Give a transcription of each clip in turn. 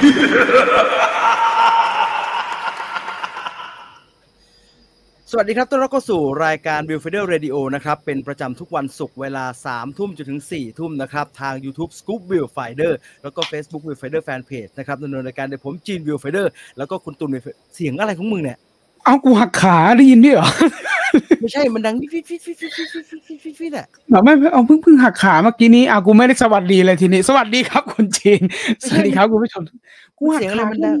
สวัสดีครับต้อนรับเข้าสู่รายการ w i l f i d e r Radio นะครับ เป็นประจำทุกวันศุกร์เวลา 3 ทุ่มจนถึง 4 ทุ่มนะครับ ทาง YouTube Scoop Viewfinder แล้วก็ Facebook w i l f i d e r Fanpage นะครับดำเนินรายการโดยผมจีน w i l f i d e r แล้วก็คุณตุนเสียงอะไรของมึงเนี่ย เอากูหักขาได้ยินด้วยเหรอไม่ใช่มันดังฟิฟิฟิฟิฟิฟิฟิฟิฟิฟิฟิอะแบบไม่ไม่เอาเพิ่งเพิ่งหักขาเมื่อกี้นี้อะกูไม่ได้สวัสดีเลยทีนี้ สวัสดีครับคุณจีนสวัสดีครับคุณผู้ชมกูหักขามันดัง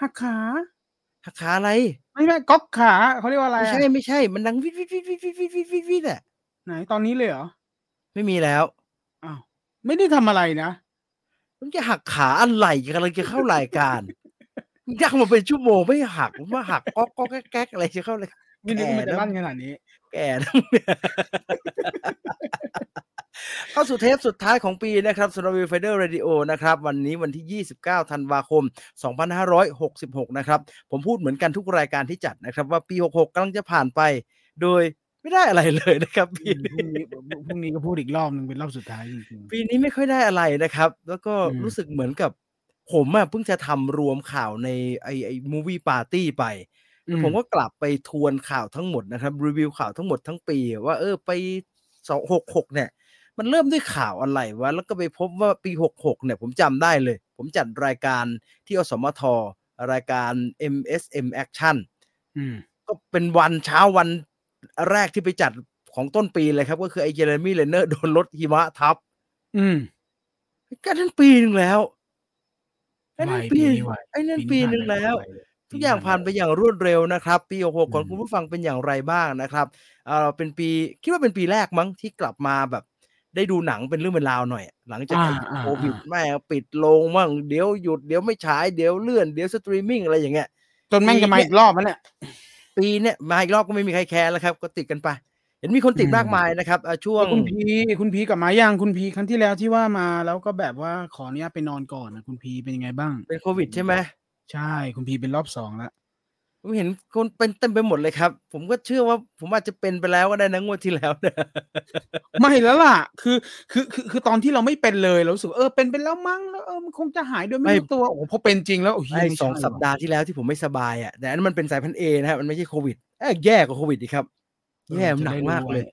หักขาหักขาอะไร ไม่ไม่ก๊อกขาเขาเรียกว่าอะไรไม่ใช่ไม่ใช่มันดังฟิฟิฟิฟิฟิฟิฟิฟิฟิอะไหนตอนนี้เลยเหรอไม่มีแล้วอ้าวไม่ได้ทำอะไรนะมึงจะหักขาอะไรกำลังจะเข้ารายการ ยากมาเป็นชั่วโมงไม่หักมึงมาหักก๊อกก๊อกแก๊กแก๊กอะไรจะเข้าเลยไม่นึกว่ามันจะแก่แล้วลั่นขนาดนี้ แก่ทั้งเนี่ยเข้าสู่เทปสุดท้ายของปีนะครับสำหรับ v i f i d e r Radio นะครับ วันนี้วันที่ 29 ธันวาคม 2566 นะครับ ผมพูดเหมือนกันทุกรายการที่จัดนะครับ ว่าปี 66กำลังจะผ่านไป โดยไม่ได้อะไรเลยนะครับพปีรุ่งนี้นี้พรุ่งนี้ก็พูดอีกรอบหนึ่งเป็นรอบสุดท้ายจริงปีนี้ไม่ค่อยได้อะไรนะครับ แล้วก็อืมรู้สึกเหมือนกับ ผมอะเพิ่งจะทำรวมข่าวในไอไอมูวี่ปาร์ตี้ไปๆอืผมก็กลับไปทวนข่าวทั้งหมดนะครับ รีวิวข่าวทั้งหมดทั้งปี ว่าเออไปสองหกหกเนี่ย มันเริ่มด้วยข่าวอะไรวะ แล้วก็ไปพบว่าปีหกหกเนี่ย ผมจำได้เลย ผมจัดรายการที่อสมทรายการ MSM Action อืมก็เป็นวันเช้าวันแรกที่ไปจัดของต้นปีเลยครับ ก็คือไอ้เจเรมี่เลนเนอร์โดนรถหิมะทับ อืมก็นั่นปีหนึ่งแล้วไอ้นั่นไวปีปีนี้ไวไอ้นั่นปีปีนี้หนึ่งผ่านไปแล้วไวเลยทุกอย่างผ่านไปอย่างรวดเร็วนะครับ ปีหกของอืมคุณผู้ฟังเป็นอย่างไรบ้างนะครับเอ่อเป็นปีคิดว่าเป็นปีแรกมั้งที่กลับมาแบบได้ดูหนังเป็นเรื่องเป็นราวหน่อย หลังจากอ่าไอ้อ่าโควิดอ่าแม่งปิดลงมั่งเดี๋ยวหยุดเดี๋ยวไม่ฉายเดี๋ยวเลื่อนเดี๋ยวสตรีมมิ่งอะไรอย่างเงี้ยจนแม่งจะมาอีกรอบมันเนี่ยปีเนี้ยมาอีกรอบก็ไม่มีใครแคร์แล้วครับ ก็ติดกันไป เห็นมีคนติดอืมมากมายนะครับเอ่อช่วงคุณพีคุณพีกลับมายังคุณพีครั้งที่แล้วที่ว่ามาแล้วก็แบบว่าขออนุญาตไปนอนก่อนนะคุณพีเป็นยังไงบ้าง เป็นโควิดใช่ไหมใช่ คุณพีเป็นรอบสองแล้วผมเห็นคนเป็นเต็มไปหมดเลยครับ ผมก็เชื่อว่าผมอาจจะเป็นไปแล้วก็ได้นะงวดที่แล้วเนี่ยไม่แล้วล่ะ คือคือคือคือตอนที่เราไม่เป็นเลยเรารู้สึกว่าเออเป็นไปแล้วมั้งแล้วเออมันคงจะหายโดยไม่ไม่รู้ตัวโอ้โหพอเป็นจริงแล้วโอ้โหไอ้ไม่สองใช่สัปดาห์ที่แล้วที่ผมไม่สบายอะแต่อันนั้นมันเป็นสายพันธุ์เอนะครับมันไม่ใช่โควิดเอ้ยแย่กว่าโควิดอีกครับ แย่หนักมากเลย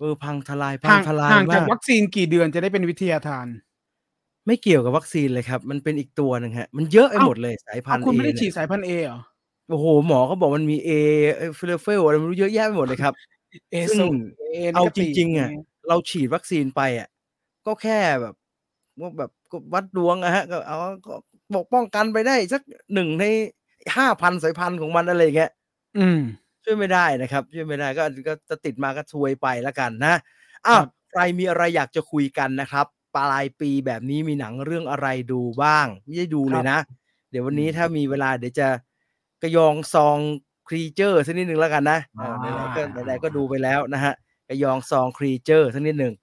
เออพังทลายพัห่างงทลายห่างจากมากวัคซีนกี่เดือนจะได้เป็นวิทยาทาน ไม่เกี่ยวกับวัคซีนเลยครับ มันเป็นอีกตัวหนึ่งฮะ มันเยอะไปเอ้าหมดเลยสายพันอ้าวธุ์คุณเอไม่ได้ฉีเนี่ดยสายพันธุ์เอเหรอโอ้โห หมอเขาบอกมันมีเอฟิลเฟลอะไรไม่รู้เยอะแยะไปหมดเลยครับเอซึ่งเอเอาจริงๆอะเราฉีดวัคซีนไปอะก็แค่แบบว่าแบบก็วัดดวงอะฮะก็เอาก็บอกป้องกันไปได้สักหนึ่งในห้าพันสายพันธุ์ของมันอะไรอย่างเงี้ย อืม ช่วยไม่ได้นะครับ ช่วยไม่ได้ก็ก็จะติดมาก็ซวยไปแล้วกันนะอ้าวครับใครมีอะไรอยากจะคุยกันนะครับ ปลายปีแบบนี้มีหนังเรื่องอะไรดูบ้าง ไม่ได้ดูเลยนะ เดี๋ยววันนี้ถ้ามีเวลาเดี๋ยวจะกระยองซองครีเจอร์สักนิดหนึ่งแล้วกันนะอ่าไหนๆก็ไหนๆก็ดูไปแล้วนะฮะกระยองซองครีเจอร์สักนิดหนึ่ง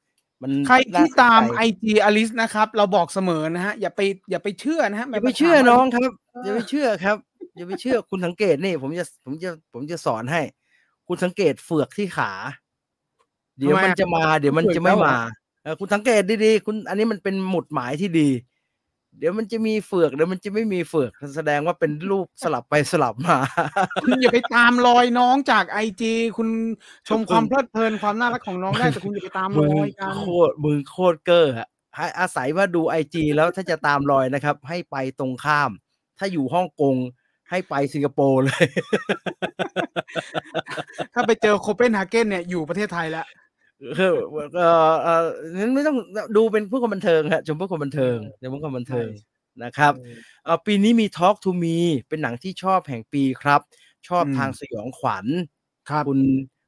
มันใครที่น่สนตามใจไอจีอลิสนะครับ เราบอกเสมอนะฮะอย่าไปอย่าไปเชื่อนะฮะอย่าไปเชื่อน้องครับเอออย่าไปเชื่อครับ อย่าไปเชื่อคุณสังเกตนี่ ผมจะผมจะผมจะสอนให้ คุณสังเกตเฟือกที่ขา เดี๋ยวมันจะมา เดี๋ยวมันจะไม่มาเออคุณสังเกตดีๆ คุณอันนี้มันเป็นหมุดหมายที่ดี เดี๋ยวมันจะมีเฟือกเดี๋ยวมันจะไม่มีเฟือกแสดงว่าเป็นรูปสลับไปสลับมา คุณอย่าไปตามรอยน้องจากไอจีคุณชมคุณความเพลิดเพลินความน่ารักของน้องได้แต่คุณอย่าไปตามรมึงอยกันโคตรมึงโคตรเกอร์อะให้อาศัยว่าดูไอจีแล้วถ้าจะตามรอยนะครับ ให้ไปตรงข้าม ถ้าอยู่ฮ่องกง ให้ไปสิงคโปร์เลย ถ้าไปเจอโคเปนฮาเกนเนี่ยอยู่ประเทศไทยแล้วเออเออเออนั้นไม่ต้องดูเป็นผู้คนบันเทิงฮะชมผู้คนบันเทิงชมผู้คนบันเทิงนะครับเออปีนี้มี Talk to Me เป็นหนังที่ชอบแห่งปีครับ ชอบอืมทางสยองขวัญครับคุณ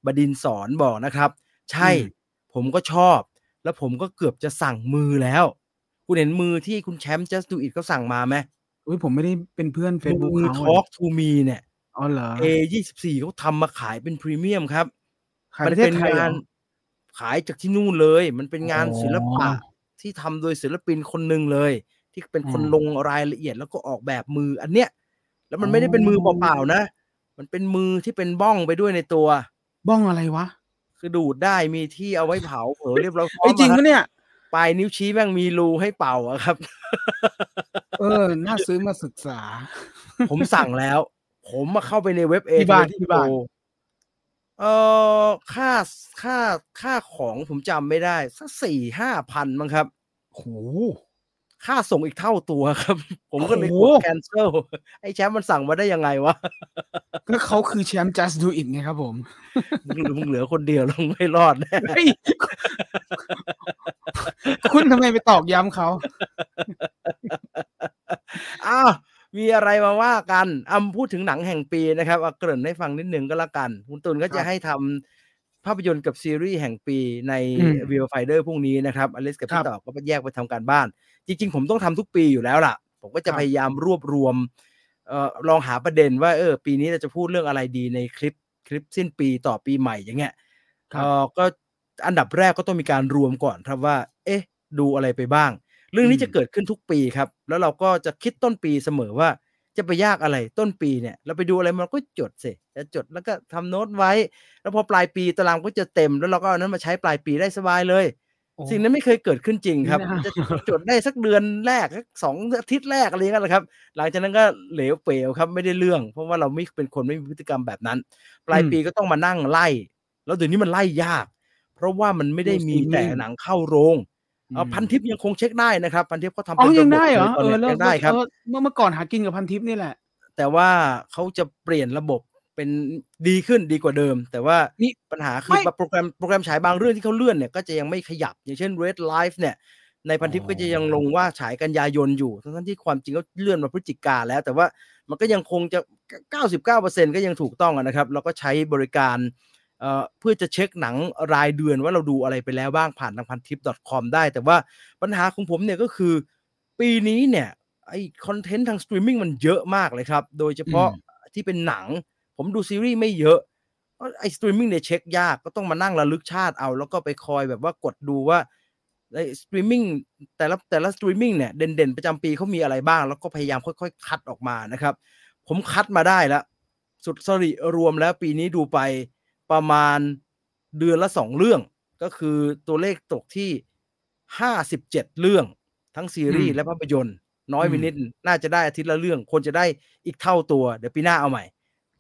บดินทร์สอนบอกนะครับ ใช่อืมผมก็ชอบ แล้วผมก็เกือบจะสั่งมือแล้ว คุณเห็นมือที่คุณแชมป์ just do it เขาสั่งมาไหม อุ้ยผมไม่ได้เป็นเพื่อนเฟซบุ๊กมือเขา Talk to Me เนี่ยอ๋อเหรอ A ยี่สิบสี่เขาทำมาขายเป็นพรีเมียมครับขายมัประเทศเป็นไทยเหรองานขายจากที่นู่นเลย มันเป็นงานอ๋อศิลปะที่ทำโดยศิลปินคนหนึ่งเลย ที่เป็นคนอืมลงรายละเอียดแล้วก็ออกแบบมืออันเนี้ย แล้วมันไม่ได้เป็นมืออ๋อเปล่าๆนะ มันเป็นมือที่เป็นบ้องไปด้วยในตัว บ้องอะไรวะ คือดูดได้มีที่เอาไว้เผาเผลอเรียบร้อยพร้อไอ้ยมจริงอะปะเนี่ย ปลายนิ้วชี้แม่งมีรูให้เป่าอะครับ เออ น่าซื้อมาศึกษา ผมสั่งแล้ว ผมมาเข้าไปในเว็บเอที่บ้านที่บ้านเออค่าค่าค่าของผมจำไม่ได้ สักสี่ห้าพันมั้งครับโห ค่าส่งอีกเท่าตัวครับ ผมก็เลยกโอ้ดโหแคนเซิลไอ้แชมป์มันสั่งมาได้ยังไงวะ ก็เขาคือแชมป์ just do it ไงครับผมมึงมึงเหลือคนเดียวแล้วมึงไม่รอดแน่เฮ้ยคุณทำไมไปตอกย้ำเขาอ้าวมีอะไรมาว่ากันอำพูดถึงหนังแห่งปีนะครับเอาเกริ่นให้ฟังนิดนึงก็แล้วกัน คุณตุลก็ครัจะบให้ทำภาพยนตร์กับซีรีส์แห่งปีในอืมวิวไฟเดอร์พรุ่งนี้นะครับ อลิสกับครัพี่บต่อก็ไปแยกไปทำการบ้าน จริง ๆ ผมต้องทำทุกปีอยู่แล้วล่ะ ผมก็จะครับพยายามรวบรวมเอ่อลองหาประเด็นว่าเออปีนี้เราจะพูดเรื่องอะไรดีในคลิปคลิปสิ้นปีต่อปีใหม่อย่างเงี้ยครับเอ่อก็อันดับแรกก็ต้องมีการรวมก่อนครับว่า เอ๊ะ ดูอะไรไปบ้าง เรื่องนี้อืมจะเกิดขึ้นทุกปีครับ แล้วเราก็จะคิดต้นปีเสมอว่าจะไปยากอะไรต้นปีเนี่ย เราไปดูอะไรมันก็จดสิจะจดแล้วก็ทำโน้ตไว้ แล้วพอปลายปีตารางก็จะเต็ม แล้วเราก็เอานั้นมาใช้ปลายปีได้สบายเลยโอ้ สิ่งนั้นไม่เคยเกิดขึ้นจริงครับไม่น่าจะจดได้สักเดือนแรกสักสองอาทิตย์แรกอะไรอย่างเงี้ยแหละครับ หลังจากนั้นก็เหลวเปลวครับไม่ได้เรื่อง เพราะว่าเราไม่เป็นคนไม่มีพฤติกรรมแบบนั้น ปลายปีก็ต้องมานั่งไล่ แล้วเดี๋ยวนี้มันไล่ยาก เพราะว่ามันไม่ได้มีแต่หนังเข้าโรงเอาพันทิปยังคงเช็คได้นะครับ พันทิปเขาทำอ๋อเป็นยังระบบได้เหรอลยตเอนอนี้ยแล้วยังได้ครับเออเมื่อเมื่อก่อนหากินกับพันทิปนี่แหละ แต่ว่าเขาจะเปลี่ยนระบบ เป็นดีขึ้นดีกว่าเดิม แต่ว่านี่ปัญหาคือไม่โปรแกรมโปรแกรมฉายบางเรื่องที่เขาเลื่อนเนี่ยก็จะยังไม่ขยับ อย่างเช่น Red Life เนี่ย ในพันทิปอ๋อก็จะยังลงว่าฉายกันยายนอยู่ ทั้งๆที่ความจริงก็เลื่อนมาพฤศจิกาแล้ว แต่ว่ามันก็ยังคงจะ 99%ก็ยังถูกต้องอะนะครับแล้วก็ใช้บริการเอ่อเพื่อจะเช็คหนังรายเดือนว่าเราดูอะไรไปแล้วบ้างผ่านทางพันทิป .com ได้ แต่ว่าปัญหาของผมเนี่ยก็คือ ปีนี้เนี่ยไอคอนเทนต์ทางสตรีมมิ่งมันเยอะมากเลยครับ โดยเฉพาะที่เป็นหนัง ผมดูซีรีส์ไม่เยอะเพราะไอสตรีมมิ่งเนี่ยเช็คยากก็ต้องมานั่งระลึกชาติเอา แล้วก็ไปคอยแบบว่ากดดูว่าไอสตรีมมิ่งแต่ละแต่ละสตรีมมิ่งเนี่ยเด่นๆ ประจำปีเขามีอะไรบ้าง แล้วก็พยายามค่อยๆ คัดออกมานะครับ ผมคัดมาได้แล้ว สุดสิริรวมแล้วปีนี้ดูไปประมาณเดือนละสองเรื่อง ก็คือตัวเลขตกที่ห้าสิบเจ็ดเรื่องทั้งซีรีส์อืมและภาพยนตร์ น้อยไปอืมนิดน่าจะได้อาทิตย์ละเรื่องควรจะได้อีกเท่าตัว เดี๋ยวปีหน้าเอาใหม่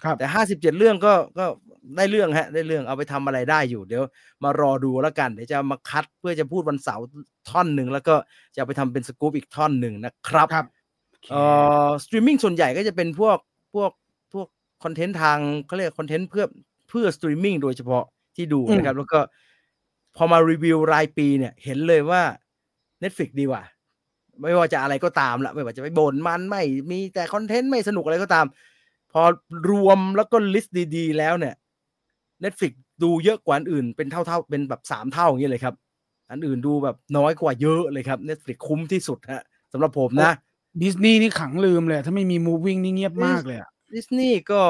ครับแต่ห้าสิบเจ็ดเรื่องก็ก็ได้เรื่องฮะ ได้เรื่องเอาไปทำอะไรได้อยู่ เดี๋ยวมารอดูแล้วกันเดี๋ยวจะมาคัดเพื่อจะพูดวันเสาร์ท่อนหนึ่งแล้วก็จะเอาไปทำเป็นสกู๊ปอีกท่อนหนึ่งนะครับครับเอ่อสตรีมมิ่งส่วนใหญ่ก็จะเป็นพวกพวกพวกคอนเทนต์ทางเขาเรียกคอนเทนต์เพื่อเพื่อสตรีมมิ่งโดยเฉพาะที่ดูอืมนะครับ แล้วก็พอมารีวิวรายปีเนี่ย เห็นเลยว่า Netflix ดีกว่า ไม่ว่าจะอะไรก็ตามละไม่ว่าจะไปบ่นมันไม่มีแต่คอนเทนต์ไม่สนุกอะไรก็ตาม พอรวมแล้วก็ลิสต์ดีๆ แล้วเนี่ย Netflix ดูเยอะกว่าอันอื่น เป็นเท่าๆเป็นแบบสามเท่าอย่างนี้เลยครับ อันอื่นดูแบบน้อยกว่าเยอะเลยครับ Netflix คุ้มที่สุดฮะสำหรับผมนะดิสนีย์นี่ขังลืมเลย ถ้าไม่มี moving นี่เงียบมากเลยอะดิสนีย์ก็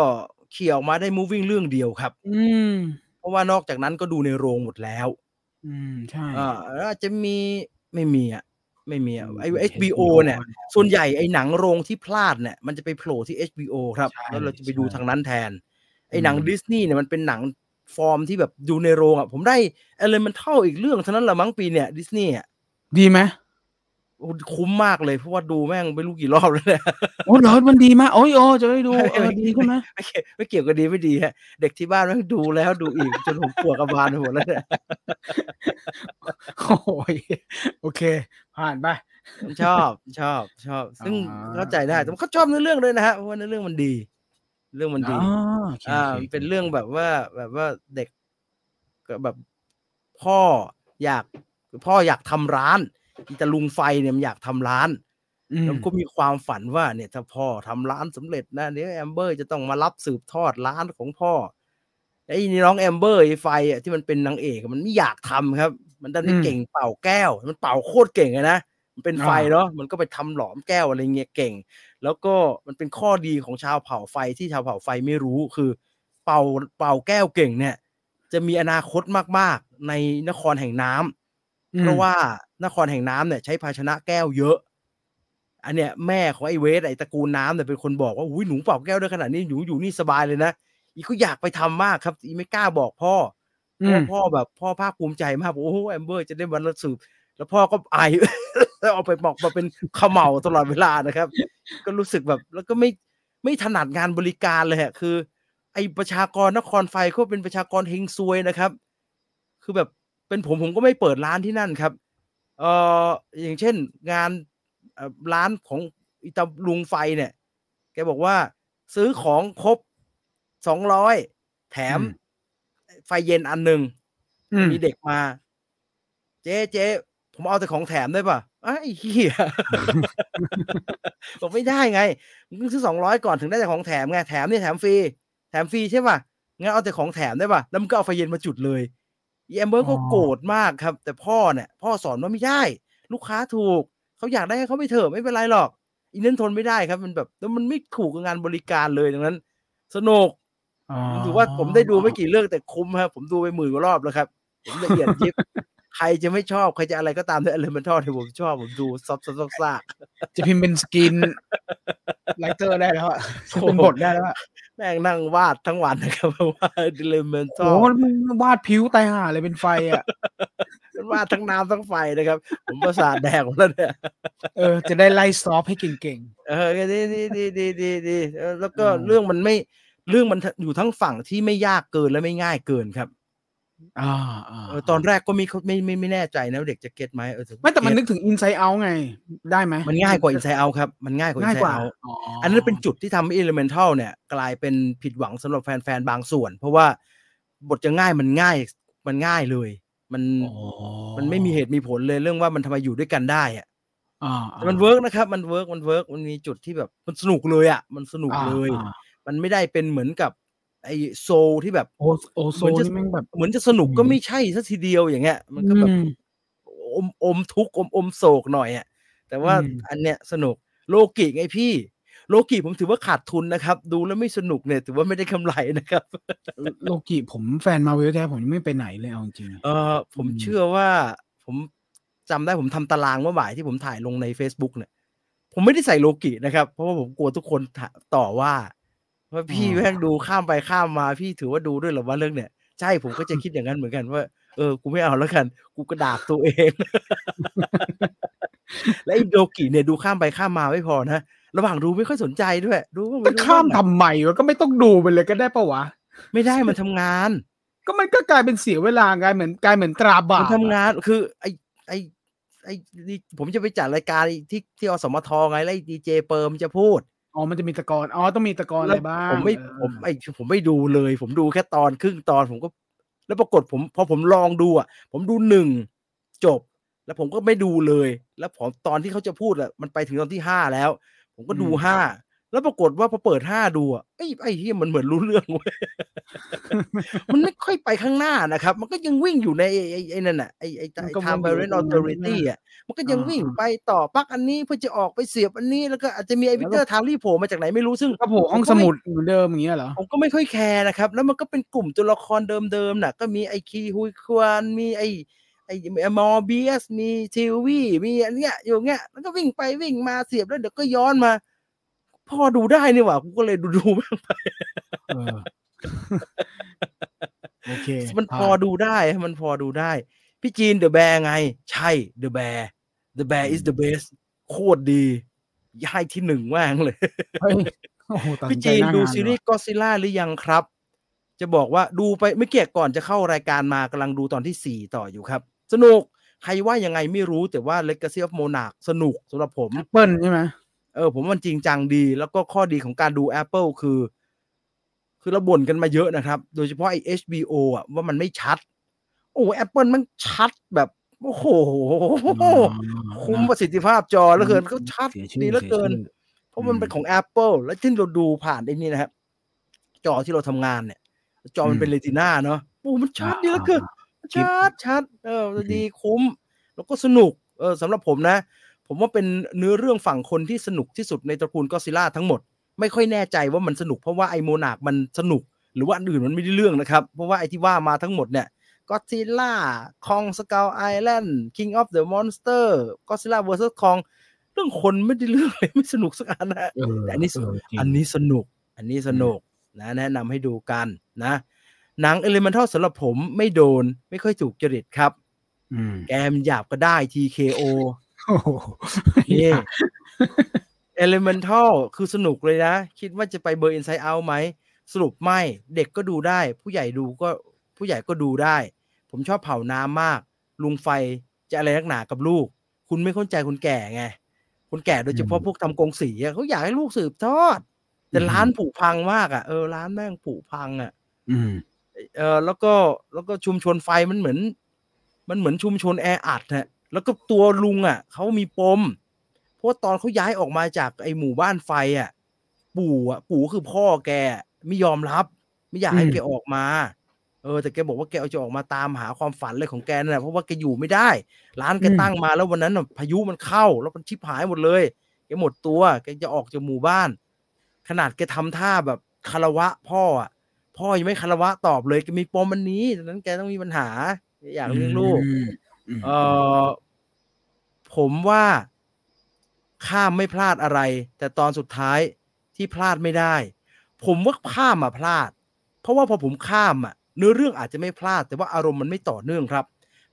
เขี่ยออกมาได้ moving เรื่องเดียวครับ อืม เพราะว่านอกจากนั้นก็ดูในโรงหมดแล้ว อืม ใช่อ่าแล้วอาจจะมีไม่มีอะ ไม่มีอะไอ้อืม HBO เนี่ยส่วนใหญ่ไอ้หนังโรงที่พลาดเนี่ยมันจะไปโผล่ที่ HBO ครับใช่แล้วเราจะไปดูใช่ทางนั้นแทน ไอ้หนังอืมดิสนีย์เนี่ยมันเป็นหนังฟอร์มที่แบบดูในโรงอะผมได้ Elemental อีกเรื่องเท่านั้นแหละมั้งปีเนี่ยดิสนีย์อะดีไหมโอ้คุ้มมากเลยเพราะว่าดูแม่งไม่รู้กี่รอบแล้วเนี่ยโอ้เหรอมันดีมากโอ้ยโอ้จะได้ดูเออดีใช่ไหมไม่เกี่ยวไม่เกี่ยวกับดีไม่ดีฮะเด็กที่บ้านแม่งดูแล้วดูอีกจนผมปวดกระบาลไปหมดแล้วเนี่ยโอ้ยโอเค ผ่านไปผมชอบชอบชอบ ซึ่งอ่าเข้าใจได้แต่เขาชอบเนื้อเรื่องด้วยนะฮะเพราะว่าเนื้อเรื่องมันดี เรื่องมันดีอ๋อโอเคอ่าโคมันเป็นเรื่องแบบว่าแบบว่าเด็กก็แบบพ่ออยากพ่ออยากทำร้านอีตาลุงไฟเนี่ยมันอยากทำร้านอืมแล้วก็มีความฝันว่าเนี่ยถ้าพ่อทำร้านสำเร็จนะเดี๋ยวแอมเบอร์จะต้องมารับสืบทอดร้านของพ่อ ไอ้นี่น้องแอมเบอร์ไอ้ไฟอะที่มันเป็นนางเอกอะมันไม่อยากทำครับ มันดันไม่เก่งเป่าแก้ว มันเป่าโคตรเก่งเลยนะมันเป็นไฟเนาะมันก็ไปทำหลอมแก้วอะไรเงี้ยเก่ง แล้วก็มันเป็นข้อดีของชาวเผ่าไฟที่ชาวเผ่าไฟไม่รู้คือ เป่าเป่าแก้วเก่งเนี่ย จะมีอนาคตมากๆในนครแห่งน้ำอืมเพราะว่านครแห่งน้ำเนี่ย ใช้ภาชนะแก้วเยอะอันเนี้ยแม่ของไอ้เวสไอ้ตระกูลน้ำเนี่ยเป็นคนบอกว่าอุ้ยหนูเป่าแก้วได้ขนาดนี้หนูอยู่นี่สบายเลยนะ อีก็อยากไปทำมากครับ อีไม่กล้าบอกพ่อเพอืราะมว่าพ่อแบบพ่อภาคภูมิใจมากบอกโอ้โหแอมเบอร์จะได้วันละสืบแล้วพ่อก็ไอแล้วเอาไปบอกมาเป็นขมเหาตลอดเวลานะครับ ก็รู้สึกแบบแล้วก็ไม่ไม่ถนัดงานบริการเลยฮะคือ ไอประชากรนครไฟก็เป็นประชากรเฮงซวยนะครับ คือแบบเป็นผมผมก็ไม่เปิดร้านที่นั่นครับ เอ่ออย่างเช่น งานเอ่อร้านของอิตาลุงไฟเนี่ย แกบอกว่า ซื้อของครบ สองร้อยแถม ไฟเย็นอันหนึ่งอืมมีเด็กมา เจ๊เจ๊ผมเอาแต่ของแถมได้ป่ะไอ้เหี้ยบอกไม่ได้ไงมึงต้องซื้อสองร้อยก่อนถึงได้แต่ของแถมไงแถมเนี่ยแถมฟรีแถมฟรีใช่ป่ะงั้นเอาแต่ของแถมได้ป่ะแล้วมึงก็เอาไฟเย็นมาจุดเลยอี Ember ก็อ๋อโกรธมากครับ แต่พ่อเนี่ยพ่อสอนว่าไม่ได้ ลูกค้าถูกเขาอยากได้ให้เขาไปเถอะไม่เป็นไรหรอกอีนั้นทนไม่ได้ครับ มันแบบแล้วมันไม่ถูกกับงานบริการเลยดังนั้น สนุกอ๋อ ผมถือว่าผมได้ดูไม่กี่เรื่องแต่คุ้มครับผมดูไปหมื่นกว่ารอบแล้วครับ ผมละเอียดยิบใครจะไม่ชอบ ใครจะอะไรก็ตามใน Elemental ที่ผมชอบ ผมดูซ้ำซ้ำซ้ำซากจะพิมพ์เป็น screenwriter ได้แล้วอะเป็นบทได้แล้วอะแม่งนั่งวาดทั้งวันนะครับว่าเอลเมนทัโอ้โหมันวาดผิวตายห่าเลยเป็นไฟอะวาดทั้งน้ำทั้งไฟนะครับ ผมประสาทแดกหมดแล้วเนี่ยเออจะได้ไล่ซอฟให้เก่งเออดีดีดีดีดีดีเออแล้วก็อืมเรื่องมันไม่ เรื่องมันอยู่ทั้งฝั่งที่ไม่ยากเกินและไม่ง่ายเกินครับๆอ่าอ่าเออตอนแรกก็ไม่ไม่ไม่ไม่แน่ใจนะว่าเด็กจะเก็ตไหมเออไม่แต่มันเก็นึตกถึงอินไซ e ์เอาไง ได้ไหมมันง่ายกว่าอินไซ e ์เอาครับ มันง่ายกว่าอิง่ายนไซกว่าเอาอ๋ออัอันนั้นเป็นจุดที่ทำให้ Elemental เนี่ย กลายเป็นผิดหวังสำหรับแฟนๆ บางส่วน เพราะว่าบทจะง่ายมันง่ายมันง่ายเลย มันมันไม่มีเหตุมีผลเลยเรื่องว่ามันทำไมอยู่ด้วยกันได้อะอ่าแต่มันเวิร์กนะครับ มันเวิร์กมันเวิร์กมันมีจุดที่แบบมันสนุกเลยอะ มันสนุกอ่าเลยอ่า มันไม่ได้เป็นเหมือนกับไอ Soul ที่แบบโอโอโซเหมือนจะนี่แม่งแบบเหมือนจะสนุกก็ไม่ใช่ซะทีเดียวอย่างเงี้ย มันก็แบบอืมอมอมทุกข์อมอมโศกหน่อยอะแต่ว่าอืมอันเนี้ยสนุกโลกิไงพี่ โลกิผมถือว่าขาดทุนนะครับ ดูแล้วไม่สนุกเนี่ย ถือว่าไม่ได้กำไรนะครับ โลกิผมแฟนมาเวลแท้ผมยังไม่ไปไหนเลยเอาจริงเออผมอืมเชื่อว่าผมจำได้ผมทำตารางเมื่อบ่ายที่ผมถ่ายลงใน Facebook เนี่ย ผมไม่ได้ใส่โลกินะครับ เพราะว่าผมกลัวทุกคนถาต่อว่า ว่าพี่แม่งดูข้ามไปข้ามมาพี่ถือว่าดูด้วยเหรอว่าเรื่องเนี่ยใช่ผมก็จะคิดอย่างนั้นเหมือนกันว่าเออกูไม่เอาแล้วกัน กูกระดาบตัวเอง และไอ้โลกิเนี่ยดูข้ามไปข้ามมาไม่พอนะระหว่างดูไม่ค่อยสนใจด้วยดูว่าๆไม่จะรู้ข้ามเรื่องอะทำไมวะก็ไม่ต้องดูไปเลยก็ได้ปะวะไม่ได้มันทำงาน ก็มันก็กลายเป็นเสียเวลากลายเหมือนกลายเหมือนตราบามัปนทำงานคือไอไอไอนี่ผมจะไปจัดรายการที่ที่อสมทไงแล้วดีเจเปิร์มจะพูด อ๋อ มันจะมีตะกอนอ๋อ ต้องมีตะกอนอะไรบ้าง ผมไม่เออผมไอผมไม่ดูเลย ผมดูแค่ตอนครึ่งตอนผมก็ แล้วปรากฏผมพอผมลองดูอะ ผมดูหนึ่งจบ แล้วผมก็ไม่ดูเลย แล้วผมตอนที่เขาจะพูดอะ มันไปถึงตอนที่ห้าแล้ว ผมก็ดูห้า แล้วปรากฏว่าพอเปิดห้าดูอะไอ้ไอ้เฮียมันเหมือนรู้เรื่องเว้ยมันไม่ค่อยไปข้างหน้านะครับ มันก็ยังวิ่งอยู่ในไอ้ไอ้ไอ้นั่นน่ะไอ้ไอ้มันก็ time วนอยู่ variance ตรงนั้น authority อะมันก็ยังวิ่งไปต่อปลักอันนี้เพื่อจะออกไปเสียบอันนี้แล้วก็อาจจะมีไอ้ Victor Timely โผล่มาจากไหนไม่รู้ซึ่งก็โผล่ห้องสมุดเหมือนเดิมอย่างเงี้ยเหรอผมก็ไม่ค่อยแคร์นะครับ แล้วมันก็เป็นกลุ่มตัวละครเดิมๆน่ะ ก็มีไอ้คีฮุยควานมีไอ้ไอ้มอร์เบียสมีทิววี่มีอันเนี้ยอยู่เงี้ยแล้วก็วิ่งไปวิ่งมาเสียบแล้วเดี๋ยวก็ย้อนมา พอดูได้นี่หว่ากูก็เลยดูดูๆบ้างไปเออโอเค มันพอดูได้ฮะมันพอดูได้ พี่จีนเดอะแบร์ไง ใช่เดอะแบร์ The Bear is the best โคตรดีย้ายที่หนึ่งว่างเลยเฮ้ยโอ้โหตัดสิพี่นใจจีนหางาดูนซีรีส์ก็ซิล่าหรือยังครับ จะบอกว่าดูไปเมื่อกี้ก่อนจะเข้ารายการมากำลังดูตอนที่สี่ต่ออยู่ครับ สนุก ใครว่ายังไงไม่รู้แต่ว่า Legacy of Monarch สนุกสำหรับผมแอปเปิลใช่ไหม เออผมว่ามันจริงจังดี แล้วก็ข้อดีของการดู Apple คือ คือเราบ่นกันมาเยอะนะครับ โดยเฉพาะไอ้ HBO อะว่ามันไม่ชัด โอ้ Apple มันชัดแบบ โอ้โห คุ้มประสิทธิภาพจอเหลือเกินก็ชัดสียชื่อดีเหลือเกินสียชื่อเพราะมันเป็นของ Apple แล้วที่เราดูผ่านไอ้นี่นะครับ จอที่เราทำงานเนี่ย จอมันเป็นเรติน่าเนาะโอ้มันชัดดีเหลือเกินชัดชัดเออดีคุ้ม แล้วก็สนุกเออสำหรับผมนะ ผมว่าเป็นเนื้อเรื่องฝั่งคนที่สนุกที่สุดในตระกูลก็ซิล่าทั้งหมด ไม่ค่อยแน่ใจว่ามันสนุกเพราะว่าไอโมนาคมันสนุก หรือว่าอันอื่นมันไม่ได้เรื่องนะครับ เพราะว่าไอที่ว่ามาทั้งหมดเนี่ยGodzilla Kong Skull Island King of the Monsters Godzilla versus Kong เรื่องคนไม่ได้เรื่องเลยไม่สนุกสักอันนะเออแต่อันนี้เออจริงอันนี้สนุก อันนี้สนุกนะแนะนำให้ดูกันนะหนัง Elemental สำหรับผมไม่โดนไม่ค่อยถูกจริตครับอืมแกมนหยาบก็ได้ TKO โอ้โหนี่ Elemental คือสนุกเลยนะ คิดว่าจะไปเบอร์ Inside Out ไหม สรุปไม่ เด็กก็ดูได้ ผู้ใหญ่ดูก็ผู้ใหญ่ก็ดูได้ ผมชอบเผาน้ำมาก ลุงไฟจะอะไรนักหนากับลูก คุณไม่เข้าใจคุณแก่ไง คุณแก่โดยเฉพาะพวกทำกงสีอะเขาอยากให้ลูกสืบทอด แต่ร้านผุพังมากอะ เออร้านแม่งผุพังอะอืมเออแล้วก็แล้วก็ชุมชนไฟมันเหมือน มันเหมือนชุมชนแออัดฮะ แล้วก็ตัวลุงอะเขามีปม เพราะว่าตอนเขาย้ายออกมาจากไอหมู่บ้านไฟอะ ปู่อะ ปู่คือพ่อแกไม่ยอมรับ ไม่อยากให้แกออกมา เออ แต่แกบอกว่าแกจะออกมาตามหาความฝันเลยของแกนั่นแหละเพราะว่าแกอยู่ไม่ได้ ร้านแกตั้งมาแล้ววันนั้นน่ะพายุมันเข้า แล้วมันชิบหายหมดเลยแกหมดตัวแกจะออกจากหมู่บ้าน ขนาดแกทำท่าแบบคารวะ พ่ออะ พ่อยังไม่คารวะตอบเลยแกมีปมอันนี้ดังนั้นแกต้องมีปัญหา อยากเลี้ยงลูก เออผมว่าข้ามไม่พลาดอะไร แต่ตอนสุดท้ายที่พลาดไม่ได้ ผมว่าข้ามมาพลาด เพราะว่าพอผมข้ามอะเนื้อเรื่องอาจจะไม่พลาด แต่ว่าอารมณ์มันไม่ต่อเนื่องครับ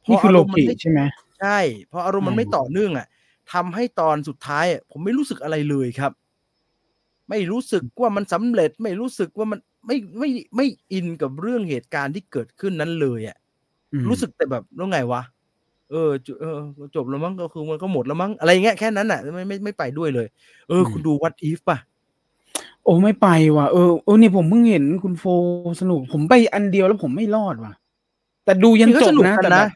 นี่คือพโลรมณ์มักิไม่ใช่ไหมใช่เพราะอารมณ์มันไม่อืมต่อเนื่องอะทำให้ตอนสุดท้ายอะผมไม่รู้สึกอะไรเลยครับ ไม่รู้สึกว่ามันสำเร็จ ไม่รู้สึกว่ามันไม่ไม่ไม่อินกับเรื่องเหตุการณ์ที่เกิดขึ้นนั้นเลยอะอืมรู้สึกแต่แบบแล้วไงวะ เออจเออจบแล้วมั้งก็คือมันก็หมดแล้วมั้งอะไรอย่างเงี้ยแค่นั้นอะไม่ไม่ไม่ไปด้วยเลย เออ คุณดูวัดอีฟป่ะ โอ้ไม่ไปว่ะเออเออนี่ผมเพิ่งเห็นคุณโฟสนุก ผมไปอันเดียวแล้วผมไม่รอดว่ะ แต่ดูยันมันก็จบสนุกนะกันแต่นะแบบ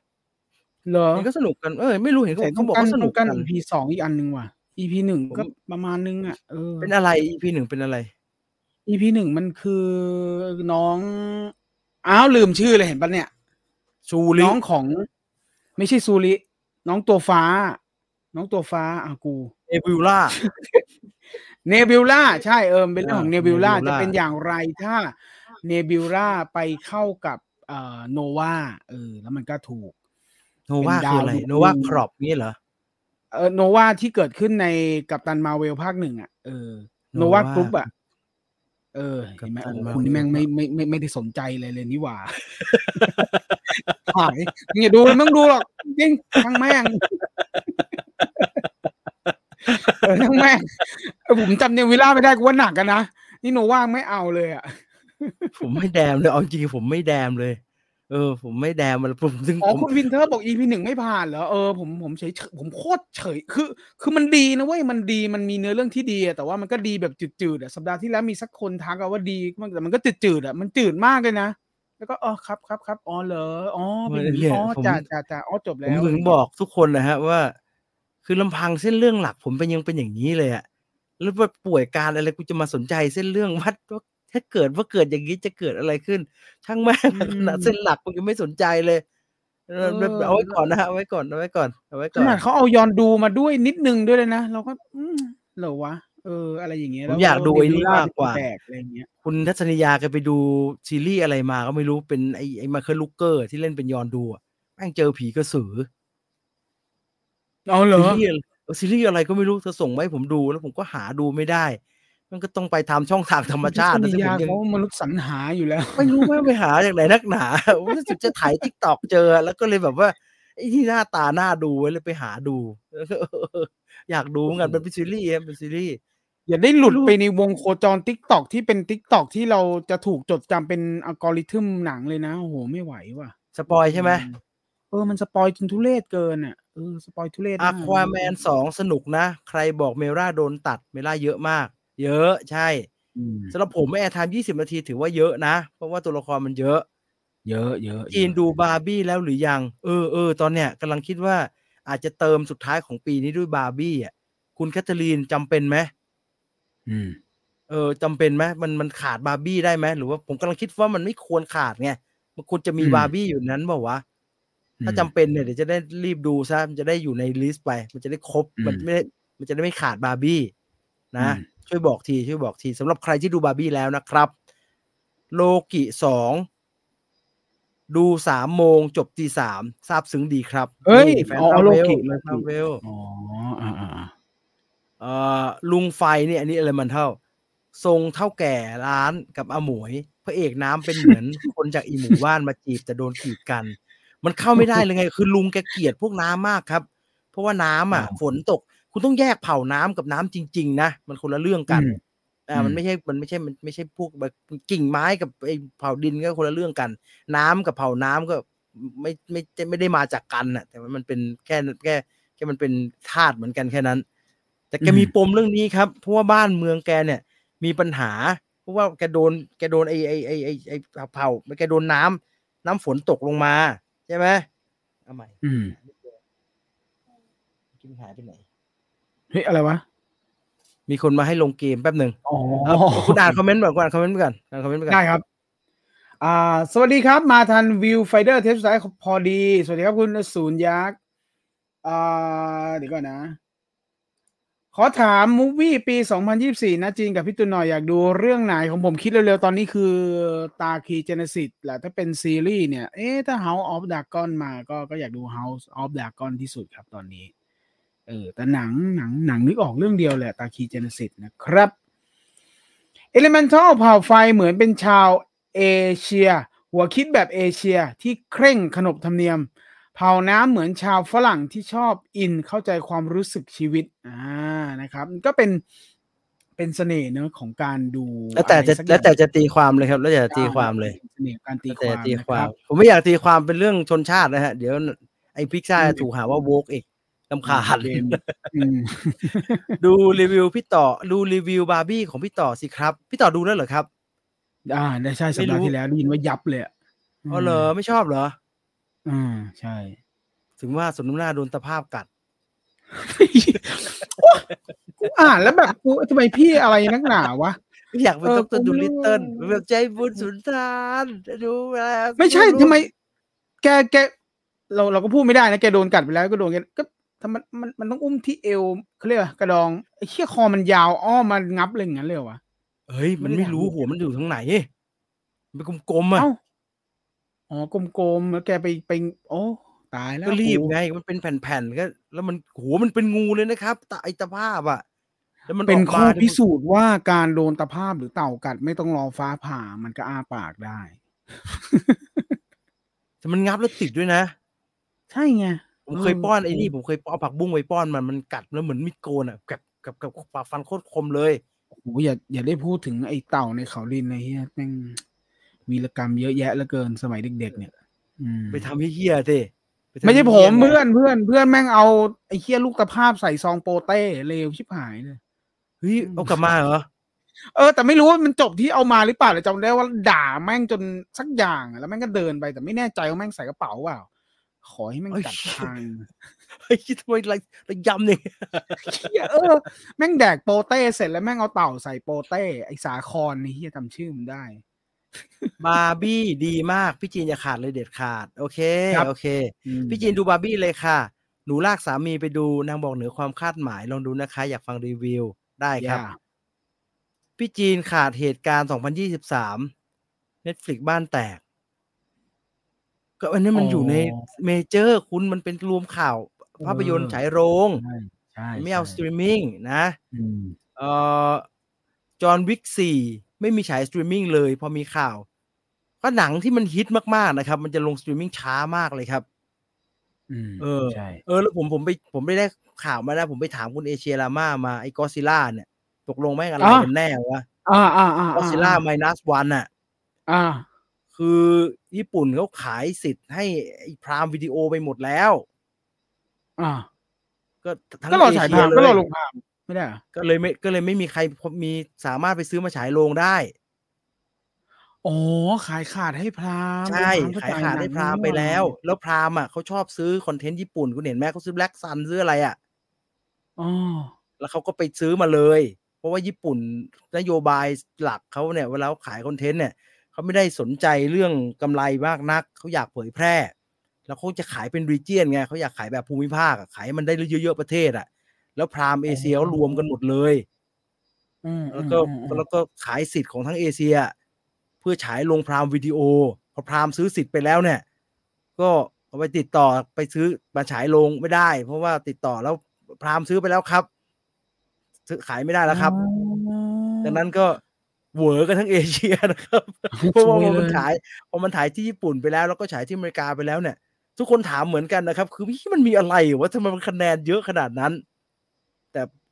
เหรอมันก็สนุกกันเออไม่รู้เห็นเขาแต่เขาบอกกั้ว่าสนุกกักันน EP สองอีกอันหนึ่งว่ะ EP หนึ่งผมก็ประมาณนึงอะเออเป็นอะไร EP หนึ่งเป็นอะไร EP หนึ่งมันคือน้องอ้าวลืมชื่อเลยเห็นปะเนี่ยชูริน้องของ ไม่ใช่ซูริน้องตัวฟ้า น้องตัวฟ้าอากูเอวิล่าเนบิวล่าใช่เออเป็นเรื่องของเนอ่าบิวล่า Nebula จะเป็นอย่างไรถ้าเนบิวล่าไปเข้ากับเอ่อโนวาเออแล้วมันก็ถูก โนวาเป็นดาวคืออะไรดวงโนวาครอบนี่เหรอเออโนวาที่เกิดขึ้นในกัปตันมาเวลภาคหนึ่งอะเออโนวา Nova กรุ๊ปอะเออเห็นไหมกัปตันโอ้โห Marvel คุณนี่แม่งไม่ไม่ไม่ไม่ได้สนใจเลยเลยนี่หว่า ถ่ายมึงอย่าดูมึงดูหรอกจริงทั้งแม่งเออทั้งแม่งเออผมจำเนวิลล่าไม่ได้กูว่าหนักกันนะนี่โนวาไม่เอาเลยอะผมไม่แดมเลยเอาจริงๆผมไม่แดมเลย เออ ผมไม่แดมมันผมถึงอ๋อผมคุณวินเทอร์บอก EP หนึ่งไม่ผ่านเหรอเออผมผมเฉยๆผมโคตรเฉยคือ คือมันดีนะเว้ยมันดีมันมีเนื้อเรื่องที่ดีอะแต่ว่ามันก็ดีแบบจืดๆอะสัปดาห์ที่แล้วมีสักคนทักอะว่าดีมันแต่มันก็จืดๆอะมันจืดมากเลยนะ แล้วก็อ๋อครับครับครับอ๋อเหรออ๋อเป็นอย่างนี้เนี่ยอ๋อผมจ่าจ่าจ่าอ๋อจบผแล้มวถึงบอกทุกคนนะฮะว่า คือลำพังเส้นเรื่องหลักผมเป็นยังเป็นอย่างนี้เลยอะแล้วว่าป่วยการอะไรกูจะมาสนใจเส้นเรื่องวัดว่าถ้าเกิดว่าเกิดอย่างนี้จะเกิดอะไรขึ้น ช่างแม่งขนาดเส้นหลักผมยังไม่สนใจเลยเออเอาไว้ก่อนนะฮะเอาไว้ก่อนเอาไว้ก่อนเอาไว้ขก่อนนาดเขาเอายอนดูมาด้วยนิดนึงด้วยเลยนะเราก็อืมเหรอวะ เอออะไรอย่างเงี้ยผมอยากดูไอ้นี่มากกว่าแตกอะไรอย่างเงี้ยคุณทัศนียาแกไปดูซีรีส์อะไรมาก็ไม่รู้เป็นไอ้ไอ้มาเคิลลูกเกอร์ที่เล่นเป็นยอนดูอะแม่งเจอผีกระสือเอาเหรอซีรีส์อะไรเออซีรีส์อะไรก็ไม่รู้เธอส่งมาให้ผมดูแล้วผมก็หาดูไม่ได้ มันก็ต้องไปทำช่องทางธรรมชาติคุณนะทัศซึ่นีงผยามยังเขามนุษย์สรรหาอยู่แล้ว ไม่รู้ว่าไปหาจากไหนนักหนาว่าสุดจะถ่าย TikTok เจอ แล้วก็เลยแบบว่าไอ้ที่หน้าตาหน้าดูไว้เลยไปหาดู อยากดูเหมือนกันมันเป็นซีรีส์ครับเป็นซีรีส์ อย่าได้หลุดไม่รู้ไปในวงโคจร TikTok ที่เป็น TikTok ที่เราจะถูกจดจำเป็นอัลกอริทึมหนังเลยนะโอ้โหไม่ไหวว่ะ สปอยใช่ไหมเออมันสปอยจนทุเรศเกินอะเออ spoil ทุเรศอะมากควาแมนสองสนุกนะ ใครบอก Mera โดนตัด Mera เยอะมาก เยอะใช่อืมสำหรับผม airtime ยี่สิบนาทีถือว่าเยอะนะ เพราะว่าตัวละครมันเยอะ เยอะเยอะจีนดูบาร์บี้แล้วหรือยัง เออเออตอนเนี้ยกำลังคิดว่าอาจจะเติมสุดท้ายของปีนี้ด้วยบาร์บี้อะคุณแคทเธอรีนจำเป็นไหม อืมเออจำเป็นไหมมันมันขาดบาร์บี้ได้ไหมหรือว่าผมกำลังคิดว่ามันไม่ควรขาดไงมันควรจะมีอืมบาร์บี้อยู่นั้นเปล่าวะถ้าจำเป็นเนี่ยเดี๋ยวจะได้รีบดูซะมันจะได้อยู่ใน list ไป มันจะได้ครบอืมมันไม่ได้มันจะได้ไม่ขาดบาร์บี้นะอืมช่วยบอกทีช่วยบอกทีสำหรับใครที่ดูบาร์บี้แล้วนะครับ โลกิสองดูสามโมงจบตีสามทราบซึ้งดีครับเอ้ยนี่แฟนอ๋อมาโลเวลกิแฟโลนกิมาเวลอ๋ออ่าอ่าอ่า เอ่อลุงไฟเนี่ยอันนี้อะไรมันเท่า ทรงเท่าแก่ร้านกับอาหมวย พระเอกน้ำเป็นเหมือน คนจากอีหมู่บ้านมาจีบแต่โดนกีดกัน มันเข้าไม่ได้เลยไง คือลุงแกเกลียดพวกน้ำมากครับ เพราะว่าน้ำอะอ๋อฝนตก คุณต้องแยกเผาน้ำกับน้ำจริง ๆ นะ มันคนละเรื่องกันอืมอ่ามันไม่ใช่ มันไม่ใช่ มันไม่ใช่พวกแบบกิ่งไม้กับไอ้เผาดินก็คนละเรื่องกัน น้ำกับเผาน้ำก็ไม่ไม่ไม่ไม่ได้มาจากกันน่ะ แต่ว่ามันเป็นแค่แค่แค่มันเป็นธาตุเหมือนกันแค่นั้น แต่แกอืมมีปมเรื่องนี้ครับเพราะว่าบ้านเมืองแกเนี่ย มีปัญหา เพราะว่าแกโดนแกโดนไอ้ไอ้ไอ้ไอ้ไอ้เผาแกโดนน้ำน้ำฝนตกลงมา ใช่ไหมเอาใหม่อืมกินหายไปไหนเฮ้ยอะไรวะมีคนมาให้ลงเกมแป๊บหนึ่งอ๋อเอาคุณอ่าน comment ก่อนคุณอ่าน comment ก่อนอ่าน comment ก่อนได้ครับ อ่า สวัสดีครับ มาทัน Viewfinder เทปสุดท้ายพอดี สวัสดีครับคุณศูนย์ยักษ์ อ่า เดี๋ยวก่อนนะ ขอถาม movie ปี 2024 นะจีนกับพี่ตุนหน่อยอยากดูเรื่องไหนของผมคิดเร็วๆ ตอนนี้คือตาคีเจเนซิสแหละถ้าเป็นซีรีส์เนี่ย เอ๊ะ ถ้า House of Dragon มาก็ก็อยากดู House of Dragon ที่สุดครับตอนนี้ เออ แต่หนังหนังหนังนึกออกเรื่องเดียวแหละตาคีเจเนซิสนะครับ Elemental เผ่าไฟเหมือนเป็นชาวเอเชีย หัวคิดแบบเอเชียที่เคร่งขนบธรรมเนียม เผ่าน้ำเหมือนชาวฝรั่งที่ชอบอินเข้าใจความรู้สึกชีวิตอ่านะครับ ก็เป็นเป็นเสน่ห์เนอะของการดูแล้วแต่จะอะไรสักอย่งแล้วแต่จะตีความเลยครับ แล้วแต่จะตีความเลยป็นเสน่ห์ของการตีแล้วคแต่วามจะตีนะควาคมรับผมไม่อยากตีความเป็นเรื่องชนชาตินะฮะ เดี๋ยวไอ้พิกซ่าอืมถูกหาว่าโวกอีกลำคาญเกมอืมดูรีวิวพี่ต่อดูรีวิวบาร์บี้ของพี่ต่อสิครับ พี่ต่อดูแล้วเหรอครับ อ่าได้ใช่สัปไม่รู้ดาห์ที่แล้วได้ยินว่ายับเลยะอ๋อเหรอไม่ชอบเหรอ อืมใช่ ถึงว่าสมน้ำหน้าโดนตะภาพกัดกูอ่านแล้วแบบกูทำไมพี่อะไรนักหนาวะไม่อยากเป็นเออดรกูดูไม่ลิตรู้เติ้ลแบบใจบุญสุนทานดูแลไม่ใช่รู้ทำไม แกแกเราเราก็พูดไม่ได้นะแกโดนกัดไปแล้วก็โดนแกก็ทำไมมันมันต้องอุ้มที่เอวเขาเรียกว่ากระดองไอ้เชี่ยคอมันยาวอ้อมมันงับเลยอย่างนั้นเลยเหรอวะเฮ้ย มันไม่ไม่ได้รู้ถามหัวมันอยู่ทางไหนมันเป็นกลมๆอะเอ้าอ๋อกลมๆแล้วแกไปไปโอ้ตายแล้วก็รีบกูไงมันเป็นแผ่นๆก็แล้วมันหัวมันเป็นงูเลยนะครับตาไอตะภาพอะแล้วมันเป็นกข้อมาพิสูจน์ว่าการโดนตะภาพหรือเต่ากัดไม่ต้องรอฟ้าผ่ามันก็อ้าปากได้แต่มันงับแล้วติดด้วยนะ ใช่ไงผมเคยป้อนไอ้นี่ผมเคยป้อนผักบุ้งไปป้อนมันมันกัดแล้วเหมือนมิดโกนอะกับกับกับปากฟันโคตรคมเลยโอ้โหอย่าอย่าได้พูดถึงไอ้เต่าในเขาดินไอ้เหี้ยแม่ง วีรกรรมเยอะแยะเหลือเกินสมัยเด็ก ๆ เนี่ยอืมไปทำให้เฮี้ยๆสิปทำไม่ใช่ผเหี้ยมๆเพื่อนเพื่อนเพื่อนแม่งเอาไอ้เคี้ยลูกตะภาพใส่ซองโปเต้เลวชิบหายเลยเฮ้ยเอากลับมาเหรอเออแต่ไม่รู้ว่ามันจบที่เอามาหรือเปล่าแต่จำได้ว่าด่าแม่งจนสักอย่างอะแล้วแม่งก็เดินไป แต่ไม่แน่ใจว่าแม่งใส่กระเป๋าเปล่าขอให้แม่งเอ้ยกัดทางเฮ้ยทำไมระระยำเนี่ยเหี้ยเออ แม่งแดกโปเต้เสร็จแล้วแม่งเอาเต่าใส่โปเต้ไอสาคอนนี่เฮียจำชื่อมันได้ บาร์บี้ดีมาก พี่จีนอย่าขาดเลยเด็ดขาด โอเคครับโอเคอืมพี่จีนดูบาร์บี้เลยค่ะ หนูลากสามีไปดูนางบอกเหนือความคาดหมายลองดูนะคะ อยากฟังรีวิวได้ครับอย่าพี่จีนขาดเหตุการณ์ 2023 Netflix บ้านแตก ก็อันนี้มันอยู่ใน Major คุณมันเป็นรวมข่าว ภาพยนตร์ฉายโรงใช่ใช่ไม่เอาสใช่นะอืมเอ่อ John Wick สี่ ไม่มีฉายสตรีมมิ่งเลย พอมีข่าว ก็หนังที่มันฮิตมากๆนะครับ มันจะลงสตรีมมิ่งช้ามากเลยครับอืมเออใช่เออแล้วผมผมไปผมไปได้ข่าวมาแล้วผมไปถามคุณเอเชียรามามาไอ้กอซิล่าเนี่ย ตกลงแม่งอะไรกันแน่วะอ่าอ่าอ่า Godzilla Minus One อะ อ่า คือญี่ปุ่นเขาขายสิทธิ์ให้ไอ้ Prime Video ไปหมดแล้ว อ่า ก็ทั้งก็รอเอฉายเชียทางเลก็รอยลงภาพ ไม่ได้เหรอก็เลยไม่ก็เลยไม่มีใครมีสามารถไปซื้อมาฉายโรงได้อ๋อขายขาดให้พราหมณ์ใช่พรขายก็ขาดหนัให้งพรามนี่ไปหแล้ว แล้วพรามอะเขาชอบซื้อคอนเทนต์ญี่ปุ่นคุณเห็นไหมเขาซื้อแบล็กซันซื้ออะไรอะอ๋อแล้วเขาก็ไปซื้อมาเลย เพราะว่าญี่ปุ่นนโยบายหลักเขาเนี่ยเวลาเขาขายคอนเทนต์เนี่ยเขาไม่ได้สนใจเรื่องกำไรมากนักเขาอยากเผยแพร่ แล้วเขาจะขายเป็นรีเจียนไงเขาอยากขายแบบภูมิภาคอะขายให้มันได้เยอะๆประเทศอะ แล้วพรามเอเชียเขารวมกันหมดเลยอืมแล้วก็อืมอืมแล้วก็ขายสิทธิ์ของทั้งเอเชีย เพื่อฉายลงพรามวิดีโอพอพรามซื้อสิทธิ์ไปแล้วเนี่ย ก็เอาไปติดต่อไปซื้อมาฉายลงไม่ได้ เพราะว่าติดต่อแล้วพรามซื้อไปแล้วครับ ซื้อขายไม่ได้แล้วครับอ๋อดังนั้นก็เหวอกันทั้งเอเชียนะครับเพราะว่าสวยพอมันเลยฉายพอมันถ่ายที่ญี่ปุ่นไปแล้ว แล้วก็ฉายที่อเมริกาไปแล้วเนี่ย ทุกคนถามเหมือนกันนะครับ คือพี่มันมีอะไรวะทำไมมันคะแนนเยอะขนาดนั้นแต่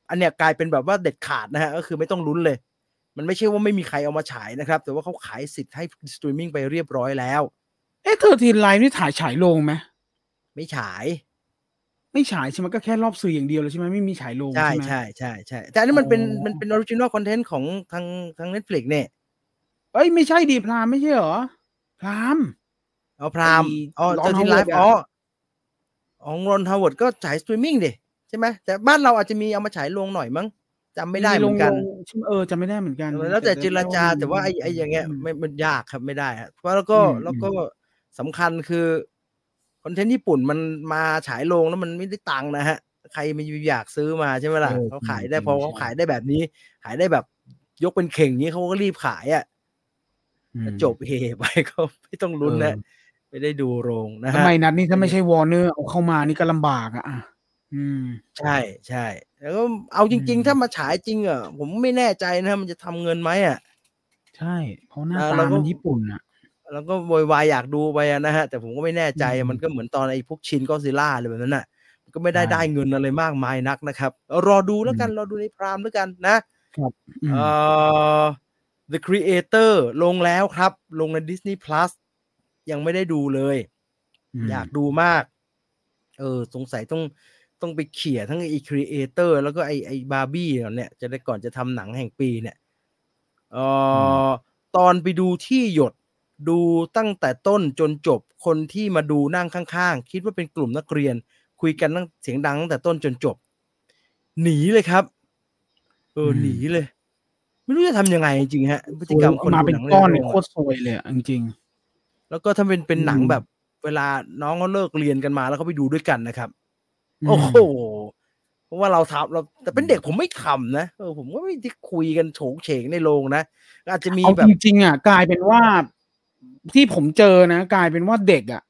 อันเนี้ยกลายเป็นแบบว่าเด็ดขาดนะฮะก็คือไม่ต้องลุ้นเลย มันไม่ใช่ว่าไม่มีใครเอามาฉายนะครับ แต่ว่าเขาขายสิทธิ์ให้สตรีมมิ่งไปเรียบร้อยแล้ว เอ๊ะ Thirteen Lives นี่ถ่ายฉายโรงไหมไม่ฉาย ไม่ฉายใช่ไหมก็แค่รอบสื่ออย่างเดียวเลยใช่ไหมไม่มีฉายโรงใช่ใช่ไหมใช่ใช่ใช่แต่อันนี้มันเป็นอ๋อมันเป็น original content ของทางทาง Netflix เนี่ยเอ้ยไม่ใช่ดีพรามไม่ใช่เหรอพรามเอาพรามไอ้อ๋อ Ron เจอที่ไล Howard ฟ์อะอ๋อของรอนฮาวเวิร์ดก็ฉายสตรีมมิ่งดิใช่ไหมแต่บ้านเราอาจจะมีเอามาฉายโรงหน่อยมั้งจำไม่ได้เหมือนกันโรงๆใช่ไหมเออจำไม่ได้เหมือนกัน แล้วแต่เจรจาแต่ว่าไอ้ไอ้อย่างเงี้ยมไม่มันยากครับไม่ได้ฮะเพราะแล้วก็อืมแล้วก็สำคัญคือคอนเทนต์ญี่ปุ่นมันมาฉายโรงแล้วมันไม่ได้ตังค์นะฮะ ใครมันอยากซื้อมาใช่ไหมล่ะเออเขาขายได้จริงพอใช่เขาขายได้แบบนี้ ขายได้แบบยกเป็นเข่งนี้เขาก็รีบขายอะอืมจบเฮไปก็ไม่ต้องลุ้นนะเออไม่ได้ดูโรงนะทำฮะไมนัดนี่ถ้าไม่ใช่วอร์เนอร์เอาเข้ามานี่ก็ลำบากอะ อะอืม ใช่ใช่แล้วก็เอาจริงอืมๆถ้ามาฉายจริงอะผมไม่แน่ใจนะมันจะทำเงินไหมอะ ใช่ เพราะหน้าเออตาเราก็มันญี่ปุ่นอะ แล้วก็โวยวายอยากดูไปอะนะฮะ แต่ผมก็ไม่แน่ใจอืมมันก็เหมือนตอนไอ้พวกชินก็ซิล่าอะไรแบบนั้นน่ะมันก็ไม่ได้ใช่ได้เงินอะไรมากมายนักนะครับเอารอดูแล้วกัน รอดูใน Prime แล้วกันนะอืมเอ่อ The Creator ลงแล้วครับ ลงใน Disney Plus ยังไม่ได้ดูเลยอยากดูมาก เออ สงสัยต้อง ต้องไปเขี่ยทั้งไอ้ Creator แล้วก็ไอ้ไอ้บาร์บี้เนี่ย จะได้ก่อนจะทำหนังแห่งปีเนี่ยเอออตอนไปดูธี่หยดดูตั้งแต่ต้นจนจบคนที่มาดูนั่งข้างๆ คิดว่าเป็นกลุ่มนักเรียน คุยกันตั้งเสียงดังตั้งแต่ต้นจนจบ หนีเลยครับ เอออืมหนีเลย ไม่รู้จะทำยังไงจริงๆฮะพฤติกรรมคนมาดูเป็นหนังก้อนใโรเนี่ยงโคอะตรซวยเลยอะจริงแล้วก็ถ้าเป็นเป็นหนังอืมแบบ เวลาน้องเขาเลิกเรียนกันมาแล้วเขาไปดูด้วยกันนะครับๆ โอ้โหเพราะว่าเราทำเราแต่เป็นเด็กผมไม่ทำนะเออผมก็ไม่ได้คุยกันโฉงเฉงในโรงนะอาจจะมีเอาแบบจริงๆอะกลายเป็นว่าที่ผมเจอนะ กลายเป็นว่าเด็กอะ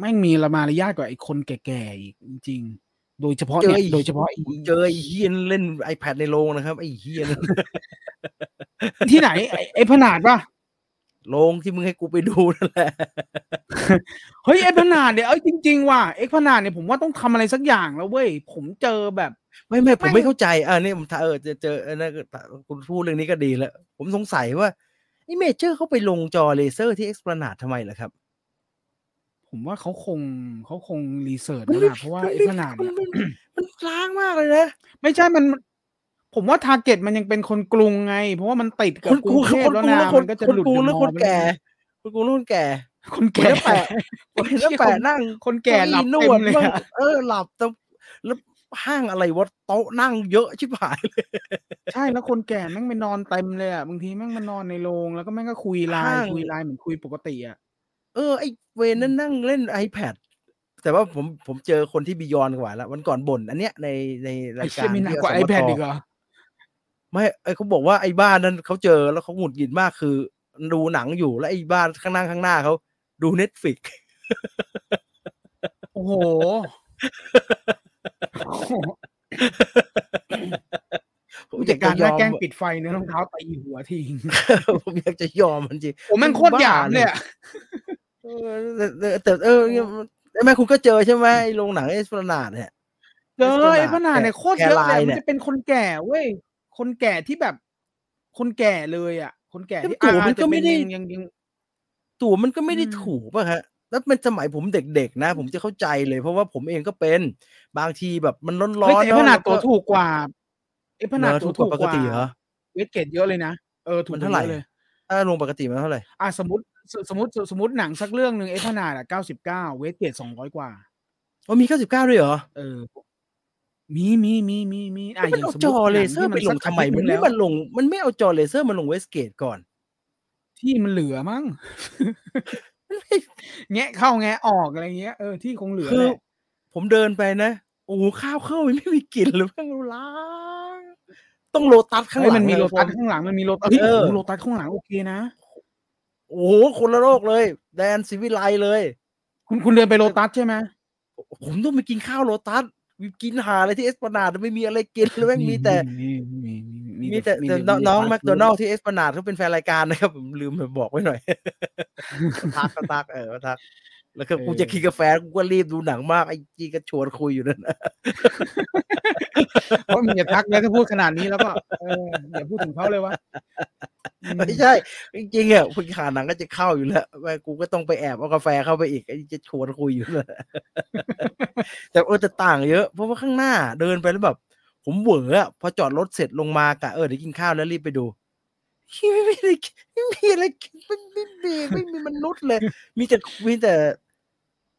ไม่งมีละมารยาทกว่าไอ้คนแก่ๆอีกจริงๆโดยเฉพาะเจอเนี่ยไอ้โดยเฉพาะไอ้เจอไอ้เฮียนเล่น iPad ในโรงนะครับ ไอ้เฮียนที่ไหน ไอ้ไอ้ผนาดป่ะ โรงที่มึงให้กูไปดูนั่นแหละ เฮ้ยไอ้ผนาดเนี่ยเอ้ยจริง ๆ ว่ะไอ้ผนาดเนี่ยผมว่าต้องทำอะไรสักอย่างแล้วเว้ย ผมเจอแบบ ไม่ไม่ผมไม่ไม่เข้าใจอ่านี่ผมถามเออเจอเจอเออนะคุณพูดเรื่องนี้ก็ดีแล้ว ผมสงสัยว่าไอ้เมเจอร์เขาไปลงจอเลเซอร์ที่เอ็กซ์พลานาดทำไมล่ะครับ ผมว่าเขาคงเขาคงรีเสิร์ชมันแล้วล่ะเพราะว่าไอ้ผนาดมัเนี่ยมันมันล้างมากเลยนะ ไม่ใช่มัน ผมว่าทาร์เก็ตมันยังเป็นคนกรุงไง เพราะว่ามันติดกับคนกกรุรุงงเทพคนแล้วกรุงนะแล้วคมันนก็จะคนหลุดกรุงเดอะแล้วมคอลนล์ไปแก่แล้วคนกรุงแล้วคนแก่คนคนแก่แล้วแปะคนแล้วแปะนั่งคนแก่หลับนเต็วมดเลยบ้างอะเออหลับแต่แล้วห้างอะไรวะโต๊ะนั่งเยอะชิบหายเลยใช่แล้วคนแก่แม่งไปนอนเต็มเลยอะบางทีแม่งมานอนในโรงแล้วก็แม่งก็คุยไลห้าน์งคุยไลน์เหมือนคุยปกติอะเออไอเวนนั่นนั่งเล่น iPad แต่ว่าผมผมเจอคนที่บียอนกว่าแล้ววันก่อนบ่นอันเนี้ยในในราไอ้ยเชี่กายรมีหนักที่กว่าสไอมแพดทอีกเหรอ ไม่ไอเขาบอกว่าไอ้บ้านนั้นเขาเจอแล้วเขาหงุดหงิดมากคือ ดูหนังอยู่แล้วไอ้บ้านข้างหน้าข้างหน้าเขาดูเน็ตฟิกโอ้โหผมอผู้จัยาดกการจะยอมหน้าแกล้งปิดไฟเนื้อรองเท้าตีหัวทิ้งผมอยากจะยอมมันจริงโอ้แม่งโคตรหยามเลยอะเออแต่แต่แต่เออเนี่ยไอ้แม่คุณก็เจอใช่ไหมไอ้โรงหนังเอสพลานาดเนี่ยเจอไอ้พนาดเนี่ยโคตรเยอะเลยแคร์ไลน์มันเนี่ยจะเป็นคนแก่เว้ย คนแก่ที่แบบ คนแก่เลยอะ คนแก่ที่แต่ตั๋วมันอาจจะก็ไม่ได้เป็นยังยังยังตั๋วมันก็ไม่ได้อืมถูกป่ะฮะแล้วเป็นสมัยผมเด็กๆนะ ผมจะเข้าใจเลย เพราะว่าผมเองก็เป็นบางทีแบบมันร้อนเฮ้ยๆแต่ไอ้พนาดเอะตัวถูกกว่าไอ้พนาดเหรอตัวถูถูกกกว่ากปกว่าติเหรอเวทเกตเยอะเลยนะเออถูกมันกว่เท่าไหร่ยอะเลยถ้าลงปกติมันเท่าไหร่อะสมมติสสมมติสมมติหนังสักเรื่องหนึ่งไอ้พนาดอะเก้าสิบเก้าเวทเกตสองร้อยกว่าอ๋อมี99ด้วยเหรอเออ มีมีมีมีมีอะมันย่างเอาสมจมุอติเลหนังเซอร์ที่ไปลงสักทำไมอาทิตย์มันหไม่งแล้วมันลง มันไม่เอาจอเลเซอร์มาลงเวสเกตก่อน ที่มันเหลือมั้งแงะเข้าแงะออกอะไรเงี้ยเออที่คงเหลือคือแหละผมเดินไปนะโอ้โหข้าวเข้ามันไม่มีกลิ่นเลยเพิ่งล้างต้องโลตัสข้างหเฮ้ยลังมันมีอะโลตัสผมข้างหลังมันมีโลตัสเฮ้ยเออโอ้โหโลตัสข้างหลังโอเคนะโอ้โหคนละโลกเลย แดนซิวิไลเลย คุณคุณเดินไปโลตัสใช่ไหมผมต้องไปกินข้าวโลตัส กินหาอะไรที่เอสปนาดไม่มีอะไรกินเลยแม่งมีแต่มีมีมีแต่แต่น้องน้องแมคโดนัลที่เอสปนาดเขาเป็นแฟนรายการนะครับผมลืมบอกไว้หน่อยทักก็ทักเออก็ทัก แล้วก็เออกูจะกินกาแฟกูก็รีบดูหนังมากไอ้จีก็ชวนคุยอยู่นั่นนะเพราะมึงอย่าทักเลยถ้าพูดขนาดนี้แล้วก็เอออย่าพูดถึงเขาเลยวะอืมไม่ใช่ จริงๆอะคุณขาหนังก็จะเข้าอยู่แล้วแม่กูก็ต้องไปแอบเอากาแฟเข้าไปอีกไอ้จะชวนคุยอยู่นั่นแหละแต่เออแต่ต่างเยอะเพราะว่าข้างหน้าเดินไปแล้วแบบ ผมเหวออะพอจอดรถเสร็จลงมากะเออเดี๋ยวกินข้าวแล้วรีบไปดูไม่มีอะไรไม่มีอะไรไม่ไม่มีไม่มีมนุษย์เลย มีแต่มีแต่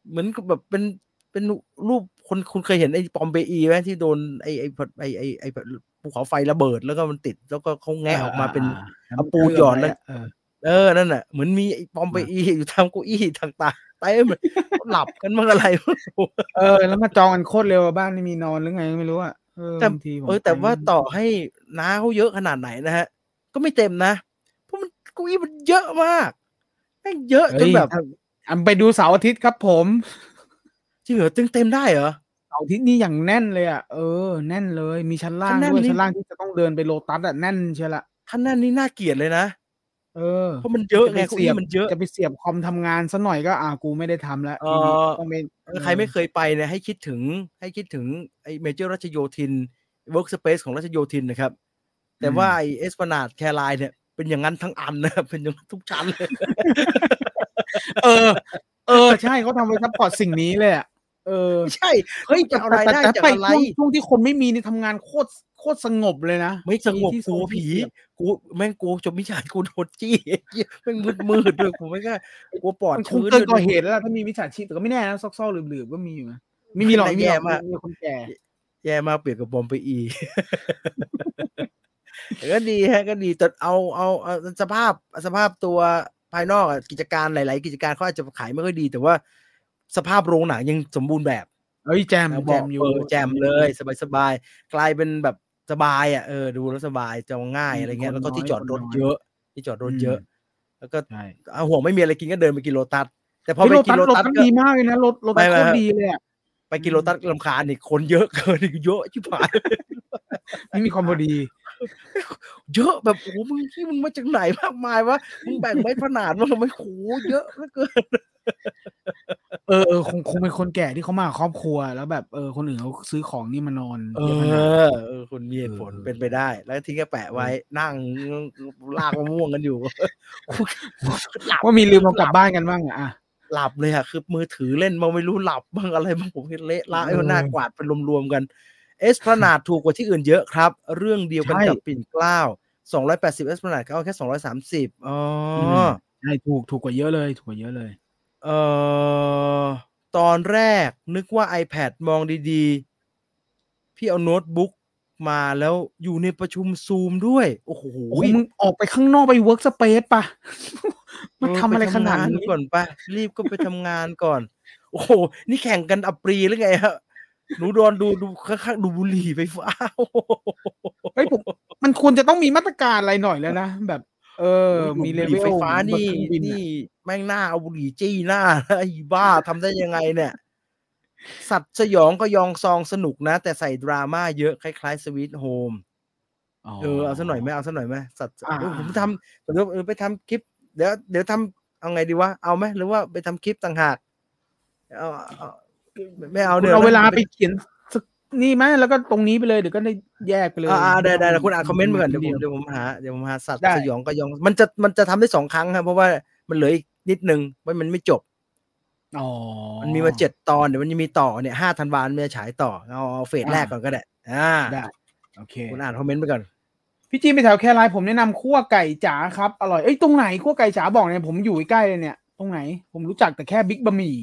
เหมือนกับแบบเป็นเป็นรูปคนคุณเคยเห็นไอ้ปอมเปอีไหมที่โดนไอ้ไอ้ไอ้ไอ้ไอ้ภูเขาไฟระเบิดแล้วก็มันติดแล้วก็เขาแงะออกมาเป็นเอาปูหยอดแล้วเออเออนั่นน่ะเหมือนมีไอ้ปอมไปอีอยู่ทำเก้าอี้ต่างๆเต็มเลยหลับกันบ้างอะไรบ้างเออ แล้วมาจองกันโคตรเร็วอะบ้านไม่มีนอนหรือไงไม่รู้อะเออแต่บางทีผมเออแต่ว่าไปต่อให้น้าเขาเยอะขนาดไหนนะฮะ ก็ไม่เต็มนะ เพราะมันเก้าอี้มันเยอะมากแม่งเยอะจเฮ้นยแบบถ้า อันไปดูเสาร์อาทิตย์ครับผมจริงเหรอเต็มเต็มได้เหรอเสาร์อาทิตย์นี่อย่างแน่นเลยอะเออแน่นเลยมีชั้นล่างชั้นแน่นด้วยนี่ชั้นล่างที่จะต้องเดินไปโลตัสอะแน่นเชียวละท่านนั่นนี่น่าเกลียดเลยนะเออเพราะมันเยอะไงจะไปเก้าเสียอี้บมันเยอะจะไปเสียบคอมทำงานซะหน่อยก็อ่ากูไม่ได้ทำแล้วเอทีนี้อต้องไปเออใครไม่เคยไปเนี่ยให้คิดถึงให้คิดถึงไอ้เมเจอร์รัชโยธิน workspace ของรัชโยธินนะครับ แต่ว่าไอเอสพนาดแครายเนี่ย เป็นอย่างนั้นทั้งอันนะครับเป็นอย่างนั้นทุกชั้นเลย เออ เออ ใช่เขาทำไว้ support สิ่งนี้เลยอะเออไม่ใช่เฮ้ยจะเอารายได้แต่จากไปอะไรช่วงช่วงที่คนไม่มีนี่ทำงานโคตรโคตรสงบเลยนะไม่สงบที่กลัวที่ผีเสียบกูแม่งกูจบมิจฉากูโดนจี้แม่งมืดมืดๆด้วยกูไม่กล้ากลัวปอดมันคงชื้นเกินก่อด้วยเหตุแล้วล่ะถ้ามีมิจฉาชีพแต่ก็ไม่แน่นะซอกซอกหลืบๆก็มีอยู่นะไม่มีหรอกไม่มีหรอกแย่มากมีคนแก่แย่มากเปรียบกับบอมไปอีแต่ ก็ดีฮะก็ดีแต่เอาเอาเอาสภาพสภาพตัวภายนอกอะกิจการหลาย ๆ กิจการเขาอาจจะขายไม่ค่อยดี แต่ว่าสภาพโรงหนังยังสมบูรณ์แบบเอ้ยแจมนะแจบอกมอยู่เออแจมเลยสบายสบายๆกลายเป็นแบบสบายอะเออดูแล้วสบายจองง่ายอะไรเงี้ยแล้วก็ที่จอดรถเยอะ ที่จอดรถเยอะ แล้วก็ใช่เอาห่วงไม่มีอะไรกินก็เดินไปกินโลตัสแต่พอเฮ้ยไปโลกิตันสโลโลตัสก็ตัสดีมากเลยนะโลโลตัสไม่โคไม่ตรดีเลยอะไปกินโลตัสลำคาญอีกคนเยอะเกินอีกเยอะชิบหายไม่มีความพอดี เยอะแบบโอ้โหมึงที่มึงมาจากไหนมากมายวะมึงแบ่งไว้ขนาดมันทำไมโหเยอะเหลือเกินเออเออคงคงเป็นคนแก่ที่เขามากับครอบครัวแล้วแบบเออคนอื่นเขาซื้อของนี่มานอนเอเยอะขนาดนั้นอเออคุณมีเหตุผลเออเป็นไปได้ แล้วทิ้งก็แปะไว้นั่งลากมะม่วงกันอยู่หลับว่ามีลืมเอากลับบ้านกันบ้างอะอะหลับเลยอะคือมือถือเล่นมาไม่รู้หลับบ้างอะไรบ้างผมเห็นเละละไอ้เออหน้ากวาดเป็นรวมๆกัน เอสพนาดถูกกว่าที่อื่นเยอะครับ เรื่องเดียวกันใช่กับปิ่นเกล้าสองร้อยแปดสิบเอสพนาดเขาเอาแค่สองร้อยสามสิบอ๋ออใช่ถูกถูกกว่าเยอะเลยถูกกว่าเยอะเลยเอ่อตอนแรกนึกว่า iPad มองดีๆ พี่เอาโน้ตบุ๊กมาแล้วอยู่ในประชุมซูมด้วย โอ้โหโอ้โหมึงออกไปข้างนอกไป workspace ปะมันทำอะไรขนาดเปทำงนี้ก่อนปะรีบก็ไปทำงานก่อน โอ้โห นี่แข่งกันอัปรีย์หรือไงฮะ หนูโดนดูดูข้างๆดูบุหรี่ไฟฟ้าโอ้โหเฮ้ยผมมันควรจะต้องมีมาตรการอะไรหน่อยแล้วนะแบบ เออ มีเลบุหเวรี่ลไฟฟ้านี่บเครื่องบิอะนี่แม่งหน้าเอาบุหรี่จี้หน้าไอ้บ้าทำได้ยังไงเนี่ย สัตว์สยองก็ยองซองสนุกนะ แต่ใส่ดราม่าเยอะคล้ายๆสวีทโฮมเออเอาซะหน่อยไหมเอาซะหน่อยไหมสัตว์อ่าเออผมทำผมจะเออไปทำคลิป เดี๋ยวเดี๋ยวทำเอาไงดีวะเอาไหมหรือว่าไปทำคลิปต่างหากเอาเอา ไม่เอาคุณเดี๋ยวเอาเวลานะไปเขียนสักนี่ไหมแล้วก็ตรงนี้ไปเลยเดี๋ยวก็ได้แยกไปเลย อ่าๆได้ได้ได้คุณอ่านคอมเมนต์มาก่อนเดี๋ยวผมดีเดี๋ยวผมหาเดี๋ยวผมหาสัตว์ได้ สยองก็ยอง มันจะมันจะทำได้สองครั้งครับเพราะว่ามันเหลืออีกนิดนึงว่ามันไม่จบ อ๋อมันมีมาเจ็ดตอนเดี๋ยวมันจะมีต่อเนี่ยห้าธันวาคมมันจะฉายต่อเอาเอาเฟสแรกก่อนก็ได้อ่าได้โอเค คุณอ่านคอมเมนต์ไปก่อน พี่จีนไปแถวแครายผมแนะนำคั่วไก่จ๋าครับ อร่อย เอ้ยตรงไหนคั่วไก่จ๋าบอกเนี่ยผมอยู่ใกล้เลยเนี่ย ตรงไหน ผมรู้จักแต่แค่บิ๊กบะหมี่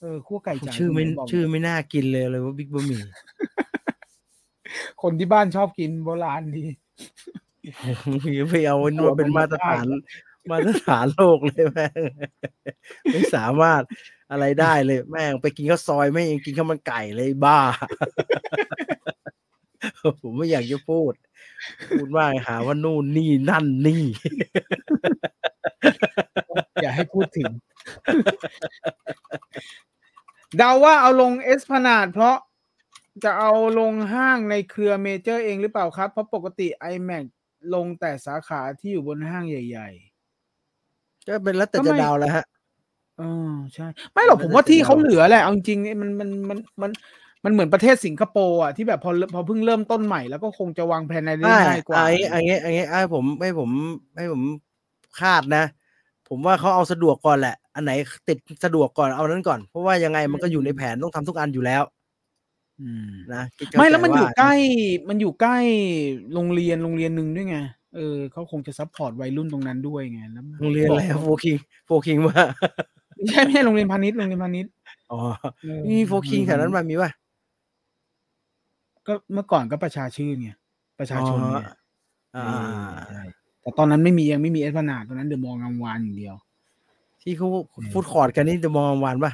เออคั่วไก่จ๋าชื่อไม่ตรงหนบกชื่อไม่น่ากินเลยเลยว่าบิ๊กบะหมี่คนที่บ้านชอบกินโบราณดีไปเอาไว้นวดเป็นมาตรฐาน มาตรฐานโลกเลยแม่งไม่สามารถอะไรได้เลย แม่งไปกินข้าวซอยไม่ยังกินข้าวมันไก่เลยบ้า ผมไม่อยากจะพูด พูดมากหาว่านู่นนี่นั่นนี่ อย่าให้พูดถึง เดาว่าเอาลงเอสพนาดเพราะจะเอาลงห้างในเครือเมเจอร์เองหรือเปล่าครับ เพราะปกติ iMac ลงแต่สาขาที่อยู่บนห้างใหญ่ก็เป็นแล้วแต่ก็จะไม่เดาวแล้วฮะเออใช่ ไม่หรอกผมว่าที่เขาเหลือแหละ เอาจริงๆมันมันมันมันมันเหมือนประเทศสิงคโปร์อะที่แบบพอพอเพิ่งเริ่มต้นใหม่แล้วก็คงจะวางแผนอะไรได้ง่ายกว่าไอ้ไอ้ไอ้ไอ้ไอ้ผมให้ผมให้ผมคาดนะ ผมว่าเขาเอาสะดวกก่อนแหละ อันไหนติดสะดวกก่อนเอานั้นก่อน เพราะว่ายังไงมันก็อยู่ในแผนต้องทำทุกอันอยู่แล้วอืมนะคิดเข้าไม่แล้วมันใจอยู่ว่าใกล้ มันอยู่ใกล้โรงเรียนโรงเรียนหนึ่งด้วยไงเออเขาคงจะ support วัยรุ่นตรงนั้นด้วยไงแล้วโรงเรียนอะไร Four Kings Four Kings ว่าไม่ใช่ไม่ใช่โรงเรียนพาณิชย์โรงเรียนพาณิชย์อ๋อเออมี Four Kings แถวนั้นมามีป่ะก็เมื่อก่อนก็ประชาชื่นไงประชาชนไงอ่าเออใช่ แต่ตอนนั้นไม่มียังไม่มีเอสพนาดตอนนั้นเดอะมองงามวานอย่างเดียว ที่เขาฟูดคอร์ดกันนี่จะมองวันป่ะ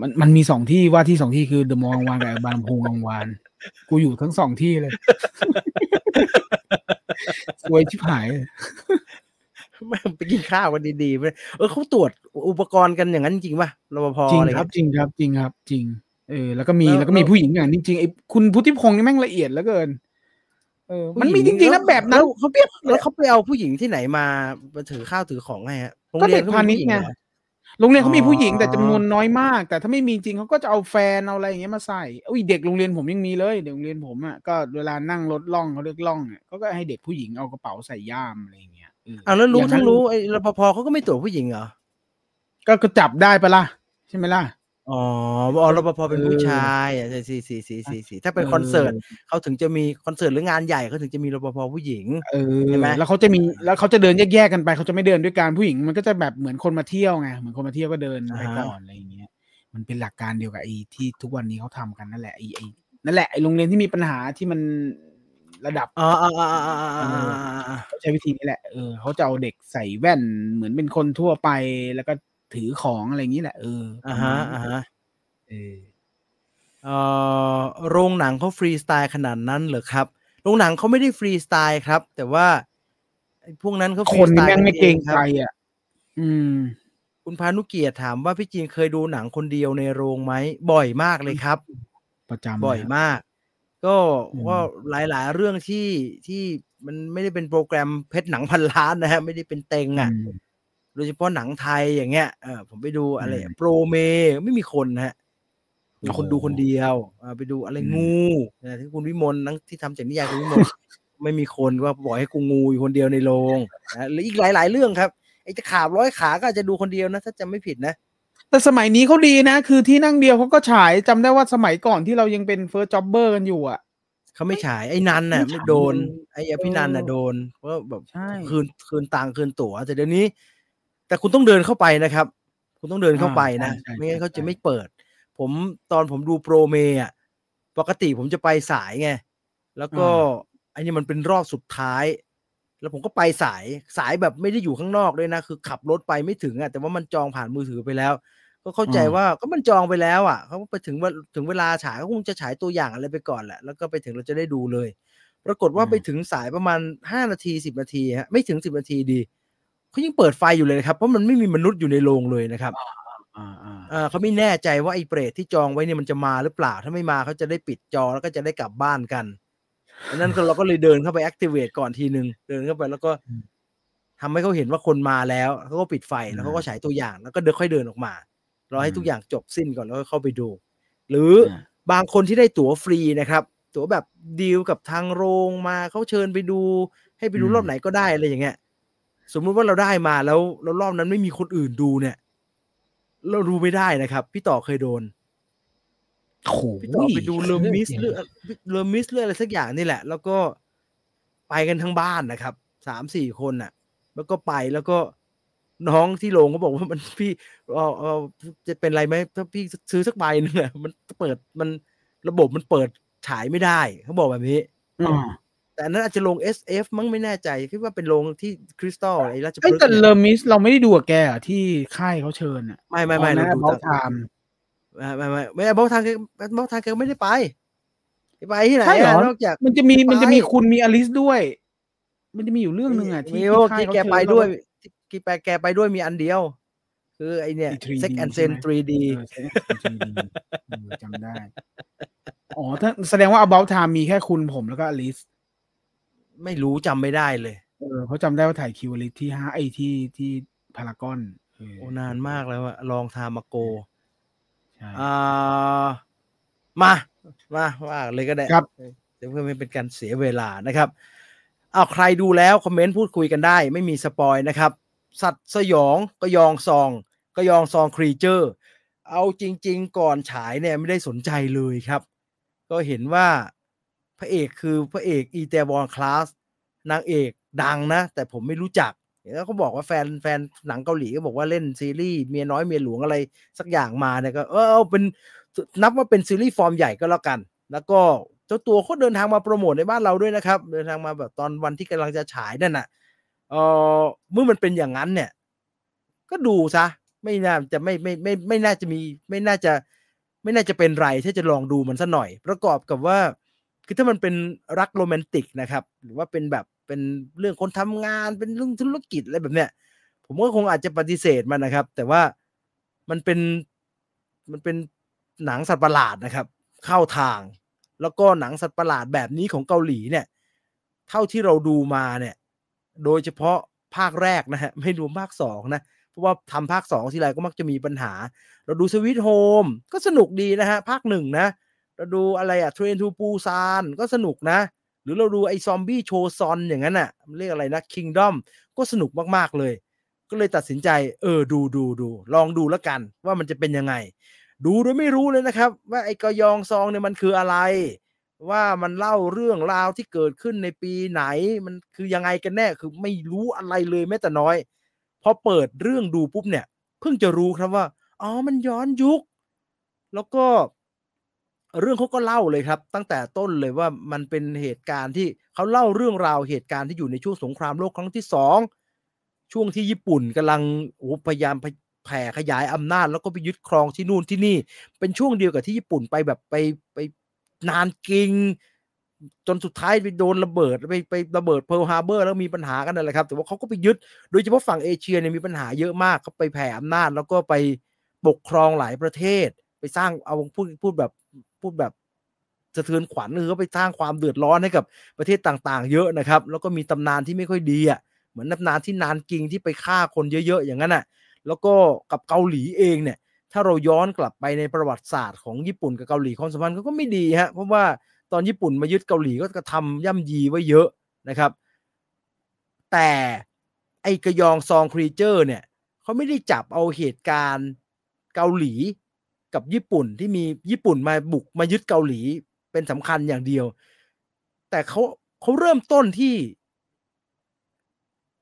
มันมันมีสองที่ว่าที่สองที่คือเดอะมองงามวานกับบางลำพูงามวานกูอยู่ทั้งสองที่เลยสวยชิบหายเลยไม่ไปกินข้าวกันดีๆไปเออเขาตรวจอุปกรณ์กันอย่างนั้นจริงป่ะรปภจริงอะไรครับเงี้ยจริงครับ จริงครับ จริง เออ แล้วก็มีแล้วแล้วก็มีแล้วผู้หญิงอย่างนี้จริงไอ้คุณพุทธิพงศ์นี่แม่งละเอียดเหลือเกิน เออมันมีผู้หจริงๆนะแบบนั้นล้วเขาเปียบแล้วเขาไปเอาผู้หญิงที่ไหนมามาถือข้าวถือของไงฮะโรงก็เรียเด็นกเขาพามีณิชผู้หญิงย์ไงเหรอโรงเรียนเขามีผู้หญิงอ๋อแต่จำนวนน้อยมาก แต่ถ้าไม่มีจริงเขาก็จะเอาแฟนเอาอะไรอย่างเงี้ยมาใส่อุ้ยเด็กโรงเรียนผมยังมีเลยเด็กโรงเรียนผมอะก็เวลานั่งรถล่องเขาเรียกล่องอะเขาก็ให้เด็กผู้หญิงเอากระเป๋าใส่ย่ามอะไรอย่างเงี้ยเอออ้าวแล้วรู้อย่างนั้ทั้นงรู้ไอ้รปภเขาก็ไม่ตรวจผู้หญิงเหรอก็ก็จับได้ปะล่ะใช่ไหมล่ะ อ๋ออ๋อรปภเป็นผู้เออชายอะใช่สี่สี่สี่สี่สี่ถ้าเป็นเออคอนเสิร์ตเขาถึงจะมีคอนเสิร์ตหรืองานใหญ่เขาถึงจะมีรปภผู้หญิงเออใช่ไหมแล้วเขาจะมีแล้วเขาจะเดินแยกๆกันไปเขาจะไม่เดินด้วยกันผู้หญิง มันก็จะแบบเหมือนคนมาเที่ยวไงเหมือนคนมาเที่ยวก็เดินไปก่อนอะไรอย่างเงี้ยมันเป็นหลักการเดียวกับไอ้ที่ทุกวันนี้เขาทำกันนั่นแหละไอ้ไอ้นั่นแหละไอ้โรงเรียนที่มีปัญหาที่มันระดับอ๋ออ๋ออ๋ออ๋ออ๋ออ๋ออ๋อเขาใช้วิธีนี้แหละเออเขาจะเอาเด็กใส่แว่นเหมือนเป็นคนทั่วไปแล้วก็ ถือของอะไรอย่างนี้แหละเอออ่าฮะอ่าฮะเออเอ่อโรงหนังเขาฟรีสไตล์ขนาดนั้นเหรอครับโรงหนังเขาไม่ได้ฟรีสไตล์ครับ แต่ว่าไอ้พวกนั้นเขาฟครีนสไตนี่ล์แม่งไม่เกรงคใจบอะ อืม คุณพานุเกียรติถามว่าพี่จีนเคยดูหนังคนเดียวในโรงไหมบ่อยมากเลยครับ ประจำบ่อยเลยมาก ก็อืมก็หลายๆ เรื่องที่ที่มันไม่ได้เป็นโปรแกรมเพชรหนังพันล้านนะฮะไม่ได้เป็นเต็งอะอืม โดยเฉพาะหนังไทยอย่างเงี้ยเออผมไปดูอะไรอืมโปรเมไม่มีคนนะฮะมีคนโอ้โหดูคนเดียวอ่าไปดูอะไรอืมงูนะที่คุณวิมลนังที่ทำจากนิยายคุณวิมลไม่มีคนว่าบอกให้กูงูอยู่คนเดียวในโรงนะหรืออีกหลาย ๆ เรื่องครับไอ้จะขาบร้อยขาก็อาจจะดูคนเดียวนะ ถ้าจำไม่ผิดนะ แต่สมัยนี้เขาดีนะ คือที่นั่งเดียวเขาก็ฉายจำได้ว่าสมัยก่อนที่เรายังเป็น first jobber กันอยู่อะเขาไม่ฉายไอ้นันน่ะไม่ไม่ฉายโดนเลยไอ้อภินันท์น่ะเออโดนเพราะแบบใช่คืนคืนตังค์คืนตั๋วแต่เดี๋ยวนี้ แต่คุณต้องเดินเข้าไปนะครับ คุณต้องเดินเข้าไปนะใช่ใช่ไม่งั้นเขาใช่จะไม่เปิด ผมตอนผมดูโปรเมอะปกติผมจะไปสายไง แล้วก็อันนี้มันเป็นรอบสุดท้าย แล้วผมก็ไปสายสายแบบไม่ได้อยู่ข้างนอกด้วยนะ คือขับรถไปไม่ถึงอะแต่ว่ามันจองผ่านมือถือไปแล้ว ก็เข้าใจว่าก็มันจองไปแล้วอะเขาไปถึงว่าถึงเวลาฉายก็คงจะฉายตัวอย่างอะไรไปก่อนแหละแล้วก็ไปถึงเราจะได้ดูเลย ปรากฏว่าไปถึงสายประมาณห้านาทีสิบนาทีฮะไม่ถึงสิบนาทีดี เขายังเปิดไฟอยู่เลยนะครับเพราะมันไม่มีมนุษย์อยู่ในโรงเลยนะครับอ่าอ่าเอ่าเขาไม่แน่ใจว่าไอ้เปรตที่จองไว้เนี่ยมันจะมาหรือเปล่า ถ้าไม่มาเขาจะได้ปิดจอแล้วก็จะได้กลับบ้านกันดังนั้นก็เราก็เลยเดินเข้าไป activate ก่อนทีนึงเดินเข้าไปแล้วก็ทำให้เขาเห็นว่าคนมาแล้วเขาก็ปิดไฟแล้วเขาก็ฉายตัวอย่างแล้วก็เดินค่อยเดินออกมารอให้ทุกอย่างจบสิ้นก่อนแล้วก็เข้าไปดู หรือออ่าบางคนที่ได้ตั๋วฟรีนะครับ ตั๋วแบบดีลกับทางโรงมาเขาเชิญไปดู ให้ไปดูรอบไหนก็ได้อะไรอย่างเงี้ย สมมุติว่าเราได้มาแล้วแล้วรอบนั้นไม่มีคนอื่นดูเนี่ย เราดูไม่ได้นะครับ พี่ต่อเคยโดนโอ้โหพี่ต่อไปดูเลอมิสหรือเลอมิสหรืออะไรสักอย่างนี่แหละ แล้วก็ไปกันทั้งบ้านนะครับสามสี่คนน่ะ แล้วก็ไปแล้วก็น้องที่โรงก็บอกว่ามันพี่เออเออจะเป็นไรไหมถ้าพี่ซื้อสักใบหนึงอะมันเปิดมันระบบมันเปิดฉายไม่ได้เขาบอกแบบนี้อ่า แต่อันนั้นอาจจะลง SF มั้งไม่แน่ใจคิดว่าเป็นโรงที่คริสตัลไอ้ราชพเอ้ยฤกษ์แต่เนี่ยเลอมิสเราไม่ได้ดูกับแกเหรอที่ค่ายเขาเชิญอะไม่ไม่ไม่ตอนเรานั้นดูบอลทางไทม์ไม่ไม่ไม่ไม่บอลทางแกบอลทางแกไม่ได้ไปไปที่ไหนใช่เหรอะอนอกจากมันจะมีไปมันจะมีคุณมีอลิสด้วย มันจะมีอยู่เรื่องหนึ่งอะที่มีที่โอ้ค่ายที่เขาแกเชิญไปแล้วด้วยที่ที่แกแกไปด้วยมีอันเดียว คือไอเนี่ยไอ้ 3D Sex and ใช่ Zen ไหม 3D เออใช่จริงๆเออจำได้ อ๋อถ้าแสดงว่า about time มีแค่คุณผมแล้วก็อลิส ไม่รู้จำไม่ได้เลย เออเขาจำได้ว่าถ่ายคิวอลิสที่ห้าไอที่ที่พารากอนโอ้นานมากแล้วอะลองทามาโกใช่อ่ามา มาว่าเลยก็ได้ครับเดี๋ยวเพื่อไม่เป็นการเสียเวลานะครับเอาใครดูแล้วคอมเมนต์พูดคุยกันได้ ไม่มีสปอยนะครับ สัตว์สยองก็ยองซอง ก็ยองซองครีเจอร์ เอาจริง ๆ ก่อนฉายเนี่ยไม่ได้สนใจเลยครับ ก็เห็นว่า พระเอกคือพระเอกอีเตวอนคลาสนางเอกดังนะ แต่ผมไม่รู้จักแล้วเขาบอกว่าแฟนแฟนหนังเกาหลีก็บอกว่าเล่นซีรีส์เมียน้อยเมียหลวงอะไรสักอย่างมาเนี่ยก็ เออเป็นนับว่าเป็นซีรีส์ฟอร์มใหญ่ก็แล้วกัน แล้วก็เจ้าตัวเขาเดินทางมาโปรโมทในบ้านเราด้วยนะครับ เดินทางมาแบบตอนวันที่กำลังจะฉายนั่นน่ะเออเมื่อมันเป็นอย่างนั้นเนี่ย ก็ดูซะไม่น่าจะไม่ไม่ไม่ไม่น่าจะมี ไม่น่าจะ ไม่น่าจะเป็นไรถ้าจะลองดูมันสัหน่อย ประกอบกับว่า คือถ้ามันเป็นรักโรแมนติกนะครับ หรือว่าเป็นแบบเป็นเรื่องคนทำงานเป็นเรื่องธุรกิจอะไรแบบเนี้ย ผมก็คงอาจจะปฏิเสธมันนะครับ แต่ว่ามันเป็นมันเป็นหนังสัตว์ประหลาดนะครับ เข้าทาง แล้วก็หนังสัตว์ประหลาดแบบนี้ของเกาหลีเนี่ย เท่าที่เราดูมาเนี่ย โดยเฉพาะภาคแรกนะฮะไม่รวมภาคสองนะเพราะว่าทำภาคสองทีไรก็มักจะมีปัญหา เราดูสวิตโฮมก็สนุกดีนะฮะภาคหนึ่งนะ เราดูอะไรอะเทรนทูปูซานก็สนุกนะ หรือเราดูไอ้ซอมบี้โชซอนอย่างนั้นอะเรียกอะไรนะคิงดอมก็สนุกมากๆเลย ก็เลยตัดสินใจ เออดูดูดูลองดูแล้วกัน ว่ามันจะเป็นยังไง ดูโดยไม่รู้เลยนะครับ ว่าไอ้กยองซองเนี่ยมันคืออะไร ว่ามันเล่าเรื่องราวที่เกิดขึ้นในปีไหนมันคือยังไงกันแน่คือไม่รู้อะไรเลยแม้แต่น้อยพอเปิดเรื่องดูปุ๊บเนี่ย เพิ่งจะรู้ครับว่าอ๋อมันย้อนยุค แล้วก็ เรื่องเขาก็เล่าเลยครับ ตั้งแต่ต้นเลยว่ามันเป็นเหตุการณ์ที่เขาเล่าเรื่องราวเหตุการณ์ที่อยู่ในช่วงสงครามโลกครั้งที่สองช่วงที่ญี่ปุ่นกำลังโอ้พยายามแผ่ขยายอำนาจ แล้วก็ไปยึดครองที่นู่นที่นี่ เป็นช่วงเดียวกับที่ญี่ปุ่นไปแบบไปไปนานกิง จนสุดท้ายไปโดนระเบิดไปไประเบิดเพิร์ลฮาร์เบอร์แล้วมีปัญหากันนั่นแหละครับ แต่ว่าเขาก็ไปยึดโดยเฉพาะฝั่งเอเชียเนี่ยมีปัญหาเยอะมากเขาไปแผ่อำนาจ แล้วก็ไปปกครองหลายประเทศ ไปสร้างเอาพูดพูดแบบ พูดแบบสะเทือนขวัญคือเขาไปสร้างความเดือดร้อนให้กับประเทศต่างๆ เยอะนะครับ แล้วก็มีตำนานที่ไม่ค่อยดีอะเหมือนตำนานที่นานกิงที่ไปฆ่าคนเยอะๆ อย่างนั้นอะแล้วก็กับเกาหลีเองเนี่ย ถ้าเราย้อนกลับไปในประวัติศาสตร์ของญี่ปุ่นกับเกาหลีความสัมพันธ์ก็ไม่ดีฮะเพราะว่าตอนญี่ปุ่นมายึดเกาหลีก็กระทำย่ำยีไว้เยอะนะครับ แต่ไอกระยองซองครีเจอร์เนี่ยเขาไม่ได้จับเอาเหตุการณ์เกาหลี กับญี่ปุ่นที่มีญี่ปุ่นมาบุกมายึดเกาหลีเป็นสำคัญอย่างเดียว แต่เขาเขาเริ่มต้นที่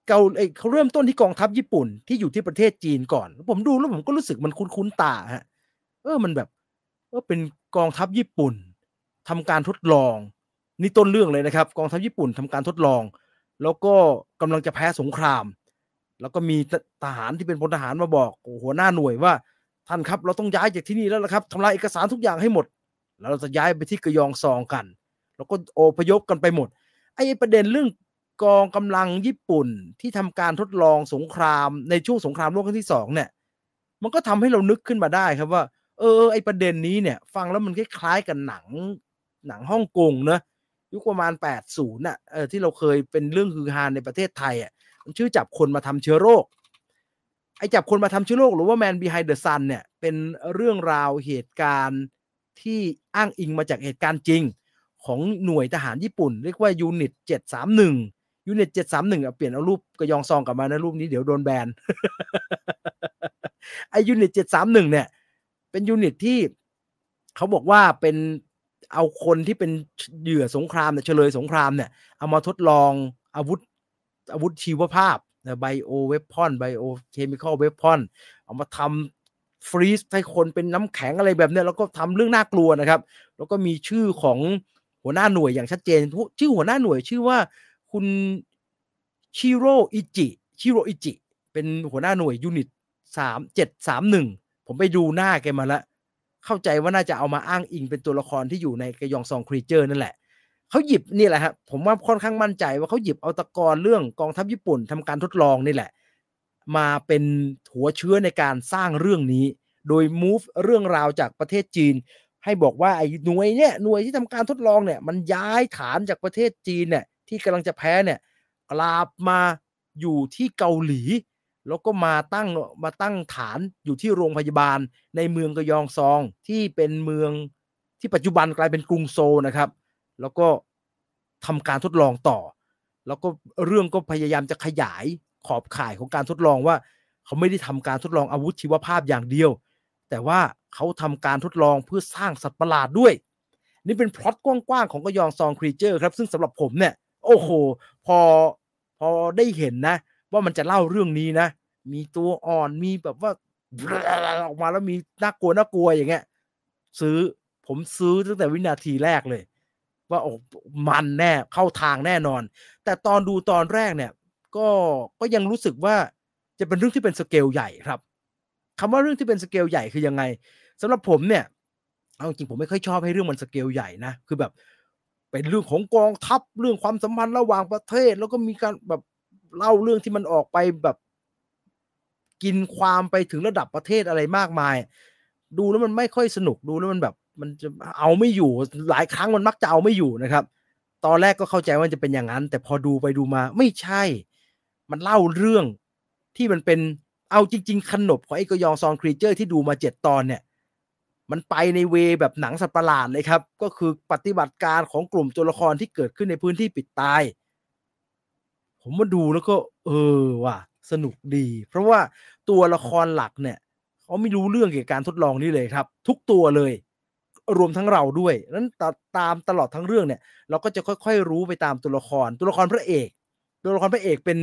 เกาเขาเริ่มต้นที่กองทัพญี่ปุ่นที่อยู่ที่ประเทศจีนก่อน ผมดูแล้วผมก็รู้สึกมันคุ้นๆตาฮะเออมันแบบเออเป็นกองทัพญี่ปุ่นทำการทดลอง นี่ต้นเรื่องเลยนะครับ กองทัพญี่ปุ่นทำการทดลอง แล้วก็กำลังจะแพ้สงคราม แล้วก็มีทหารที่เป็นพลทหารมาบอกหัวหน้าหน่วยว่า ท่านครับ เราต้องย้ายจากที่นี่แล้วละครับทำลายเอกสารทุกอย่างให้หมด แล้วเราจะย้ายไปที่กระยองซองกัน แล้วก็โอพยพกันไปหมด ไอ้ประเด็นเรื่องกองกำลังญี่ปุ่นที่ทำการทดลองสงครามในช่วงสงครามโลกครั้งที่สองเนี่ย มันก็ทำให้เรานึกขึ้นมาได้ครับว่า เออ ไอประเด็นนี้เนี่ย ฟังแล้วมันคล้ายๆกับหนังหนังฮ่องกงเนะยุคประมาณแปดศูนย์น่ะเออที่เราเคยเป็นเรื่องฮือฮาในประเทศไทยอะมันชื่อจับคนมาทำเเชื้อโรค ไอจับคนมาทำชื้อโรคหรือว่า Man Behind the Sun เนี่ย เป็นเรื่องราวเหตุการณ์ที่อ้างอิงมาจากเหตุการณ์จริง ของหน่วยทหารญี่ปุ่น เรียกว่า unit เจ็ดสามหนึ่ง unit เจ็ดสามหนึ่งเปลี่ยนเอารูปกระยองซองกลับมานะรูปนี้เดี๋ยวโดนแบนไอ unit เจ็ดสามหนึ่งเนี่ย เป็น unit ที่เขาบอกว่าเป็นเอาคนที่เป็นเหยื่อสงครามเนี่ยเชลยสงครามเนี่ย เอามาทดลองอาวุธอาวุธชีวภาพ bio weapon biochemical weapon เอามาทำ freeze ให้คนเป็นน้ำแข็งอะไรแบบเนี้ยแล้วก็ทำเรื่องน่ากลัวนะครับ แล้วก็มีชื่อของหัวหน้าหน่วยอย่างชัดเจน ชื่อหัวหน้าหน่วยชื่อว่าคุณชิโรอิชิอิชิโรอิชิอิเป็นหัวหน้าหน่วย unit สามเจ็ดสามหนึ่งผมไปดูหน้าแกมาแล้วเข้าใจว่าน่าจะเอามาอ้างอิงเป็นตัวละครที่อยู่ในกยองซอง Creature นั่นแหละ เขาหยิบนี่แหละฮะผมว่าค่อนข้างมั่นใจว่าเขาหยิบเอาตะกอนเรื่องกองทัพญี่ปุ่นทำการทดลองนี่แหละ มาเป็นหัวเชื้อในการสร้างเรื่องนี้ โดย move เรื่องราวจากประเทศจีน ให้บอกว่าไอ้หน่วยเนี่ยหน่วยที่ทำการทดลองเนี่ย มันย้ายฐานจากประเทศจีนเนี่ยที่กำลังจะแพ้เนี่ยกลับมาอยู่ที่เกาหลี แล้วก็มาตั้งมาตั้งฐานอยู่ที่โรงพยาบาลในเมืองกยองซองที่เป็นเมืองที่ปัจจุบันกลายเป็นกรุงโซลนะครับ แล้วก็ทำการทดลองต่อ แล้วก็เรื่องก็พยายามจะขยายขอบข่ายของการทดลองว่า เขาไม่ได้ทำการทดลองอาวุธชีวภาพอย่างเดียว แต่ว่าเขาทำการทดลองเพื่อสร้างสัตว์ประหลาดด้วย นี่เป็นพล็อตกว้างๆของกยองซอง Creature ครับ ซึ่งสำหรับผมเนี่ย โอ้โห พอพอได้เห็นนะ ว่ามันจะเล่าเรื่องนี้นะ มีตัวอ่อนมีแบบว่าออกมาแล้วมีน่ากลัวน่ากลัวอย่างเงี้ยซื้อผมซื้อตั้งแต่วินาทีแรกเลย ว่าโอ้มันแน่เข้าทางแน่นอน แต่ตอนดูตอนแรกเนี่ย ก็ก็ยังรู้สึกว่าจะเป็นเรื่องที่เป็นสเกลใหญ่ครับคำว่าเรื่องที่เป็นสเกลใหญ่คือยังไงสำหรับผมเนี่ยเอาจริงผมไม่ค่อยชอบให้เรื่องมันสเกลใหญ่นะคือแบบเป็นเรื่องของกองทัพเรื่องความสัมพันธ์ระหว่างประเทศ แล้วก็มีการแบบเล่าเรื่องที่มันออกไปแบบกินความไปถึงระดับประเทศอะไรมากมาย ดูแล้วมันไม่ค่อยสนุกดูแล้วมันแบบ มันจะเอาไม่อยู่หลายครั้งมันมักจะเอาไม่อยู่นะครับ ตอนแรกก็เข้าใจว่าจะเป็นอย่างนั้น แต่พอดูไปดูมาไม่ใช่ มันเล่าเรื่องที่มันเป็นเอาจริง ๆ ขนบของไอ้กยองซองครีเจอร์ที่ดูมาเจ็ดตอนเนี่ย มันไปในเวแบบหนังสัตว์ประหลาดเลยครับ ก็คือปฏิบัติการของกลุ่มตัวละครที่เกิดขึ้นในพื้นที่ปิดตาย ผมมาดูแล้วก็ เออว่ะสนุกดี เพราะว่าตัวละครหลักเนี่ย เขาไม่รู้เรื่องเกี่ยวกับการทดลองนี่เลยครับ ทุกตัวเลย รวมทั้งเราด้วยนั้นตามตลอดทั้งเรื่องเนี่ย เราก็จะค่อยๆ รู้ไปตามตัวละคร ตัวละครพระเอก ตัวละครพระเอกเป็น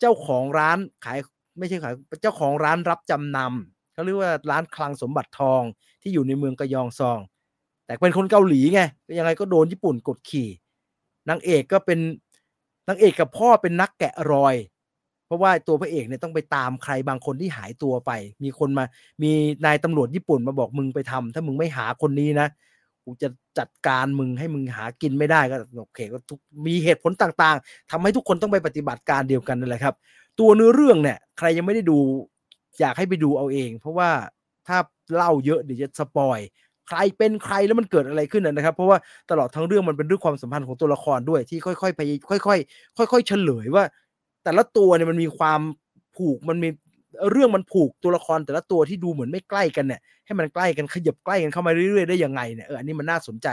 เจ้าของร้านขายไม่ใช่ขายเจ้าของร้านรับจำนำเขาเรียกว่าร้านคลังสมบัติทองที่อยู่ในเมืองกะยองซอง แต่เป็นคนเกาหลีไงยังไงก็โดนญี่ปุ่นกดขี่นางเอกก็เป็นนางเอกกับพ่อเป็นนักแกะรอย เพราะว่าตัวพระเอกเนี่ยต้องไปตามใครบางคนที่หายตัวไป มีคนมา มีนายตำรวจญี่ปุ่นมาบอกมึงไปทำถ้ามึงไม่หาคนนี้นะกูจะจัดการมึงให้มึงหากินไม่ได้ก็โอเคก็ทุกมีเหตุผลต่างๆทำให้ทุกคนต้องไปปฏิบัติการเดียวกันนั่นแหละครับ ตัวเนื้อเรื่องเนี่ยใครยังไม่ได้ดูอยากให้ไปดูเอาเอง เพราะว่าถ้าเล่าเยอะเดี๋ยวจะสปอยใครเป็นใครแล้วมันเกิดอะไรขึ้นนะครับ เพราะว่าตลอดทั้งเรื่องมันเป็นเรื่องความสัมพันธ์ของตัวละครด้วยที่ค่อยๆไปค่อยๆค่อยๆเฉลยว่า แต่ละตัวเนี่ยมันมีความผูกมันมีเรื่องมันผูกตัวละครแต่ละตัวที่ดูเหมือนไม่ใกล้กันเนี่ยให้มันใกล้กันขยับใกล้กันเข้ามาเรื่อยๆได้ยังไงเนี่ยเอออันนี้มันน่าสนใจ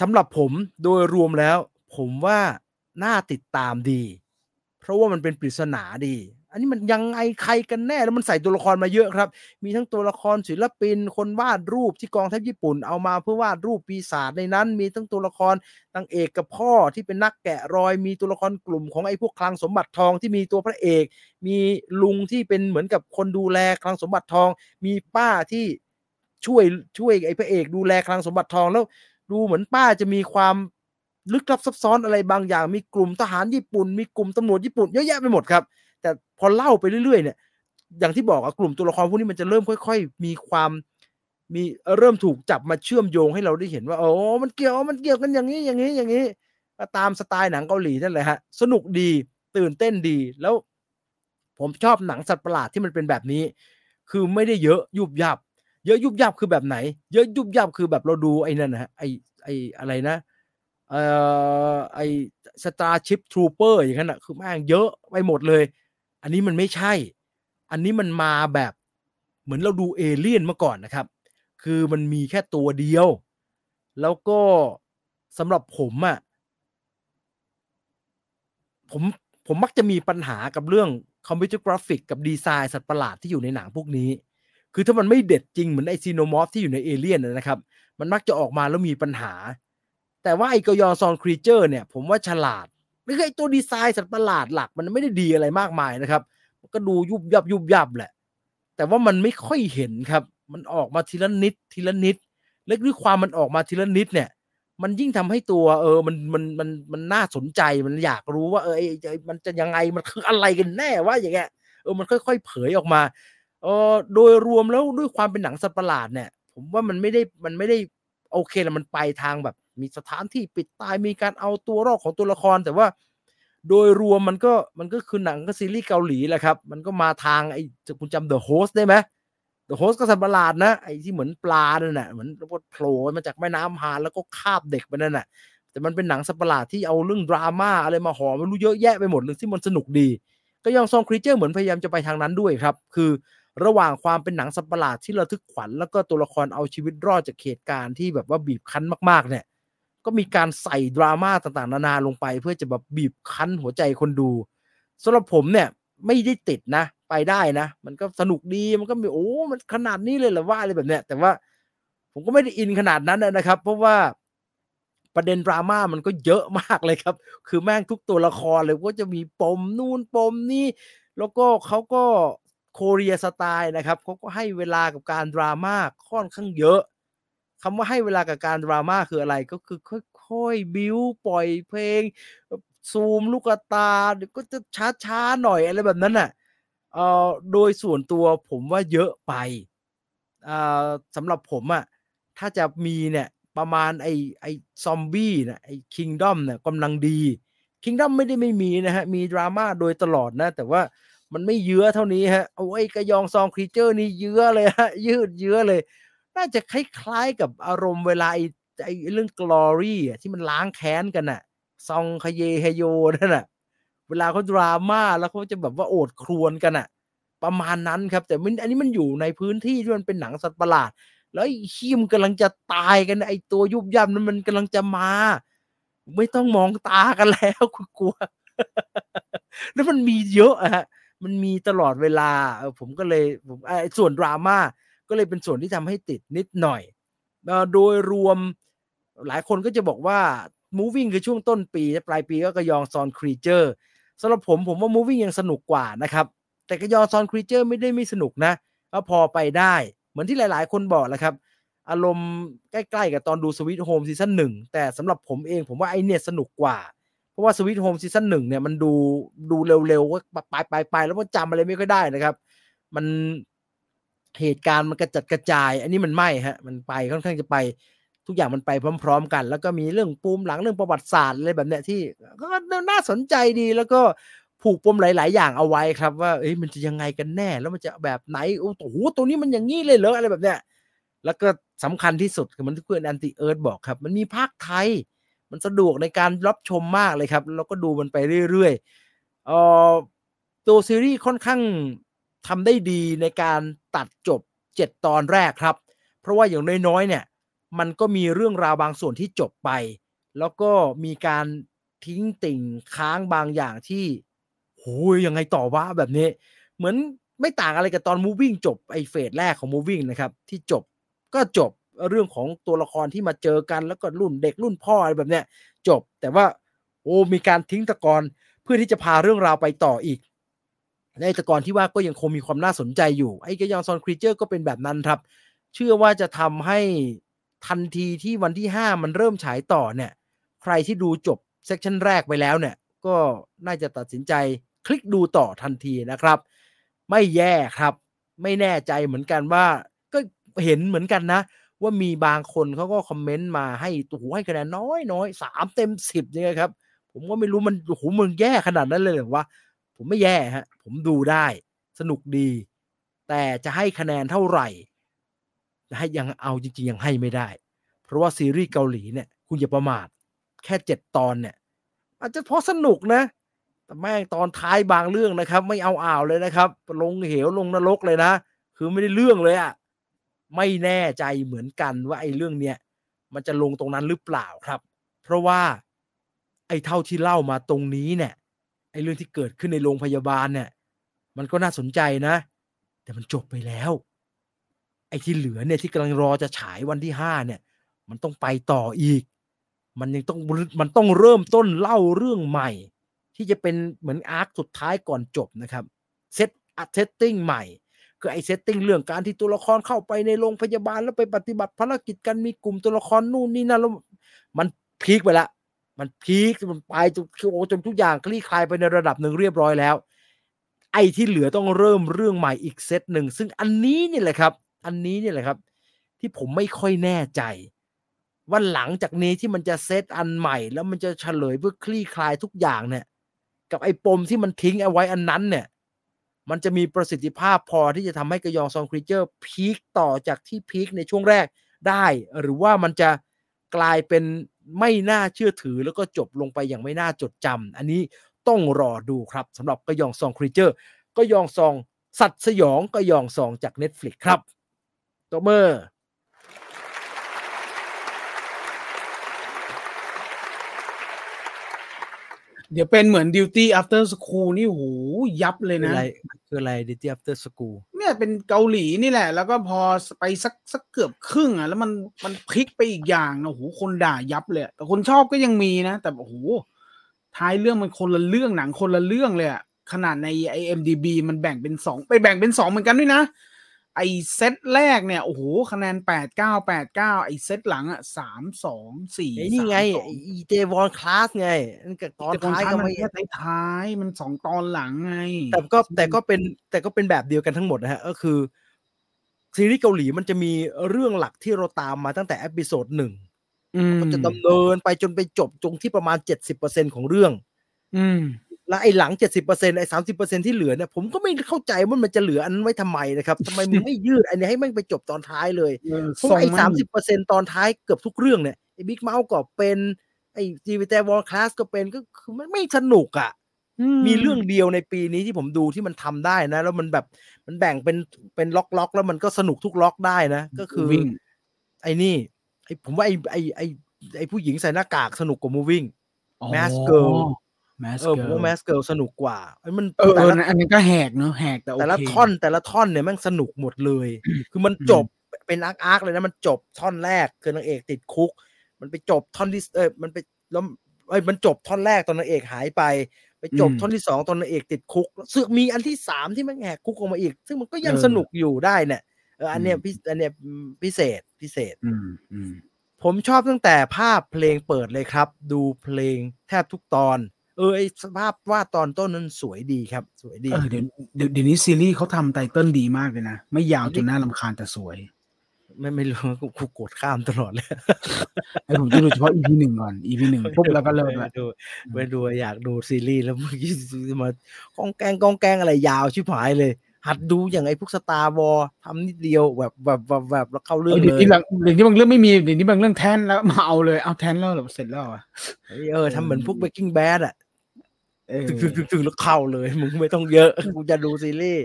สำหรับผมโดยรวมแล้ว ผมว่าน่าติดตามดี เพราะว่ามันเป็นปริศนาดี อันนี้มันยังไงใครกันแน่แล้วมันใส่ตัวละครมาเยอะครับ มีทั้งตัวละครศิลปิน คนวาดรูปที่กองทัพญี่ปุ่นเอามาเพื่อวาดรูปปีศาจในนั้น มีทั้งตัวละครนางเอกกับพ่อที่เป็นนักแกะรอย มีตัวละครกลุ่มของไอ้พวกคลังสมบัติทองที่มีตัวพระเอก มีลุงที่เป็นเหมือนกับคนดูแลคลังสมบัติทอง มีป้าที่ช่วยช่วยไอ้พระเอก ดูแลคลังสมบัติทองแล้ว ดูเหมือนป้าจะมีความลึกลับซับซ้อนอะไรบางอย่าง มีกลุ่มทหารญี่ปุ่น มีกลุ่มตำรวจญี่ปุ่นเยอะแยะไปหมดครับ พอเล่าไปเรื่อยๆเนี่ย อย่างที่บอกอะกลุ่มตัวละครพวกนี้มันจะเริ่มค่อย ๆ มีความมีเริ่มถูกจับมาเชื่อมโยงให้เราได้เห็นว่าโอ้มันเกี่ยวมันเกี่ยวกันอย่างนี้อย่างนี้อย่างนี้ตามสไตล์หนังเกาหลีนั่นแหละฮะ สนุกดีตื่นเต้นดีแล้ว ผมชอบหนังสัตว์ประหลาดที่มันเป็นแบบนี้ คือไม่ได้เยอะยุบยับ เยอะยุบยับคือแบบไหน เยอะยุบยับคือแบบเราดูไอ้นั่นนะฮะไอ้ไอ้อะไรนะเอ่อไอ Starship Troopers อย่างนั้นอะคือแม่งเยอะไปหมดเลย อันนี้มันไม่ใช่ อันนี้มันมาแบบเหมือนเราดูเอเลี่ยนมาก่อนนะครับ คือมันมีแค่ตัวเดียว แล้วก็สำหรับผมอะ่ะผมผมมักจะมีปัญหากับเรื่องคอมพิวเตอร์กราฟิกกับดีไซน์สัตว์ประหลาดที่อยู่ในหนังพวกนี้ คือถ้ามันไม่เด็ดจริงเหมือนไอ Xenomorph ที่อยู่ในเอเลี่ยนนะครับ มันมักจะออกมาแล้วมีปัญหา แต่ว่าไอกยองซอง Creature เนี่ย ผมว่าฉลาด ไม่เคยตัวดีไซน์สัตว์ประหลาดหลัก มันไม่ได้ดีอะไรมากมายนะครับ ก็ดูยุบยับยุบยับแหละ แต่ว่ามันไม่ค่อยเห็นครับ มันออกมาทีละนิดทีละนิดเล็กด้วยความมันออกมาทีละนิดเนี่ย มันยิ่งทำให้ตัว เออ มันมันมันมันน่าสนใจมันอยากรู้ว่า เออมันจะยังไงมันคืออะไรกันแน่ว่าอย่างเงี้ยเออมันค่อย ๆ เผยออกมาเออโดยรวมแล้วด้วยความเป็นหนังสัตว์ประหลาดเนี่ย ผมว่ามันไม่ได้มันไม่ได้โอเคแล้วมันไปทางแบบ มีสถานที่ปิดตายมีการเอาตัวรอดของตัวละคร แต่ว่าโดยรวมมันก็มันก็คือหนังก็ซีรีส์เกาหลีแหละครับ มันก็มาทางไอ้คุณจำเดอะโฮสได้ไหมเดอะโฮสก็สัตว์ประหลาดนะไอ้ที่เหมือนปลาเนี่ยนะเหมือนโผล่มาจากแม่น้ำหาแล้วก็คาบเด็กไปนั่นน่ะแต่แต่มันเป็นหนังสัตว์ประหลาดที่เอาเรื่องดราม่าอะไรมาห่อมันรู้เยอะแยะไปหมดเลยที่มันสนุกดี ก็ยองซองครีเจอร์เหมือนพยายามจะไปทางนั้นด้วยครับ คือระหว่างความเป็นหนังสัตว์ประหลาดที่ระทึกขวัญแล้วก็ตัวละครเอาชีวิตรอดจากเหตุการณ์ที่แบบว่าบีบคั้นมากๆเนี่ย ก็มีการใส่ดราม่าต่างๆ นานาลงไป เพื่อจะแบบบีบคั้นหัวใจคนดูสำหรับผมเนี่ยไม่ได้ติดนะ ไปได้นะ มันก็สนุกดีมันก็มีโอ้มันขนาดนี้เลยเหรอว่าอะไรแบบเนี้ยแต่ว่าผมก็ไม่ได้อินขนาดนั้นนะครับ เพราะว่าประเด็นดราม่ามันก็เยอะมากเลยครับ คือแม่งทุกตัวละครเลยก็จะมีปมนู่นปมนี่แล้วก็เขาก็โคเรียสไตล์นะครับเขาก็ให้เวลากับการดราม่าค่อนข้างเยอะ คำว่าให้เวลากับการดราม่าคืออะไรก็คือค่อยๆบิวปล่อยเพลง ซูมลูกตาก็จะช้าๆหน่อยอะไรแบบนั้นน่ะเอ่อโดยส่วนตัวผมว่าเยอะไปอ่าสำหรับผมอะ่ะถ้าจะมีเนี่ยประมาณไอ้ไอ้ซอมบี้นะไอ้ Kingdom เนี่ยกำลังดี Kingdom ไม่ได้ไม่มีนะฮะ มีดราม่าโดยตลอดนะ แต่ว่ามันไม่เยื้อเท่านี้ฮะ เอาไอ้กยองซอง Creature นี่เยื้อเลยฮะ ยืดเยื้อเลย น่าจะคล้ายๆกับอารมณ์เวลาไอ้ไอ้เรื่องกลอรี่อะที่มันล้างแค้นกันน่ะ ซองคเยเฮโยนั่นน่ะ เวลาเขาดราม่าแล้วเขาจะแบบว่าโอดครวนกันอะ ประมาณนั้นครับ แต่มันอันนี้มันอยู่ในพื้นที่ที่มันเป็นหนังสัตว์ประหลาด แล้วไอ้ขี้มกำลังจะตายกันไอ้ตัวยุบยับนั้นมันกำลังจะมา ไม่ต้องมองตากันแล้วคุณกลัว แล้วมันมีเยอะอะฮะมันมีตลอดเวลาผมก็เลยผมไอ้ส่วนดราม่า ก็เลยเป็นส่วนที่ทำให้ติดนิดหน่อย โดยรวมหลายคนก็จะบอกว่า moving คือช่วงต้นปีปลายปีก็กยองซอง Creature สำหรับผมผมว่า moving ยังสนุกกว่านะครับ แต่กยองซอง Creature ไม่ได้ไม่สนุกนะก็พอไปได้ เหมือนที่หลาย ๆ คนบอกแหละครับ อารมณ์ใกล้ ๆ กับตอนดู Sweet Home ซีซั่นหนึ่งแต่สำหรับผมเองผมว่าไอเนี่ยสนุกกว่า เพราะว่า Sweet Home ซีซั่นหนึ่งเนี่ยมันดูดูเร็วๆว่าไปไปไปแล้วมันจำอะไรไม่ค่อยได้นะครับ มัน เหตุการณ์มันกระจัดกระจาย อันนี้มันไม่ฮะ มันไปค่อนข้างจะไปทุกอย่างมันไปพร้อม ๆ กัน แล้วก็มีเรื่องปูมหลังเรื่องประวัติศาสตร์อะไรแบบเนี้ยที่ก็น่าสนใจดีแล้วก็ผูกปมหลาย ๆ อย่างเอาไว้ครับ ว่าเอ้ยมันจะยังไงกันแน่ แล้วมันจะแบบไหนโอ้โหตัวนี้มันอย่างนี้เลยเหรออะไรแบบเนี้ยแล้วก็สำคัญที่สุดคือมันที่คุณแอนติเอิร์ธบอกครับ มันมีภาคไทย มันสะดวกในการรับชมมากเลยครับ แล้วก็ดูมันไปเรื่อยๆเอ่อตัวซีรีส์ค่อนข้าง ทำได้ดีในการตัดจบเจ็ดตอนแรกครับ เพราะว่าอย่างน้อยๆเนี่ยมันก็มีเรื่องราวบางส่วนที่จบไป แล้วก็มีการทิ้งติ่งค้างบางอย่างที่โหยยังไงต่อวะแบบนี้ เหมือนไม่ต่างอะไรกับตอน moving จบไอเฟสแรกของ moving นะครับ ที่จบก็จบเรื่องของตัวละครที่มาเจอกันแล้วก็รุ่นเด็กรุ่นพ่ออะไรแบบเนี้ยจบแต่ว่าโอ้มีการทิ้งตะกอนเพื่อที่จะพาเรื่องราวไปต่ออีก ในตะกอนที่ว่าก็ยังคงมีความน่าสนใจอยู่ ไอ้กยองซอนครีเจอร์ก็เป็นแบบนั้นครับ เชื่อว่าจะทำให้ทันทีที่วันที่ 5 มันเริ่มฉายต่อเนี่ย ใครที่ดูจบเซสชันแรกไปแล้วเนี่ย ก็น่าจะตัดสินใจคลิกดูต่อทันทีนะครับ ไม่แย่ครับ ไม่แน่ใจเหมือนกันว่า ก็เห็นเหมือนกันนะ ว่ามีบางคนเขาก็คอมเมนต์มาให้ตัวให้คะแนนน้อยน้อยสามเต็มสิบยังไงครับ ผมก็ไม่รู้มันโอ้โหมึงแย่ขนาดนั้นเลยหรือวะ ผมไม่แย่ฮะ ผมดูได้สนุกดี แต่จะให้คะแนนเท่าไหร่ให้ยังเอาจริงๆ ยังให้ไม่ได้ เพราะว่าซีรีส์เกาหลีเนี่ย คุณอย่าประมาท แค่เจ็ดตอนเนี่ยอาจจะเพราะสนุกนะ แต่แม่งตอนท้ายบางเรื่องนะครับ ไม่เอาอ่าวเลยนะครับ ลงเหวลงนรกเลยนะ คือไม่ได้เรื่องเลยอะไม่แน่ใจเหมือนกันว่าไอ้เรื่องเนี้ยมันจะลงตรงนั้นหรือเปล่าครับ เพราะว่าไอ้เท่าที่เล่ามาตรงนี้เนี่ย เรื่องที่เกิดขึ้นในโรงพยาบาลเนี่ยมันก็น่าสนใจนะ แต่มันจบไปแล้ว ไอ้ที่เหลือเนี่ยที่กำลังรอจะฉายวันที่ห้าเนี่ย มันต้องไปต่ออีก มันยังต้องมันต้องเริ่มต้นเล่าเรื่องใหม่ ที่จะเป็นเหมือน arc สุดท้ายก่อนจบนะครับเซต setting ใหม่คือไอ้ setting เรื่องการที่ตัวละครเข้าไปในโรงพยาบาลแล้วไปปฏิบัติภารกิจกันมีกลุ่มตัวละครนู่นนี่นั่นแล้วมัน peak ไปละ มัน peak มันไปจนโอ้จนทุกอย่างคลี่คลายไปในระดับหนึ่งเรียบร้อยแล้ว ไอ้ที่เหลือต้องเริ่มเรื่องใหม่อีกเซตหนึ่งซึ่งอันนี้นี่แหละครับ อันนี้นี่แหละครับ ที่ผมไม่ค่อยแน่ใจ ว่าหลังจากนี้ที่มันจะเซตอันใหม่ แล้วมันจะเฉลยเพื่อคลี่คลายทุกอย่างเนี่ย กับไอ้ปมที่มันทิ้งเอาไว้อันนั้นเนี่ย มันจะมีประสิทธิภาพพอที่จะทำให้กยองซอง Creature peak ต่อจากที่ peak ในช่วงแรกได้ หรือว่ามันจะกลายเป็น ไม่น่าเชื่อถือแล้วก็จบลงไปอย่างไม่น่าจดจำอันนี้ต้องรอดูครับสำหรับกยองซอง Creatureก็ยองซองสัตว์สยองก็ยองซองจาก Netflix ครับตัวเมอร์ เดี๋ยวเป็นเหมือน duty after school นี่โหยับเลยคือนะอะไรคืออะไรดิจิอัปเตอร์สกูลเนี่ยเป็นเกาหลีนี่แหละ แล้วก็พอไปสักสักเกือบครึ่งอะ แล้วมันมันพลิกไปอีกอย่างนะโอ้โหคนด่ายับเลยอะแต่คนชอบก็ยังมีนะ แต่โอ้โหท้ายเรื่องมันคนละเรื่องหนังคนละเรื่องเลยอะขนาดใน IMDB มันแบ่งเป็นสองไปแบ่งเป็นสองเหมือนกันด้วยนะ ไอเซตแรกเนี่ยโอ้โหคะแนนแปดเก้าแปดเก้าไอเซตหลังอะสามสองสี่ไอ้นี่ไงอิแทวอนคลาสไงนั่นก็ตอนตอนท้ายท้ายก็มันไม่แค่ท้ายๆมันสองตอนหลังไง แต่ก็แต่ก็เป็นแต่ก็เป็นแบบเดียวกันทั้งหมดนะฮะก็คือ ซีรีส์เกาหลีมันจะมีเรื่องหลักที่เราตามมาตั้งแต่ episode หนึ่งอืมก็จะดำเนินไปจนไปจบตรงที่ประมาณเจ็ดสิบเปอร์เซ็นของเรื่อง อืม แล้วไอ้หลังเจ็ดสิบเปอร์เซ็นไอ้สามสิบเปอร์เซ็นที่เหลือเนี่ยผมก็ไม่เข้าใจว่ามันจะเหลืออันนั้นไว้ทำไมนะครับทำไมมึงไม่ยืดอันนี้ให้แม่งไปจบตอนท้ายเลยเพราะว่าไอ้สามสิบเปอร์เซ็นตอนท้ายเกือบทุกเรื่องเนี่ยไอ้บิ๊กเมาส์ก็เป็นไอ้จีวีแต่วอลคลาสก็เป็นก็คือมันไม่สนุกอะมีเรื่องเดียวในปีนี้ที่ผมดูที่มันทำได้นะ แล้วมันแบบมันแบ่งเป็นเป็นล็อกล็อกๆแล้วมันก็สนุกทุกล็อกได้นะ ก็คือวิ่งไอ้นี่ไอ้ผมว่าไอ้ไอ้ไอ้ไอ้ผู้หญิงใส่หน้ากากสนุกกว่า moving Mask Girl แมสเออผมว่าแมสเกิลสนุกกว่าไอ้มันเออเอแต่อละอันนี้ก็แหกเนอะแหกแต่โอเคแต่ละท่อนแต่ละท่อนเนี่ยแม่งสนุกหมดเลย คือมันจบเป็น arc arc เลยนะมันจบท่อนแรกคือนางเอกติดคุก มันไปจบท่อนที่เออมันไปแล้วเอ้ยมันจบท่อนแรกตอนนางเอกหายไป ไปจบท่อนที่สองตอนนางเอกติดคุกซึ่งมีอันที่สามที่มันแหกคุกออกมาอีก ซึ่งมันก็ยังสนุกอยู่ได้เนี่ยเอออันเนี้ยพิอันเนี้ยพิเศษพิเศษ อืมอืมผมชอบตั้งแต่ภาพเพลงเปิดเลยครับ ดูเพลงแทบทุกตอน เออไอสภาพวาดตอนต้นนั้นสวยดีครับ สวยดีเออเดี๋ยวเดี๋ยวเดี๋ยวนี้ซีรีส์เขาทำไตเติ้ลดีมากเลยนะ ไม่ยาวจนน่ารำคาญแต่สวย ไม่ไม่รู้กูกูกดข้ามตลอดเลยไอ้ผมจะดูเฉพาะ EP หนึ่งก่อน EP หนึ่งปุ๊บแล้วก็เลิกไปละดูไปดูอยากดูซีรีส์แล้วเมื่อกี้มากองแกงกองแกงอะไรยาวชิบหายเลย หัดดูอย่างไอ้พวกสตาร์วอลทำนิดเดียวแบบแบบแบบแบบแล้วเข้าเรื่องเดี๋ยวเลยนี้บางเดี๋ยวนี้บางเรื่องไม่มีเดี๋ยวนี้บางเรื่องแทนแล้วมาเอาเลยเอาแทนแล้วเหรอเสร็จแล้วอะเฮ้ยเออทำเหมือนพวก Breaking Bad อะเออ ถึงถึงถึงถึงแล้วเข้าเลย มึงไม่ต้องเยอะกูจะดูซีรีส์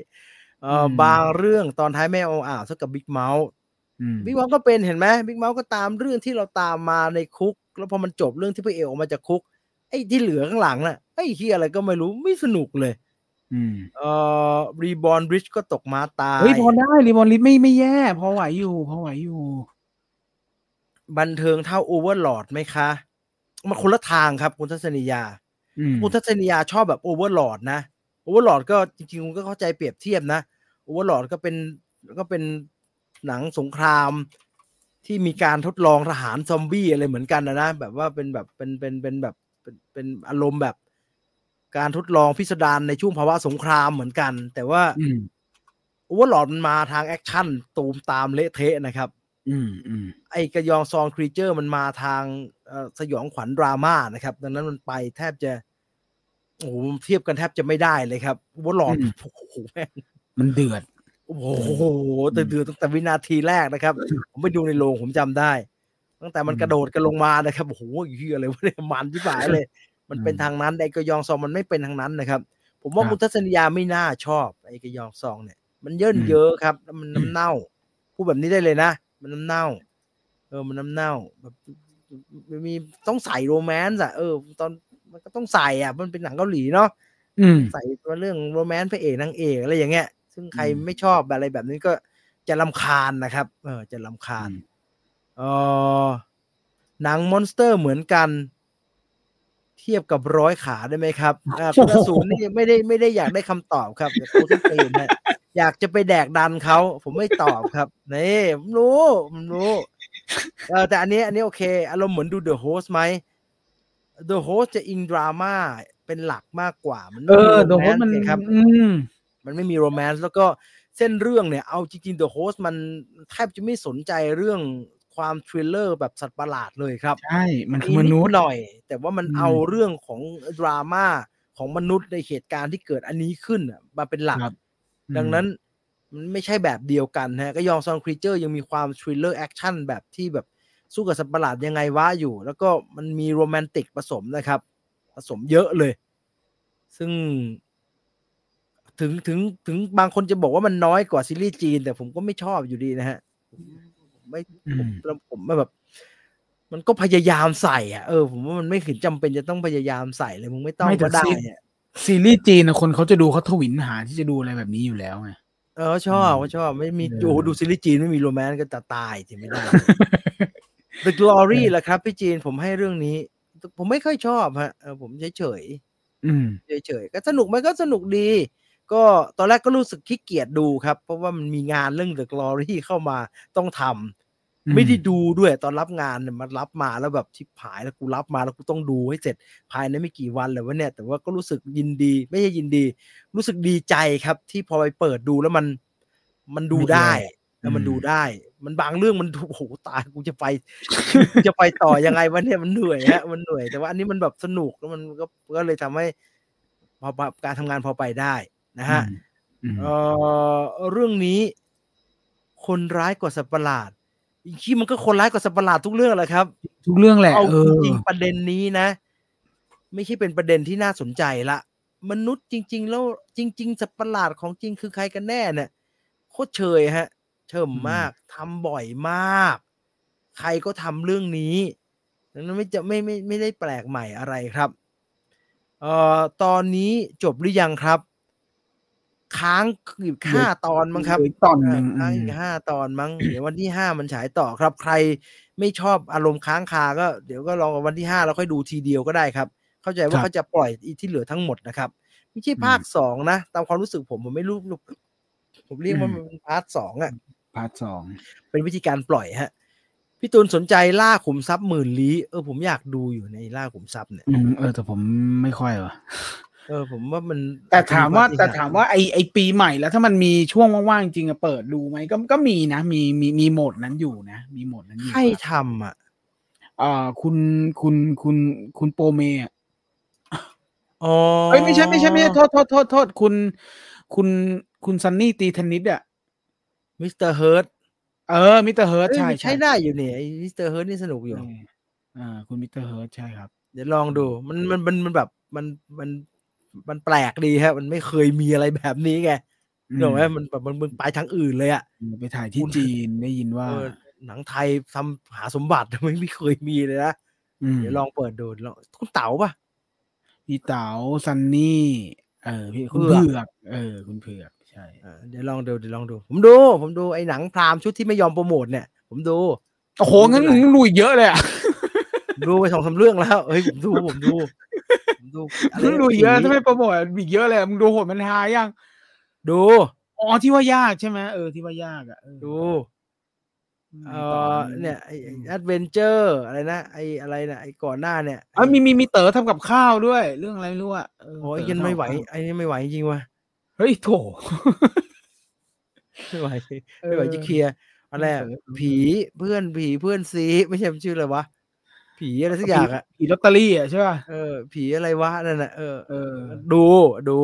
เอออมบางเรื่องตอนท้ายไม่เอาอ่าวเท่ากับบิ๊กเมาส์อืมบิ๊กเมาส์ก็เป็นเห็นไหมบิ๊กเมาส์ก็ตามเรื่องที่เราตามมาในคุก แล้วพอมันจบเรื่องที่พระเอกออกมาจากคุก ไอ้ที่เหลือข้างหลังน่ะไอ้ที่อะไรก็ไม่รู้ไม่สนุกเลยอืมเอ่อรีบอ r บริดจ์ก็ตกมาตายเฮ้ยพอได้รีบอลลิสไม่ไม่แย่พอไหวอยู่พอไหวอยู่ บันเทิงเท่าโอเวอร์ลอดไหมคะ มันคนละทางครับคุณทัศนียาอืม คุณทัศนียาชอบแบบโอเวอร์ลอดนะโอเวอร์ลอดก็จริงๆคุณก็เข้าใจเปรียบเทียบนะโอเวอร์ลอดก็เป็นก็เป็นหนังสงครามที่มีการทดลองทหารซอมบี้อะไรเหมือนกันนะนะแบบว่าเป็นแบบเป็นเป็นเป็นแบบเป็นเป็นอารมณ์แบบการทดลองพิสดารในช่วงภาวะสงครามเหมือนกัน แต่ว่าอืม Overlord มันมาทาง action ตูมตามเละเทะนะครับ อืมอืมไอ Gyeongseong Creature มันมาทางเอ่อสยองขวัญดราม่านะครับ ดังนั้นมันไปแทบจะโอ้โหเทียบกันแทบจะไม่ได้เลยครับ Overlordโอ้โหแม่งมันเดือด โอ้โหแต่เดือดตั้งแต่วินาทีแรกนะครับ ผมไปดูในโรงผมจำได้ ตั้งแต่มันอืมกระโดดกันลงมานะครับโอ้โหเฮียอะไรวะเนี่ยมันที่หายเลย มันเป็นอืมทางนั้นไอกระยองซองมันไม่เป็นทางนั้นนะครับ ผมว่าครับมุทัศนียาไม่น่าชอบไอกระยองซองเนี่ย มันเยินอืมเยอะครับแล้วมันน้ำเน่า พูดแบบนี้ได้เลยนะ มันน้ำเน่า เออ มันน้ำเน่าแบบมันมีต้องใส่โรแมนต์อะเออ ตอนมันก็ต้องใส่อะ มันเป็นหนังเกาหลีเนาะอืมใส่มาเรื่องโรแมนต์พระเอกนางเอกอะไรอย่างเงี้ย ซึ่งใครอืมไม่ชอบอะไรแบบนี้ก็จะลำคาญนะครับ เออ จะลำคาญอืมเออหนังมอนสเตอร์เหมือนกัน เทียบกับร้อยขาได้ไหมครับอ่าคุณอสูรนี่ไม่ได้ไม่ได้อยากได้คำตอบครับอย่าโคตรตีนนะ อยากจะไปแดกดันเขาผมไม่ตอบครับนี่ผมรู้ผมรู้เออแต่อันนี้อันนี้โอเค อารมณ์เหมือนดู The Host ไหม The Host จะอิงดราม่าเป็นหลักมากกว่า มันเอไม่มีอโรโดนแมนมันต์ไงครับอืมมันไม่มี romance แล้วก็เส้นเรื่องเนี่ย เอาจริงๆ The Host มันแทบจะไม่สนใจเรื่องความ thriller แบบสัตว์ประหลาดเลยครับ ใช่ มันคือมีมนินุษดย์หน่อย แต่ว่ามันอืมเอาเรื่องของดราม่าของมนุษย์ในเหตุการณ์ที่เกิดอันนี้ขึ้นน่ะมาเป็นหลักครับ ดังนั้นมันไม่ใช่แบบเดียวกันฮะก็ Gyeongseong Creature ยังมีความ thriller action แบบที่แบบสู้กับสัตว์ประหลาดยังไงวะอยู่ แล้วก็มันมีโรแมนติกผสมนะครับ ผสมเยอะเลย ซึ่ง ถึงถึงถึงบางคนจะบอกว่ามันน้อยกว่าซีรีส์จีน แต่ผมก็ไม่ชอบอยู่ดีนะฮะไม่อืผมมแล้วผมแบบ มันก็พยายามใส่อะเออผมว่ามันไม่เห็นจำเป็นจะต้องพยายามใส่เลยมึงไม่ต้องไม่แต่ก็ได้ซีอะ ซีรีส์จีนนะคนเขาจะดูเขาทวินหาที่จะดูอะไรแบบนี้อยู่แล้วไงเออชอบอืมก็ชอบไม่มีเออโอ้โหดูซีรีส์จีนไม่มีโรแมนต์ก็จะตายจะไม่ได้ The Glory แหละครับ พี่จีนผมให้เรื่องนี้ ผมไม่ค่อยชอบฮะเออผมเฉยเฉยอืมเฉยเฉยๆก็สนุกไหมก็สนุกดี ก็ตอนแรกก็รู้สึกขี้เกียจดูครับ เพราะว่ามันมีงานเรื่อง The Glory เข้ามาต้องทำอืม ไม่ได้ดูด้วยตอนรับงานเนี่ยมันรับมาแล้วแบบชิบหายแล้วกูรับมาแล้วกูต้องดูให้เสร็จภายในไม่กี่วันเลยวะเนี่ย แต่ว่าก็รู้สึกยินดี ไม่ใช่ยินดี รู้สึกดีใจครับ ที่พอไปเปิดดูแล้วมันมันดูได้แล้วมันดูได้ มันบางเรื่องมันดูโอ้โหตายกูจะไปกูจะไปต่อยังไงวะเนี่ยมันเหนื่อยฮะมันเหนื่อยแต่ว่าอันนี้มันแบบสนุกแล้วมันก็ก็เลยทำให้พอพอการทำงานพอไปได้นะฮะอืมเอ่อเรื่องนี้ คนร้ายกว่าสัตว์ประหลาด อีกทีมันก็คนร้ายกว่าสัตว์ประหลาดทุกเรื่องแหละครับ ทุกเรื่องแหละเอาเอจอริงๆประเด็นนี้นะ ไม่ใช่เป็นประเด็นที่น่าสนใจละมนุษย์จริง ๆ แล้วจริง ๆ สัตว์ประหลาดของจริงคือใครกันแน่เนี่ยโคตรเชยฮะ เชิมมากทำบ่อยมาก ใครก็ทำเรื่องนี้ดังนั้นไม่จะไม่ไม่ไม่ได้แปลกใหม่อะไรครับเอ่อตอนนี้จบหรือยังครับ ค้างอีกห้าตอนมั้งครับเหลืออีกตอนหนึ่งค้างอีอืกมห้าตอนมั้งเดี๋ยววันที่ห้ามันฉายต่อครับ ใครไม่ชอบอารมณ์ค้างคาก็เดี๋ยวก็ลองวันที่ห้าแล้วค่อยดูทีเดียวก็ได้ครับ เข้าใจว่าเขาจะปล่อย EP ที่เหลือทั้งหมดนะครับ ไม่ใช่ภาคสองนะ ตามความรู้สึกผมผมไม่รู้ผมเรียกว่ามันเป็น part สองอะ part สองเป็นวิธีการปล่อยฮะพี่ตูนสนใจล่าขุมทรัพย์หมื่นลี้เออผมอยากดูอยู่ในล่าขุมทรัพย์เนี่ยอืมเออแต่ผมไม่ค่อยว่ะ เออผมว่ามันแต่ถามว่าอาจจะแต่ถามว่าไอไอปีใหม่แล้วถ้ามันมีช่วงว่างๆจริงอะเปิดดูไหมก็ก็มีนะ มีมีมีโหมดนั้นอยู่นะ มีโหมดนั้นอยู่ใครทำอะอ่าคุณคุณคุณคุณโปรเมอะอ๋อเอ้ยไม่ใช่ไม่ใช่ไม่ใช่โทษโทษโทษโทษคุณ คุณคุณซันนี่ตีเทนนิสอะมิสเตอร์เฮิร์ตเออ Mr. Hurt ใช่ใช่ใช้ได้อยู่เนี่ยไอ้ Mr. Hurt นี่สนุกอยู่เอออ่าคุณมิสเตอร์เฮิร์ตใช่ครับ เดี๋ยวลองดูมันมันมันมันแบบมันมัน มันแปลกดีฮะ มันไม่เคยมีอะไรแบบนี้ไงอืมเห็นไหมมันแบบมันมันไปทางอื่นเลยอะไปถ่ายที่จีนได้ยินว่าเออหนังไทยทำหาสมบัติไม่ไม่เคยมีเลยนะมเดี๋ยวลองเปิดดูลองคุณเต๋าปะพี่เต๋าซันนี่เออพี่คุณเผือกเผือกเออ คุณเผือกใช่อ่าเดี๋ยวลองดูเดี๋ยวลองดู ผมดู ผมดูไอ้หนังพรามชุดที่ไม่ยอมโปรโมทเนี่ย ผมดูโอ้โหงั้นมึงดูอีกเยอะเลยอะผมดูไปสองสามเรื่องแล้วเฮ้ยผมดูผมดูผม ดูอะไรมึงดูอีกเยอะผีถ้าไม่โปรโมทอีกเยอะเลยอะมึงดูโหดมันหายัง ดูอ๋อที่ว่ายากใช่ไหมเออที่ว่ายากอะเออดูมเอต่อเนี่ยไอ้แอดเวนเจอร์อะไรนะไอ้อะไรนะไอ้ก่อนหน้าเนี่ยเอ้ยมีมีมีเต๋อทำกับข้าวด้วย เรื่องอะไรไม่รู้อะเโอ้ยเต๋ยันไม่ไหวทำกับข้าไอ้นี่ไม่ไหวจริงวะเฮ้ยโถไม่ไหวเออไม่ไหวจะเคลียร์อะไรอะเออผีเพื่อนผีเพื่อนซีไม่ใช่มันชื่ออะไรวะ ผีอะไรสักอย่างอะผีลอตเตอรี่อะใช่ป่ะเออผีอะไรวะนั่นน่ะเออเออดูดู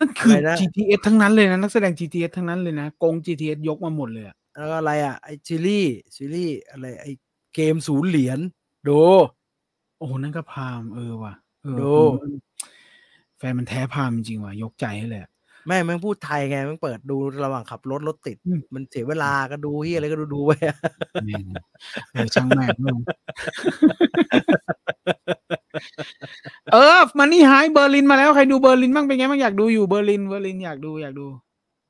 นั่นคืออะไรนะ GTS ทั้งนั้นเลยนะนักแสดง GTS ทั้งนั้นเลยนะกง GTS ยกมาหมดเลยอะแล้วก็อะไรอะไอซีรีส์ซีรีส์อะไรไอเกมศูนย์เหรียญดูโอ้โหนั่นก็พามเออว่ะเออดูผมแฟนมันแท้พามจริงว่ะยกใจให้เลยอะ แม่งแม่งพูดไทยไงแม่งเปิดดูระหว่างขับรถรถติดอืมมันเสียเวลาก็ดูที่อะไรก็ดูดูไปอะแม่งเออช่างแม่งเลยเออมันนี่หายเบอร์ลินมาแล้วใครดูเบอร์ลินบ้างเป็นไงบ้างอยากดูอยู่เบอร์ลินเบอร์ลินอยากดูอยากดู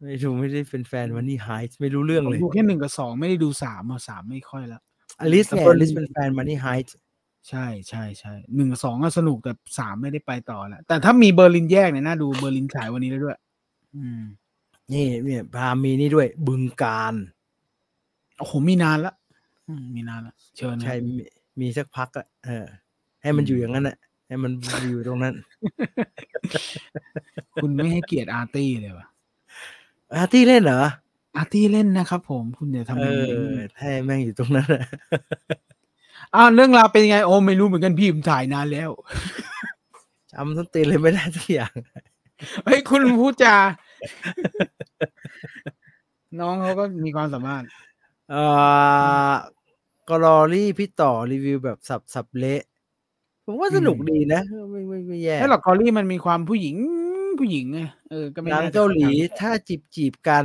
ไม่ดูไม่ได้เป็นแฟนวันนี้ไฮไม่รู้เรื่องผมเลยดูแค่หนึ่งกับสองไม่ได้ดูสามอะสามไม่ค่อยแล้วอลิสไงแต่อลิส Berlin เป็นแฟนมันนี่ไฮใช่ใช่ใช่หนึ่งกับสองก็สนุกแต่สามไม่ได้ไปต่อแล้วแต่ถ้ามีเบอร์ลินแยกเนี่ยน่าดูเบอร์ลินฉายวันนี้แล้วด้วยอืม นี่เนี่ยพามีนี่ด้วย บึงการโอ้โหมีนานละอืมมีนานละเชิญนะใช่มีมีสักพักอะเออ ให้มันอยู่อย่างนั้นแหละให้มันอยู่ตรงนั้น คุณไม่ให้เกียรติอาร์ตี้เลยวะอาร์ตี้เล่นเหรออาร์ตี้เล่นนะครับผมคุณอย่าทำเอแบบนี้อให้แม่งอยู่ตรงนั้นอะอ้าวเรื่องราวเป็นยังไงโอ้ไม่รู้เหมือนกันพี่ผมถ่ายนานแล้วจำต้นตีนเลยไม่ได้สักอย่าง เฮ้ยคุณพูดจา น้องเขาก็มีความสามารถ เอ่อกรอรี่พี่ต่อรีวิวแบบสับสับเละ ผมว่าสนุกดีนะ ไม่ไม่ไม่แย่ให้หรอกกอรี่มันมีความผู้หญิงผู้หญิงไงเออก็ไม่หนังน่จะเกาหลีขนดนั้นถ้าจีบจีบกัน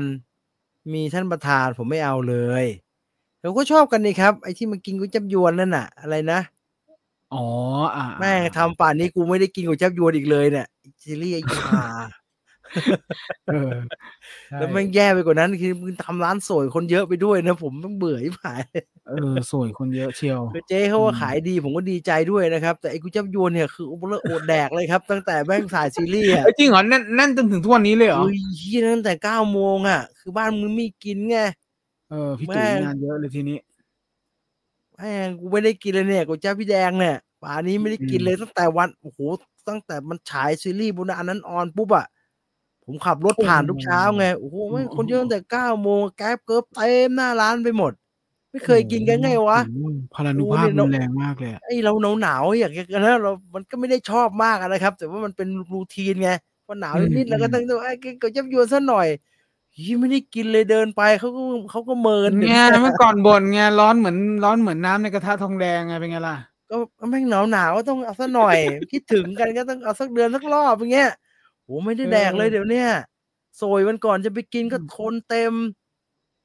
มีท่านประธานผมไม่เอาเลยเราก็ชอบกันนี่ครับ ไอ้ที่มากินก๋วยจับยวนนั่นน่ะ อะไรนะ อ๋ออ่าแม่งทำป่านนี้กูไม่ได้กินก๋วยจับยวนอีกเลยเนี่ยซีรีส์ไอ้ยาเออใช่แล้วแม่งแย่ไปกว่านั้นคือมึงทำร้านสวยคนเยอะไปด้วยนะ ผมต้องเบื่อที่ผายเออสวยคนเยอะเชียวคือเจ๊เขาว่าอืมขายดีผมก็ดีใจด้วยนะครับ แต่ไอ้ก๋วยจับยวนเนี่ยคือโอ้โหโอดแดกเลยครับ ตั้งแต่แม่งถ่ายซีรีส์อะเอ้ยจริงเหรอแน่นแน่นจนถึงทุกวันนี้เลยเหรออุ้ยเฮียตั้งแต่เก้าโมงอะ คือบ้านมึงไม่กินไงเออพี่ตุ๋ยแม่งงานเยอะเลยทีนี้ แม่งกูไม่ได้กินเลยเนี่ยก๋วยจั๊บพี่แดงเนี่ยป่านนี้ไม่ได้กินอืมเลยตั้งแต่วันโอ้โหตั้งแต่มันฉายซีรีส์บนอันนั้นออนปุ๊บอะผมขับรถผ่านทุกเช้าไงโอ้โหแม่งคนเยอะตั้งแต่เก้าโมงแก๊บเกิบเต็มหน้าร้านไปหมด ไม่เคยกินกันไงวะโอ้โหพลานุภาพโอ้โหเนี่ยรุนแรงมากเลยอะไอเราหนาวหนาวๆอยากจะนะเรา มันก็ไม่ได้ชอบมากอะนะครับ แต่ว่ามันเป็นรูทีนไงพอหนาวนิดๆแล้วก็ต้องต้องไอ้กินก๋วยจั๊บยวนซะหน่อย ยี่ไม่ได้กินเลยเดินไปเขาก็เขาก็เมินไงเมื่อก่อนบ่นไงร้อนเหมือนร้อนเหมือนน้ำในกระทะทองแดงไงเป็นไงล่ะ ก็แม่งหนาวหนาวๆก็ต้องเอาสักหน่อย คิดถึงกันก็ต้องเอาสักเดือนสักรอบอย่างเงี้ยโหไม่ได้แดกเลยเออเดี๋ยวเนี้ยโซยวันก่อนจะไปกินก็อืมคนเต็ม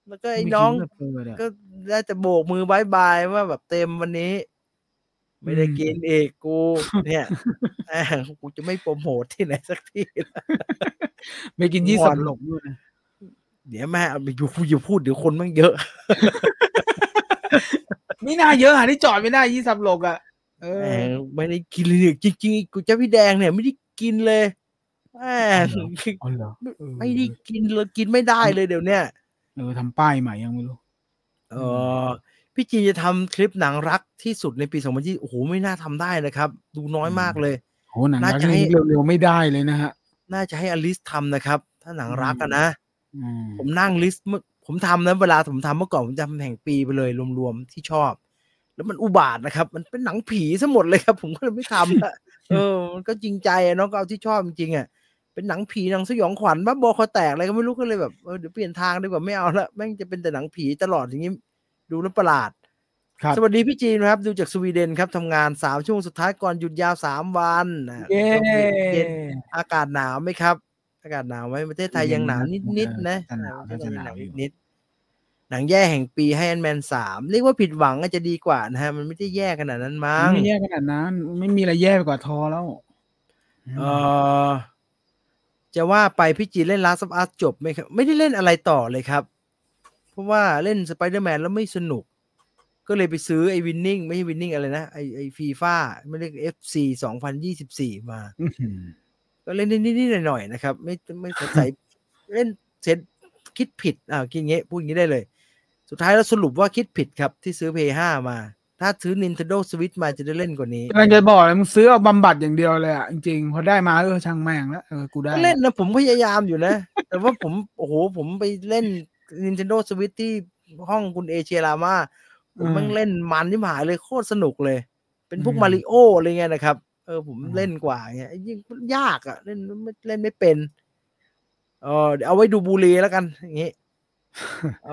แล้วก็ไอ้ม่น้องกิกับเธอเนี่ยก็ได้แต่โบกมือบายบายว่าแบบเต็มวันนี้ ไม่ได้อืมกินเอกกู เนี่ยแหมกูจะไม่โปรโมทที่ไหนสักที่ละไม่กินยี่งสิอบนหลกด้วยนะ เดี๋ยวแม่เอาไปอยู่อยู่พูดเดี๋ยวคนมันเยอะ ไม่น่าเยอะหาที่จอดไม่ได้ยี่สิบหลกอะเอแหอมไม่ได้กินเลยเนี่ยจริงๆกูจะพี่แดงเนี่ย ไม่ได้กินเลยแหมอ๋อเหรอเออไม่ได้กินเลยกินไม่ได้เลยเดี๋ยวเนี้ยเออทำป้ายใหม่ยังไม่รู้เออพี่จีนจะทำคลิปหนังรักที่สุดในปี2020โอ้โหไม่น่าทำได้นะครับ ดูน้อยมากเลยโหหนังน่ารักจะให้นี่เร็วๆไม่ได้เลยนะฮะน่าจะให้อลิสทำนะครับ ถ้าหนังรักอะนะอืม ผมนั่งลิสต์เมื่อผมทำนะเวลาผมทำเมื่อก่อนผมจำแห่งปีไปเลยรวมๆที่ชอบ แล้วมันอุบาทนะครับ มันเป็นหนังผีซะหมดเลยครับ ผมก็เลยไม่ทำละเออมันก็จริงใจอะเน้องก็เอาที่ชอบจริงๆอะเป็นหนังผีหนังสยองขวัญบ้าบอคอแตกอะไรก็ไม่รู้ก็เลยแบบเออเดี๋ยวเปลี่ยนทางดีกว่าไม่เอาละแม่งจะเป็นแต่หนังผีตลอดอย่างนี้ดูแล้วประหลาดครับสวัสดีพี่จีนนะครับ ดูจากสวีเดนครับทำงานสามช่วโมงสุดท้ายก่อนหยุดยาวสามวันนะเย้ช่วงเย็นอากาศหนาวไหมครับ อากาศหนาวไหมประเทศไทยยังหนาวนิดๆนะจะหนาวประเทศไทจะยหยังนาวอยู่นิดๆหนังแย่แห่งปีให้แอนแมนสามเรียกว่าผิดหวังอาจจะดีกว่านะฮะ มันไม่ได้แย่ขนาดนั้นมั้งไม่แย่ขนาดนั้น ไม่มีอะไรแย่ไปกว่าทอแล้วเออจะว่าไปพี่จีนเล่น Last of Us จบไหมครับ ไม่ได้เล่นอะไรต่อเลยครับ เพราะว่าเล่น Spider-Man แล้วไม่สนุก ก็เลยไปซื้อไอ้วินนิ่งไม่ใช่วินนิ่งอะไรนะ ไอ้ไอ้ฟีฟ่าไม่เรียก FC 2024มาอื้อหือ ก็เล่นนิดๆหน่อยๆนะครับ ไม่ไม่สงสัยเล่นเสร็จคิดผิดอ่าคิดอย่างงี้พูดอย่างนี้ได้เลย สุดท้ายแล้วสรุปว่าคิดผิดครับที่ซื้อ PS5 มา ถ้าซื้อ Nintendo Switch มาจะได้เล่นกว่านี้กำลังจะบอกเลยมึงซื้อเอาบำบัดอย่างเดียวเลยอะจริงๆพอได้มาเออช่างแม่งแล้วเออกูได้ก็เล่นนะผมพยายามอยู่นะ แต่ว่าผมโอ้โหผมไปเล่น Nintendo Switch ที่ห้องคุณเอเชียรามาผมอืมแมันเล่นมันที่หายเลยโคตรสนุกเลย เป็นพวกอืมมาริโออะไรเงี้ยนะครับ เออผมอืมเล่นกว่าเงี้ยยิ่งยากอะเล่นไม่เล่นไม่เป็นเออเดี๋ยวเอาไว้ดูบูรีแล้วกันอย่างงี้เอ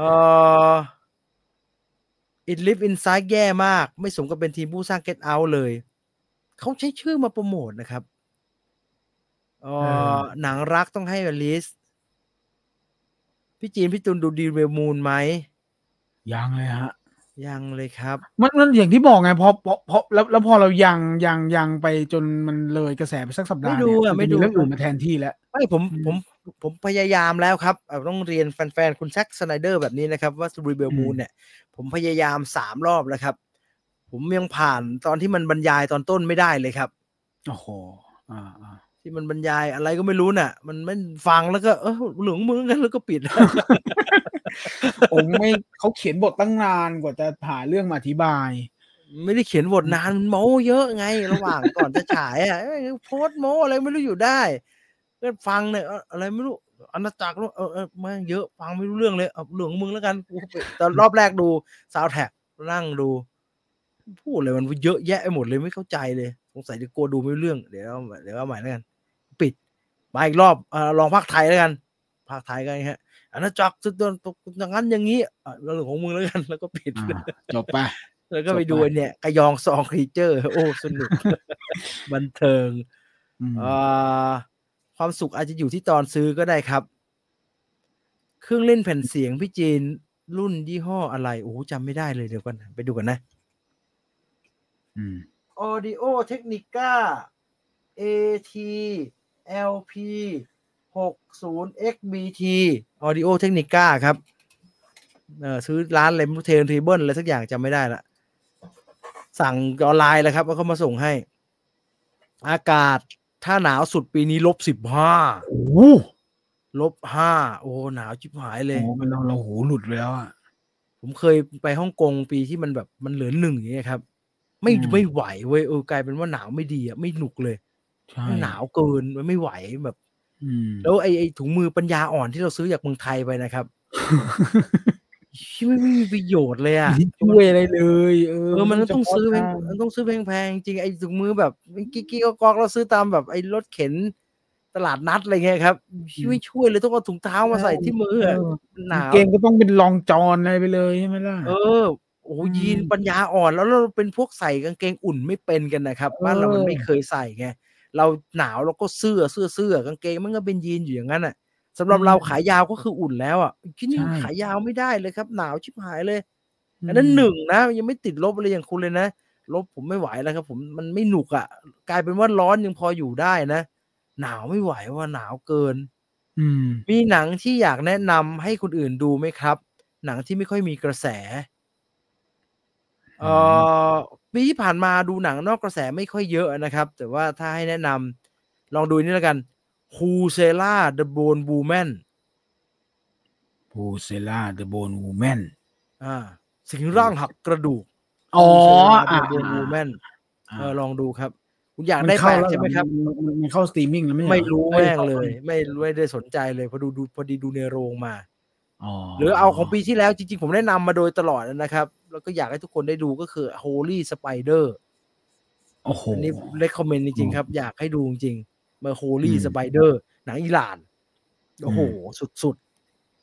อ It Live Inside แย่มาก ไม่สมกับเป็นทีมผู้สร้าง Get Out เลย เขาใช้ชื่อมาโปรโมทนะครับเอเอออหนังรักต้องให้อลิสพี่จีน พี่ตุนดู Rebel Moon ไหมยังเลยฮะ ยังเลยครับ มันมันอย่างที่บอกไงพอพอพอแล้วแล้วพอเรายังยังยังไปจนมันเลยกระแสไปสักสัปดาห์ไม่ดูเนี่ยอะนไม่จะดูเรื่องอื่นมาแทนที่แล้วไม่ผมอืมผมผมพยายามแล้วครับเอ่อต้องเรียนแฟนๆ คุณแซ็กสไนเดอร์แบบนี้นะครับ ว่า Rebel Moon เนี่ย ผมพยายามสามรอบแล้วครับ ผมยังผ่านตอนที่มันบรรยายตอนต้นไม่ได้เลยครับ โอ้โหอ่าอ่า ที่มันบรรยายอะไรก็ไม่รู้น่ะ มันไม่ฟังแล้วก็เออเหลืองมึงกันแล้วก็ปิด ผมไม่เขาเขียนบทตั้งนานกว่าจะหาเรื่องมาอธิบาย ไม่ได้เขียนบทนานมันโม้เยอะไง ระหว่างก่อนจะฉายอะเอ้ยโพสต์โม้อะไรไม่รู้อยู่ได้ก็ฟังเนี่ยเอ่ออะไรไม่รู้อาณาจักรรู้เออเออแม่งเยอะฟังไม่รู้เรื่องเลยเอาเหลืองมึงแล้วกันกูไปตอนรอบแรกดูซาวแท็กนั่งดู พูดเลยมันเยอะแยะไปหมดเลยไม่เข้าใจเลยสงสัยจะกลัวดูไม่รู้เรื่องเดี๋ยวเอาเดี๋ยวเอาใหม่แล้วกัน ปิด มาอีกรอบเออลองภาคไทยแล้วกันภาคไทยกันฮะอาณาจักรสุดโดนอย่างนั้นอย่างนี้อะเรื่องของมึงแล้วกัน แล้วก็ปิดอ่าจบไปแล้วก็ไปจบดูไปไอ้เนี่ยกระยองซองครีเจอร์ โอ้สนุก บันเทิงอืมเอ่อความสุขอาจจะอยู่ที่ตอนซื้อก็ได้ครับ เครื่องเล่นแผ่นเสียงพี่จีนรุ่นยี่ห้ออะไร โอ้โหจำไม่ได้เลยเดี๋ยวก่อนไปดูกันนะอืม Audio Technica AT LP 60 XBT Audio Technica ครับเออซื้อร้านอะไรเทนทีเบิลอะไรสักอย่างจำไม่ได้ละสั่งออนไลน์แล้วครับแล้วเขามาส่งให้ อากาศถ้าหนาวสุดปีนี้ลบสิบห้าโอ้โหลบห้าโอ้หนาวชิบหายเลยโอ้เป็นเราเราหูหลุดไปแล้วอะผมเคยไปฮ่องกงปีที่มันแบบมันเหลือหนึ่งอย่างเงี้ยครับ ไม่อืมไม่ไหวเว้ยเออกลายเป็นว่าหนาวไม่ดีอะไม่หนุกเลยใช่ มันหนาวเกินมันไม่ไหวแบบอืมแล้วไอ้ไอ้ถุงมือปัญญาอ่อนที่เราซื้อจากเมืองไทยไปนะครับที่ไม่ไม่มีประโยชน์เลยอะไม่ช่วยอะไรเลย เออเออมันก็ต้องซื้อแพงเฉพาะทางมันต้องซื้อแพงๆจริงไอ้ถุงมือแบบกิ๊กกิ๊กกอกๆเราซื้อตามแบบไอ้รถเข็นตลาดนัดอะไรเงี้ยครับไม่ช่วยเลยต้องเอาถุงเท้ามาใส่ที่มืออะเออหนาวเกงก็ต้องเป็นรองจอนอะไรไปเลยใช่ไหมล่ะเออโอ้โหอืมยีนปัญญาอ่อนแล้วเราเป็นพวกใส่กางเกงอุ่นไม่เป็นกันนะครับบ้านเรามันเออไม่เคยใส่ไง เราหนาวเราก็เสื้อเสื้อเสื้อกางเกงมันก็เป็นยีนอยู่อย่างนั้นอะสำหรับเราขายาวก็คืออุ่นแล้วอะที่นี่ใช่ขายาวไม่ได้เลยครับ หนาวชิบหายเลยอันนั้นหนึ่งนะยังไม่ติดลบอะไรอย่างคุณเลยนะลบผมไม่ไหวแล้วครับ ผมมันไม่หนุกอะ กลายเป็นว่าร้อนยังพออยู่ได้นะหนาวไม่ไหวว่าหนาวเกินอืมมีหนังที่อยากแนะนำให้คนอื่นดูไหมครับ หนังที่ไม่ค่อยมีกระแส เอ่อ ปีที่ผ่านมาดูหนังนอกกระแสไม่ค่อยเยอะนะครับ แต่ว่าถ้าให้แนะนำลองดูนี่แล้วกัน Who s e l a the Bone Woman พูเซล่าเดอะโบนวูแมนอ่าสิงร่างหักกระดูกอ๋อ Huesera อ่า The Bone Woman เออลองดูครับ คุณอยากได้มันแปลเข้ากแล้วใช่ไหมครับนมันมันเข้าสตรีมมิ่งแล้วไม่ใช่ไม่รู้หอแม่งอ้เลย ไม่ไม่ได้สนใจเลยพอดูดูพอดีดูในโรงมาอ๋อหรือเอาของปีที่แล้วจริงๆ ผมแนะนำมาโดยตลอดนะครับ แล้วก็อยากให้ทุกคนได้ดูก็คือ Holy Spider โอ้โหอันนี้ recommend จริงๆครับ อยากให้ดูจริงๆมา Holy อืม Spider หนังอิหร่าน โอ้โหอืสุดสุด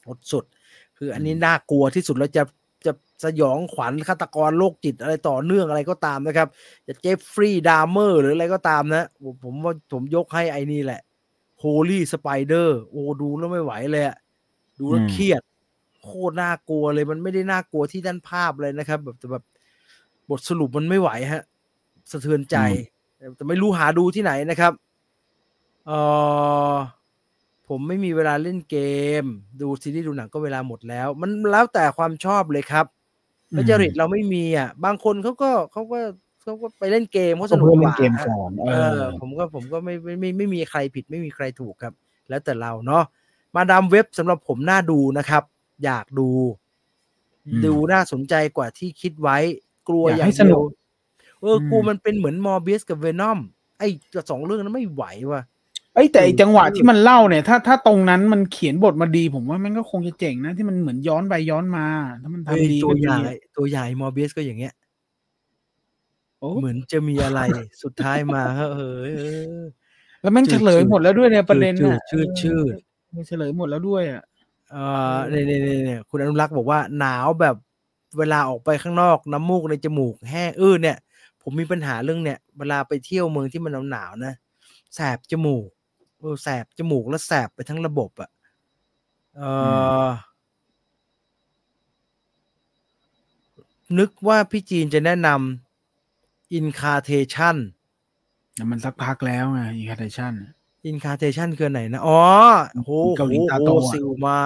สุดสุดๆคืออันนี้น่ากลัวที่สุดแล้วจะจะสยองขวัญฆาตกรโรคจิตอะไรต่อเนื่องอะไรก็ตามนะครับ จะเจฟฟรีย์ดามเมอร์หรืออะไรก็ตามนะ ผมผมว่าผมยกให้ไอ้นี่แหละ Holy Spider โอ้ดูแล้วไม่ไหวเลยอะดูแล้วอืมเครียดโคตรน่ากลัวเลย มันไม่ได้น่ากลัวที่ด้านภาพเลยนะครับ แบบแต่แบบบทสรุปมันไม่ไหวฮะ สะเทือนใจ แต่ไม่รู้หาดูที่ไหนนะครับเออผมไม่มีเวลาเล่นเกม ดูซีรีส์ดูหนังก็เวลาหมดแล้ว มันแล้วแต่ความชอบเลยครับแล้วจริตเราไม่มีอะ บางคนเขาก็เขาก็เขาก็ไปเล่นเกมเขาสก็นุกเพื่อนกเล่นว่าเกมก่อนเออ ผมก็ผมก็ไม่ไม่ไม่ไม่มีใครผิด ไม่มีใครถูกครับ แล้วแต่เราเนาะมาดามเว็บสำหรับผมน่าดูนะครับ อยากดูอืมดูน่าสนใจกว่าที่คิดไว้ กลัวอยากอย่างให้สนุเดียกวเอออมกลัวมันเป็นเหมือนมอร์เบียสกับเวนอมไอ้สองเรื่องนั้นไม่ไหวว่ะเอ้ยแต่ไอ้อืมจังหวะที่มันเล่าเนี่ย ถ้าถ้าตรงนั้นมันเขียนบทมาดี ผมว่ามันก็คงจะเจ๋งนะ ที่มันเหมือนย้อนไปย้อนมาถ้ามันเฮ้ยทำดีตัวก็ใหดีญ่ตัวใหญ่มอร์เบียสก็อย่างเงี้ยโอ้เหมือนจะมีอะไรสุดท้ายมาเฮ้ยเฮ้ยเออแล้วแม่งจืเฉดลยหมดแล้วด้วยเนี่ยประเด็นจืน่ะดชืดชืดเออเฉลยหมดแล้วด้วยอะ เออเนี่ยเนี่ยเนี่ยเนี่ยคุณอนุรักษ์บอกว่าหนาวแบบเวลาออกไปข้างนอกน้ำมูกในจมูกแห้งเออเนี่ย ผมมีปัญหาเรื่องเนี่ย เวลาไปเที่ยวเมืองที่มันหนาวๆนะแสบจมูกเออแสบจมูกแล้วแสบไปทั้งระบบอะ่ะเอออนึกว่าพี่จีนจะแนะนำ incarnation แต่มันสักพักแล้วไงอีคาเทชัน incarnation คือไหนนะอ๋อโหเกาหลีตาโหโตอะซิลมา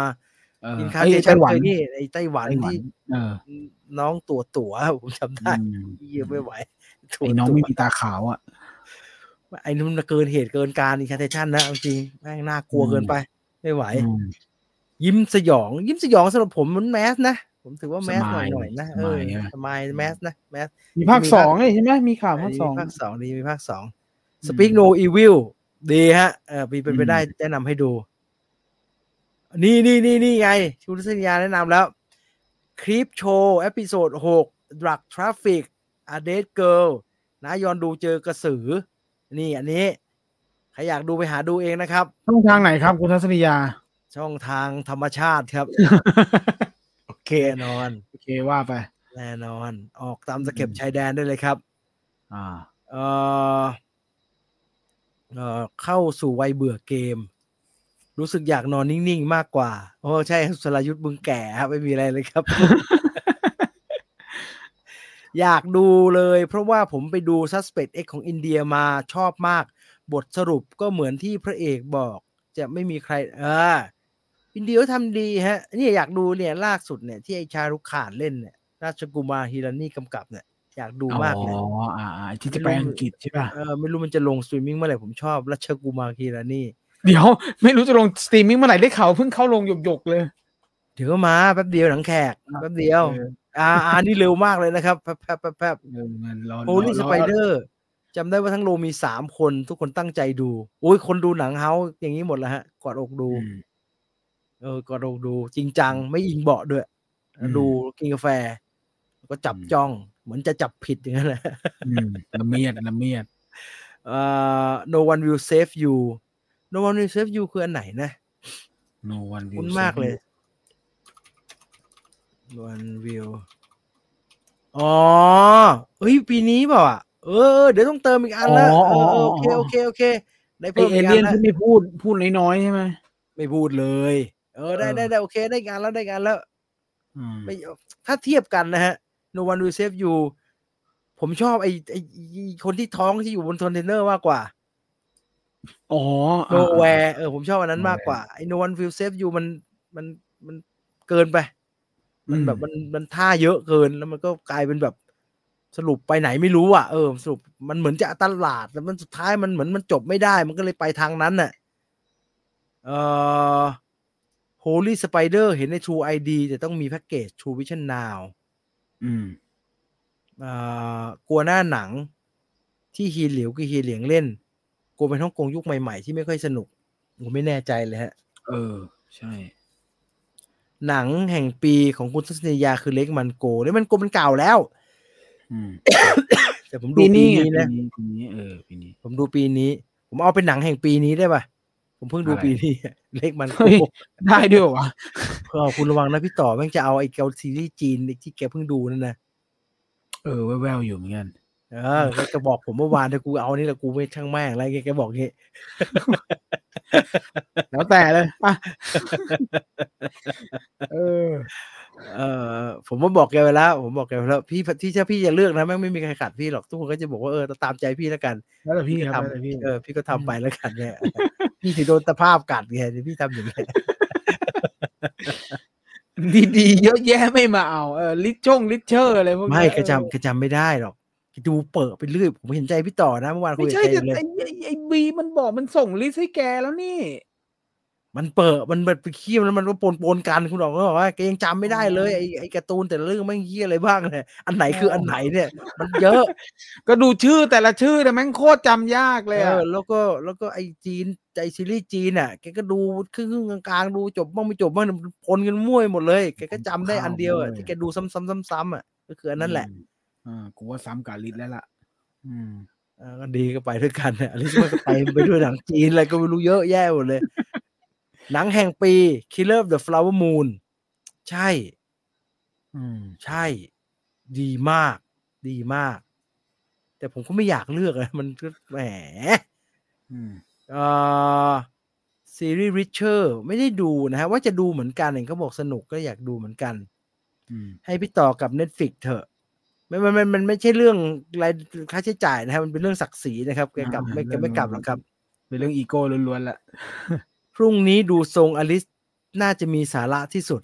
เอออินคาไอ้เทไต้ชันหวันเคยนี่ไอ้ไต้หวันไต้หวันที่เออน้องตัวตัวผมจำได้อืมเยี่ยไม่ไหวตัวไอ้น้องตัวไม่มีตาขาวอะไอ้นู่นเกินเหตุเกินการอินคาเทชันนะเอาจริงแม่งน่ากลัวอืมเกินไป ไม่ไหวอืมยิ้มสยอง ยิ้มสยองสำหรับผมมันแมสนะผมถือว่าแมสสหมายน่อยๆนะสเอมาอยอะสมายแมสนะแมสมีภาคมีสภาคองเลยใช่ไหมมีข่าวภาคดีสองมีภาคสองดีมีภาคสองอืม Speak No Evil ดีฮะเออมีเป็นไปอืมได้แนะนำให้ดู นี่นี่นี่นี่ไงชุดสัญญาแนะนำแล้ว Creepshow episode หก Drug Traffic A Dead Girl นะยอนดูเจอกระสือ นี่อันนี้ ใครอยากดูไปหาดูเองนะครับ ช่องทางไหนครับคุณทัศนียา ช่องทางธรรมชาติครับ โอเคแน่นอน โอเคว่าไป แน่นอน ออกตามตะเข็บชายแดนได้เลยครับ อ่า เอ่อ เข้าสู่วัยเบื่อเกม รู้สึกอยากนอนนิ่งๆมากกว่า โอ้ใช่สรายุทธ์มึงแก่ครับไม่มีอะไรเลยครับ อยากดูเลย เพราะว่าผมไปดู Suspect X ของอินเดียมาชอบมาก บทสรุปก็เหมือนที่พระเอกบอก จะไม่มีใคร เอออินเดียทำดีฮะนี่อยากดูเนี่ยล่าสุดเนี่ยที่ไอชารุขานเล่นเนี่ยราชกุมารฮิรานี่กำกับเนี่ย อยากดูมากเลยอ๋ออ่าอ่าที่จะไปอังกฤษใช่ป่ะเออไม่รู้มันจะลงสตรีมมิ่งเมื่อไหร่ผมชอบรัชกุมารฮีรานี่ เดี๋ยว ไม่รู้จะลงสตรีมมิ่งเมื่อไหร่ได้ข่าวเพิ่งเข้าลงหยกๆเลยเดี๋ยวก็มาแป๊บเดียวหนังแขกแป๊บเดียวเอออ่าอ่านี่เร็วมากเลยนะครับแป๊บแป๊บแป๊บแป๊บเออมันรอโ o ลี่สไปเดอร์จำได้ว่าทั้งโรงมีสามคนทุกคนตั้งใจดูโอ้ยคนดูหนังเฮาอย่างนี้หมดแล้วฮะ กอดอกดูอืมเออกอดอกดู จริงจัง ไม่อิงเบาะด้วยอืมดูกินกาแฟแล้วก็จับอืมจ้อง เหมือนจะจับผิดอย่างนั้นแหละอืมละเมียดละเมียดเอ่อ no one will save you no one will save you คืออันไหนนะ no one คุ้นมากเลย one view อ๋อเฮ้ย ปีนี้เปล่าอะ เออ เดี๋ยวต้องเติมอีกอันละอ๋อเออ๋อออ๋อโอเค โอเค โอเค ได้ไอเพิ่มเออีกอัเลี่ยนนละที่ไม่พูด พูดน้อยๆใช่ไหม ไม่พูดเลย เออ ได้เออได้ได้โอเค ได้อีกอันแล้ว ได้อีกอันแล้วอืมไม่ถ้าเทียบกันนะฮะ no one will save you ผมชอบไอ้ไอ้ไอ้คนที่ท้องที่อยู่บนคอนเทนเนอร์มากกว่าอ๋อ nowhere เออผมชอบอันนั้นมากกว่าไอ้ no one will save you มันมันมันเกินไป มันแบบมันมันท่าเยอะเกินแล้วมันก็กลายเป็นแบบสรุปไปไหนไม่รู้อะเออสรุปมันเหมือนจะตลาดแล้วมันสุดท้ายมันเหมือนมันจบไม่ได้ มันก็เลยไปทางนั้นน่ะเอ่อ Holy Spider เห็นใน True ID แต่ต้องมีแพ็กเกจ True Vision Now อืมเอ่อกลัวหน้าหนังที่ฮีเหลียวกับฮีเหลียงเล่นกลัวเป็นฮ่องกงยุคใหม่ๆ ที่ไม่ค่อยสนุกผมไม่แน่ใจเลยฮะ เออ ใช่ หนังแห่งปีของคุณทัศนียาคือเล็กมันโกเล็กมันโกมันเก่าแล้วอืมแต่ผมดูปีนี้นะปีนี้ เออ ปีนี้ ผมดูปีนี้ ผมเอาเป็นหนังแห่งปีนี้ได้ปะ ผมเพิ่งดูอะไรปีนี้เล็กมันโกเฮ้ยได้ด้วยเหรอวะเออคุณระวังนะพี่ต่อแม่งจะเอาไอ้เกาซีรีส์จีนที่แกเพิ่งดูนั่นนะเออแววๆอยู่เหมือนกันเออแกจะบอกผมเมื่อวานแต่กูเอานี่แหละกูไม่ช่างแม่งอะไรแกแกบอกงี้แล้วแต่เลยป่ะเออ เออผมมาบอกแกไปแล้ว ผมบอกแกไปแล้ว พี่ที่ถ้าพี่จะเลือกนะแม่งไม่มีใครขัดพี่หรอกทุกคนก็จะบอกว่าเออตามใจพี่แล้วกันแล้วแต่พี่ครับทแล้วแต่พี่ำเออพี่ก็ทำไปแล้วกันเนี่ยพี่ถือโดนตะภาพกัดไงเดี๋ยวพี่ทำอย่างนี้ยดีๆเยอะแยะไม่มาเอาเออลิชช่งลิชเชอร์อะไรพวกนี้ไม่แกเออจำแกจำไม่ได้หรอกแกดูเปิดไปเรื่อยผมเห็นใจพี่ต่อนะเมื่อวานคุไม่ยกับใช่แกอแต่ยู่เลยไอ้ไอ้ไอ้บีมันบอกมันส่งลิสต์ให้แกแล้วนี่ มันเปิดมันมันไปเคี้ยวแล้วมันก็ปนปนๆกันคุณบอกก็บอกว่าแกยังจำไม่ได้เลยไอ้ไอ้การ์ตูนแต่ละเรื่องไม่งเคี้ยอะไรบ้างเนี่ยอันไหนคืออันไหนเนี่ย มันเยอะ ก็ดูชื่อแต่ละชื่อแต่แม่งโคตรจำยากเลยเออะอแล้วก็แล้วก็ไอ้จีนไอ้ซีรีส์จีนอะแกก็ดูครึ่งๆกลางๆดูจบบ้างไม่จบบ้างปนกันมั่วไปหมดเลยแกก็จำได้อันเดียวอะที่แกดูซ้ำๆซ้ำๆอะก็คืออันนั้นแหละอ่ากูว่าซ้ำกับลิสต์แล้วล่ะ อืมเออก็ดีก็ไปด้วยกันเนี่ยอลิซมันก็ไปไปด้วยหนังจีนอะไรก็ไม่รู้เยอะแยะหมดเลย หนังแห่งปี Killer of the Flower Moon ใช่ อืม ใช่ ดีมาก ดีมาก แต่ผมก็ไม่อยากเลือกอะมันก็แหมอืมเอ่อซีรีส์ Reacher ไม่ได้ดูนะฮะ ว่าจะดูเหมือนกันเห็นเขาบอกสนุกก็อยากดูเหมือนกันอืมให้พี่ต่อกับ Netflix เถอะไม่มันมันมันไม่ใช่เรื่องรายค่าใช้จ่ายนะครับมันเป็นเรื่องศักดิ์ศรีนะครับแกกลับไม่แกไม่กลับหรอกครับ เป็นเรื่องอีโก้ล้วนๆละ พรุ่งนี้ดูทรงอลิสน่าจะมีสาระที่สุด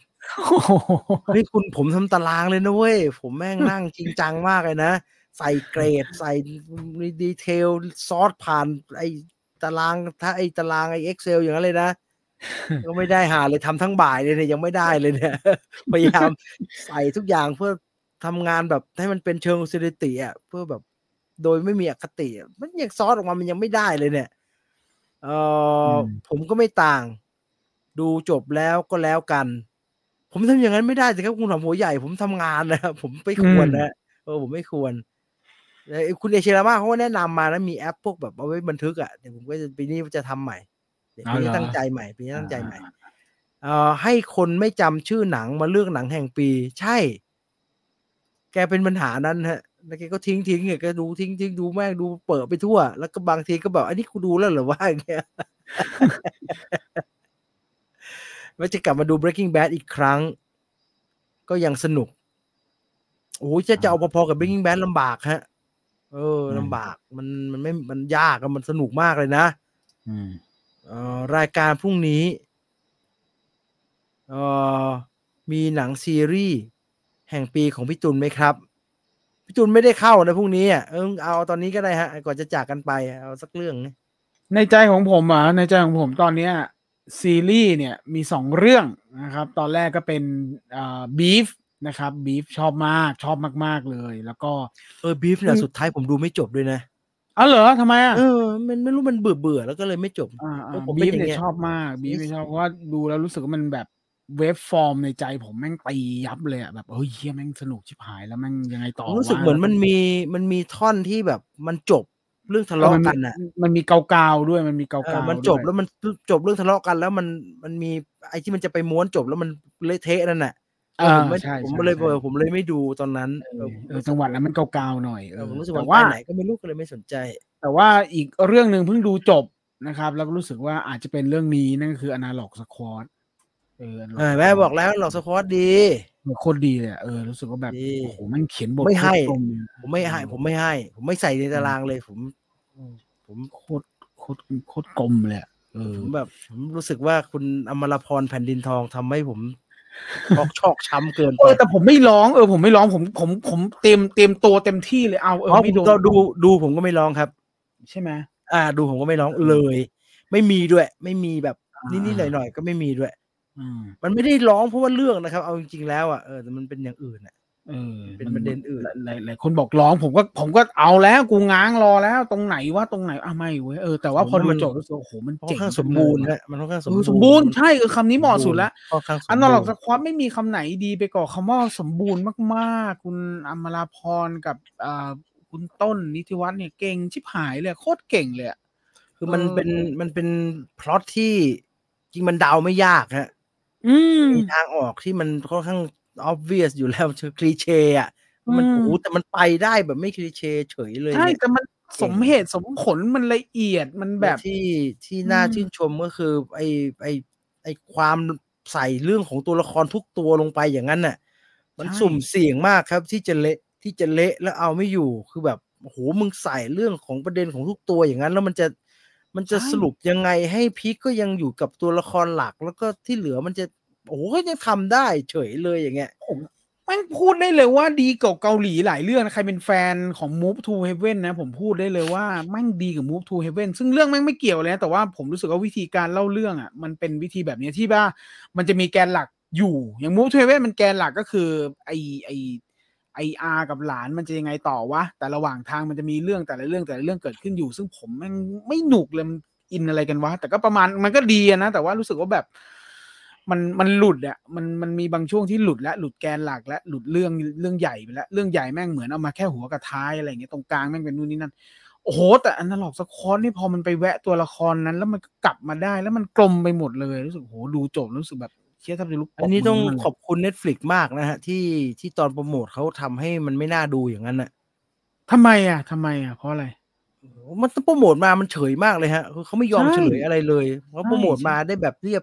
เฮ้ยคุณผมทำตารางเลยนะเว้ย ผมแม่งนั่งจริงจังมากเลยนะ ใส่เกรด ใส่ detail sort ผ่าน ไอตาราง ถ้าไอตารางไอ Excel อย่างนั้นเลยนะก็ไม่ได้หาเลยทำทั้งบ่ายเลยเนี่ยยังไม่ได้เลยเนี่ย พยายามใส่ทุกอย่างเพื่อทำงานแบบให้มันเป็นเชิงสถิติอะเพื่อแบบ โดยไม่มีอคติอะมันยังซอสออกมามันยังไม่ได้เลยเนี่ย เอออมผมก็ไม่ต่าง ดูจบแล้วก็แล้วกัน ผมทำอย่างนั้นไม่ได้สิครับคุณหอมหัวใหญ่ ผมทำงานนะครับผมไม่ควรนะเออผมไม่ควรแต่คุณเอเชรามาเขาก็แนะนำมานะมีแอปพวกแบบเอาไว้บันทึกอะเดี๋ยวผมก็จะปีนี้จะทำใหม่เดี๋ยวปีนี้ตั้งใจใหม่ปีนี้ตั้งใจใหม่เอ่อให้คนไม่จำชื่อหนังมาเลือกหนังแห่งปี ใช่ แกเป็นปัญหานั้นฮะ แล้วแกก็ทิ้งทิ้งเนี่ยแกดูทิ้งทิ้งดูแม่งดูเปิดไปทั่ว แล้วก็บางทีก็แบบอันนี้กูดูแล้วเหรอว่าอย่างเงี้ยว่าจะกลับมาดู Breaking Bad อีกครั้ง ก็ยังสนุกโอ้ยจะจะเอาพอๆกับ Breaking Bad ลำบากฮะ เออลำบากมันมันไม่มันยากอะมันสนุกมากเลยนะอืมเอ่อรายการพรุ่งนี้เอ่อมีหนังซีรีส์แห่งปีของพี่ตุลไหมครับ พี่ตุลไม่ได้เข้านะพรุ่งนี้อะเออเอาตอนนี้ก็ได้ฮะ ก่อนจะจากกันไปเอาสักเรื่องนะในใจของผมอะในใจของผมตอนเนี้ยซีรีส์เนี่ยมีสองเรื่องนะครับ ตอนแรกก็เป็นอ่าบีฟนะครับบีฟชอบมากชอบมาก ๆ เลย แล้วก็เออบีฟเนี่ยสุดท้ายผมดูไม่จบด้วยนะอ๋อเหรอทำไมอะเออมันไม่รู้มันเบื่อเบื่อๆแล้วก็เลยไม่จบอ่าเพราะผมเป็บีนฟอย่างเนี่ยเงี้ยชอบมากบีฟ Beef ชอบเพราะว่าดูแล้วรู้สึกว่ามันแบบ เวฟฟอร์มในใจผมแม่งตียับเลยอะแบบเฮ้ยเฮียแม่งสนุกชิบหายแล้วแม่งยังไงต่อผมรู้สึกวะเหมือนมันมีมันมีท่อนที่แบบมันจบเรื่องทะเลาะกันเอออะ มันมีมันมีเกาๆด้วยมันมีเกาเออๆมันจบด้วยแล้วมันจบเรื่องทะเลาะกัน แล้วมันมันมีไอ้ที่มันจะไปม้วนจบแล้วมันเละเทะนั่นน่ะอ่าผมไม่ใช่ผมใช่เลยใช่เออผมเลยไม่ดูตอนนั้นเออผมเออจังหวะนั้นมันเกาๆหน่อยเอเอออผมรู้สึกแต่ว่าว่าไปไหนก็ไม่รู้ก็เลยไม่สนใจ แต่ว่าอีกเรื่องหนึ่งเพิ่งดูจบนะครับ แล้วก็รู้สึกว่าอาจจะเป็นเรื่องนี้นั่นก็คือ Analog Squad เออ Analog เออแม่บอกแล้วหลอกสควอตดีโคตรดีเลยอะเออรู้สึกว่าแบบดีโอ้โหแมันเขียนบทไม่ให้โคตรตรงผมไม่ให้ ผมไม่ให้ ผมไม่ใส่ในตารางเลย ผม ผมโคตรโคตรโคตรกลมเลยอะเออผมแบบ ผมรู้สึกว่าคุณอมรพรแผ่นดินทองทำให้ผมชอกชอกช้ำเกินเอไปอแต่ผมไม่ร้องเออผมไม่ร้องผมผมผมเต็มเต็มตัวเต็มที่เลยเอาเออเพราะไม่โดนเราดูดูผมก็ไม่ร้องครับ ใช่ไหมอ่า ดูผมก็ไม่ร้องเลย ไม่มีด้วย ไม่มีแบบอ่านินิดๆหน่อยๆก็ไม่มีด้วยอื มมันไม่ได้ร้องเพราะว่าเรื่องนะครับ เอาจริงๆแล้วอะเออแต่มันเป็นอย่างอื่นอะเออเป็นประเด็นอื่นหลายหลายหลายคนบอกร้องผมก็ผมก็เอาแล้วกูง้างรอแล้ว ตรงไหนว่าตรงไหนอะไม่เว้ยเออแต่ว่าพอดูจบรู้สึกว่าโอ้โหมันค่อนเจ๋งข้างสมบูรณ์ฮะมันค่อนข้างสมเอบูอรณ์สมบูรณ์ใช่เออคำนี้เหมาะสุดแล้วค่อนข้างสมอันบูนรอล็อกณ์สควอตไม่มีคำไหนดีไปกว่าคำว่าสมบูรณ์มากๆ คุณอมราพรกับอ่าคุณต้นนิติวัฒน์เนี่ยเก่งชิบหายเลยโคตรเก่งเลยอะคือมันเออเป็นมันเป็นพล็อตที่จริงมันเดาไม่ยากฮะอื มมีทางออกที่มันค่อนข้าง obvious อยู่แล้วเชิงคลีเชอะมันอืมโอ้โหแต่มันไปได้แบบไม่คลีเชเฉยเลยใช่เนี่ยแต่มันสมเหตุสมผลมันละเอียดมันแบบที่ที่น่าอืมชื่นชมก็คือ ไอไอไอความใส่เรื่องของตัวละครทุกตัวลงไปอย่างนั้นน่ะ มันสุ่มเสี่ยงมากครับ ที่จะเละที่จะเละแล้วเอาไม่อยู่คือแบบโอ้โหมึงใส่เรื่องของประเด็นของทุกตัวอย่างนั้น แล้วมันจะ มันจะสรุปยังไงให้พีคก็ยังอยู่กับตัวละครหลัก แล้วก็ที่เหลือมันจะโอ้โหก็ยังทำได้เฉยเลยอย่างเงี้ยผมแม่งพูดได้เลยว่าดีกว่าเกาหลีหลายเรื่องนะใครเป็นแฟนของ Move to Heaven นะ ผมพูดได้เลยว่าแม่งดีกับ Move to Heaven ซึ่งเรื่องแม่งไม่เกี่ยวเลยนะแต่ว่าผมรู้สึกว่าวิธีการเล่าเรื่องอะ มันเป็นวิธีแบบนี้ที่ว่า มันจะมีแกนหลักอยู่อย่าง Move to Heaven มันแกนหลักก็คือไอไอ ไออากับหลานมันจะยังไงต่อวะ แต่ระหว่างทางมันจะมีเรื่องแต่ละเรื่องแต่ละเรื่องเกิดขึ้นอยู่ ซึ่งผมแม่งไม่หนุกเลยมันอินอะไรกันวะ แต่ก็ประมาณมันก็ดีนะ แต่ว่ารู้สึกว่าแบบ มันมันหลุดอะมันมันมีบางช่วงที่หลุดและหลุดแกนหลักและหลุดเรื่องเรื่องใหญ่ไปแล้วเรื่องใหญ่แม่งเหมือนเอามาแค่หัวกับท้ายอะไรอย่างเงี้ยตรงกลางแม่งเป็นนู่นนี่นั่นโอ้โหแต่อันนั้นหลอกสคอนนี่พอมันไปแวะตัวละครนั้น แล้วมันกลับมาได้แล้วมันกลมไปหมดเลยรู้สึกโหดูจบรู้สึกแบบ เชี่ยแทบจะลุกปรบอันนี้ต้องมืมันเลยขอบคุณ Netflix มากนะฮะ ที่ที่ตอนโปรโมทเขาทำให้มันไม่น่าดูอย่างนั้นน่ะทำไมอะทำไมอะเพราะอะไร มันโปรโมทมามันเฉยมากเลยฮะคือเขาไม่ยอมใช่เฉลยอะไรเลยเขาใช่โปรโมทมาได้แบบเรียบ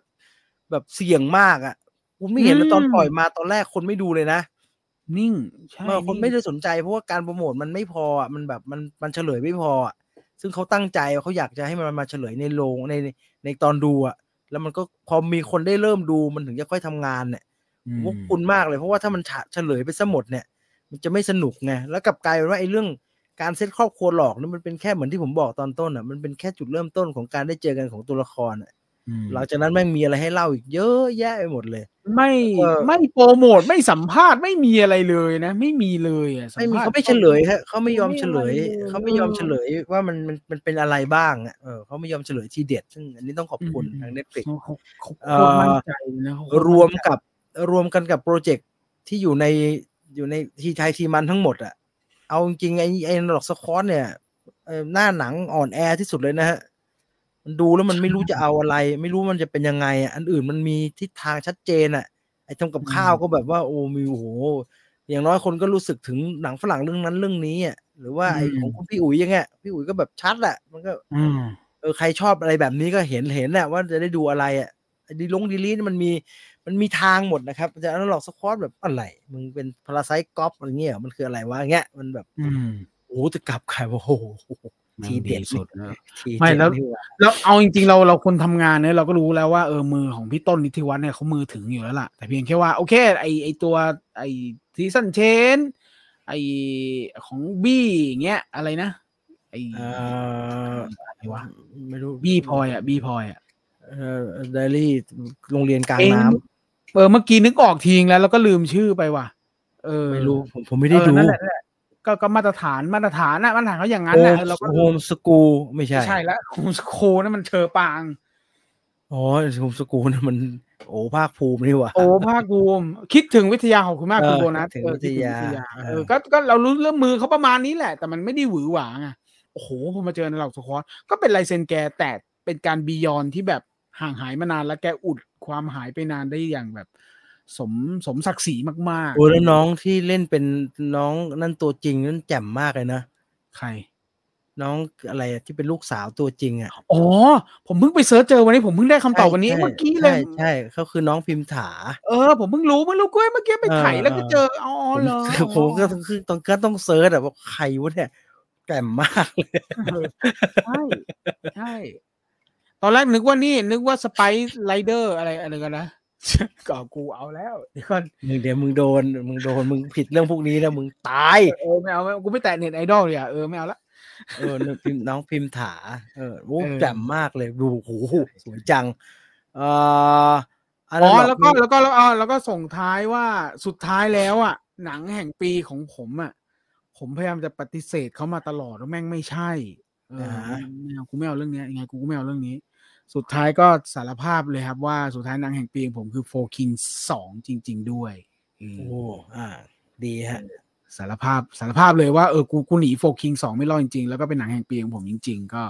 แบบเสี่ยงมากอะผมไม่เห็นอืมนะตอนปล่อยมาตอนแรกคนไม่ดูเลยนะนิ่งใช่เมื่อคนงไม่ได้สนใจเพราะว่าการโปรโมทมันไม่พออะมันแบบมันมันเฉลยไม่พออะซึ่งเขาตั้งใจเขาอยากจะให้มันมาเฉลยในโรงในในในตอนดูอะ แล้วมันก็พอมีคนได้เริ่มดูมันถึงจะค่อยทำงานเนี่ยอืผมมว่าคุณมากเลย เพราะว่าถ้ามันเฉลยไปซะหมดเนี่ย มันจะไม่สนุกไงแล้วกลับกลายเป็นว่าไอ้เรื่องการเซตครอบครัวหลอกนี่มันเป็นแค่เหมือนที่ผมบอกตอนต้นอะมันเป็นแค่จุดเริ่มต้นของการได้เจอกันของตัวละครอะอืม หลังจากนั้นแม่งมีอะไรให้เล่าอีกเยอะแยะไปหมดเลย ไม่เออไม่โปรโมทไม่สัมภาษณ์ไม่มีอะไรเลยนะ ไม่มีเลยอะสัไม่มีภษณ์เขาไม่เฉลยฮะเขาไม่ยอมเฉลยไม่อะไรเลยเขาไม่ยอมเฉลยว่ามันมันมันเป็นอะไรบ้างอะเออเขาไม่ยอมเฉลยทีเด็ด ซึ่งอันนี้ต้องขอบคุณทางเน็ตฟลิกเขาเขาเขาเอ่โคอตรมั่นใจเลยนะเขาโคตรวมนใจกับรวมกันกับโปรเจกต์ที่อยู่ในอยู่ในทีไทยทีมันทั้งหมดอะเอาจริงๆไอ้ไอ้หลอกสควอตเนี่ยเอ่อหน้าหนังอ่อนแอที่สุดเลยนะฮะ มันดูแล้วมันไม่รู้จะเอาอะไร ไม่รู้มันจะเป็นยังไงอะอันอื่นมันมีทิศทางชัดเจนอะ ไอ้ทำกับข้าวก็แบบว่าโอ้มีโอ้โหอย่างน้อยคนก็รู้สึกถึงหนังฝรั่งเรื่องนั้นเรื่องนี้อะหรือว่าไออืมของคุณพี่อุ๋ยอย่างเงี้ยพี่อุ๋ยก็แบบชัดแหละมันก็อืมเออใครชอบอะไรแบบนี้ก็เห็นเห็นแหละว่าจะได้ดูอะไรอะดีลงดีลีนี่มันมีมันมีทางหมดนะครับจะอันหลอกสควอตแบบอะไรมึงเป็นพาราไซกอฟอะไรเงี้ยมันคืออะไรวะอย่างเงี้ยมันแบบอืมโอ้โหจะกลับใครโอ้โห ทีเด็ดสุดนะทีไม่เด็ดแล้วนี่ว่ะแล้วเอาจริงๆเราเราคนทำงานเนี่ยเราก็รู้แล้วว่าเออมือของพี่ต้นนิติวัฒน์เนี่ยเขามือถึงอยู่แล้วล่ะ แต่เพียงแค่ว่า โอเค ไอไอตัว ไอซีซันเชนไอของบี้อย่างเงี้ยอะไรนะไอเอ่ออะไรวะไม่รู้บี้พลอยอะบี้พลอยอะเอ่อไดรี่โรงเรียนกลางเองน้ำเออเมื่อกี้นึกออกทีงแล้ว แล้วก็ลืมชื่อไปว่ะ เออไม่รู้ผมผมไม่ได้เออดูนั่นแหละนั่นแหละ ก็ก็มาตรฐานมาตรฐานนะมาตรฐานเขาอย่างนั้นโฮนะมเออเราก็โฮมสกูลไม่ใช่ไม่ใช่แล้วโฮมสโคนั่นมันเชอปางอ๋อโฮมสกูลมัน โอ้ภาคภูมินี่หว่าโอ้ภาคภูมิ คิดถึงวิทยาขอบคุณมากเออคุณโบนัสคิดถึงเออวิทยาคิดถึงเออเออก็ก็เรารู้เรื่องมือเขาประมาณนี้แหละ แต่มันไม่ได้หวือหวาไงโอ้โหพอมาเจอในเหล่าสควอตก็เป็นลายเซ็นแกแต่เป็นการบียอนที่แบบห่างหายมานานแล้วแกอุดความหายไปนานได้อย่างแบบ สมสมศักดิ์ศรีมากโอ้แล้วน้องที่เล่นเป็นน้องนั่นตัวจริงนั่นแจ่มมากเลยนะๆใคร น้องอะไรอะที่เป็นลูกสาวตัวจริงอะอ๋อ ผมเพิ่งไปเสิร์ชเจอวันนี้ผมเพิ่งได้คำตอบวันนี้ใช่เมื่อกี้เลยใช่ใช่เขาคือน้องพิมถา เออ ผมเพิ่งรู้เมื่อรู้กล้วยเมื่อกี้ไปไถเออแล้วก็เจออ๋อผมเหรอผมก็ต้องคือต้องก็ต้องเซิร์ชอะว่าใครวะเนี่ยแจ่มมากเลยใช่ใช่ตอนแรกนึกว่านี่ นึกว่าสไปซ์ไรเดอร์อะไรอะไรกันนะ ก็กูเอาแล้วเดี๋ยวก่อนมึงเดี๋ยวมึงโดนมึงโดนมึงผิดเรื่องพวกนี้นะมึงตายเออไม่เอาไม่เอากูไม่แตะเน็ตไอดอลเลยอะเออไม่เอาละเออน้องพิมน้องพิมถา เออโอ้เออแจ่มมากเลยดูโอ้โหสวยจังเอ่ออันอ๋นั้นอหรแล้วก็แล้วก็แล้วอ๋อแล้วก็ส่งท้ายว่าสุดท้ายแล้วอะ หนังแห่งปีของผมอะ ผมพยายามจะปฏิเสธเขามาตลอดว่าแม่งไม่ใช่เออไม่เอากูไม่เอาเรื่องเนี้ยยังไงกูก็ไม่เอาเรื่องนี้ สุดท้ายก็สารภาพเลยครับว่าสุดท้ายหนังแห่งปีของผมคือโฟคิงสองจริง ๆ ด้วยอืมโอ้อ่า ดีฮะสารภาพสารภาพเลยว่าเออกูกูหนีโฟคิงสองไม่รอดจริงๆ แล้วก็เป็นหนังแห่งปีของผมจริง ๆ ก็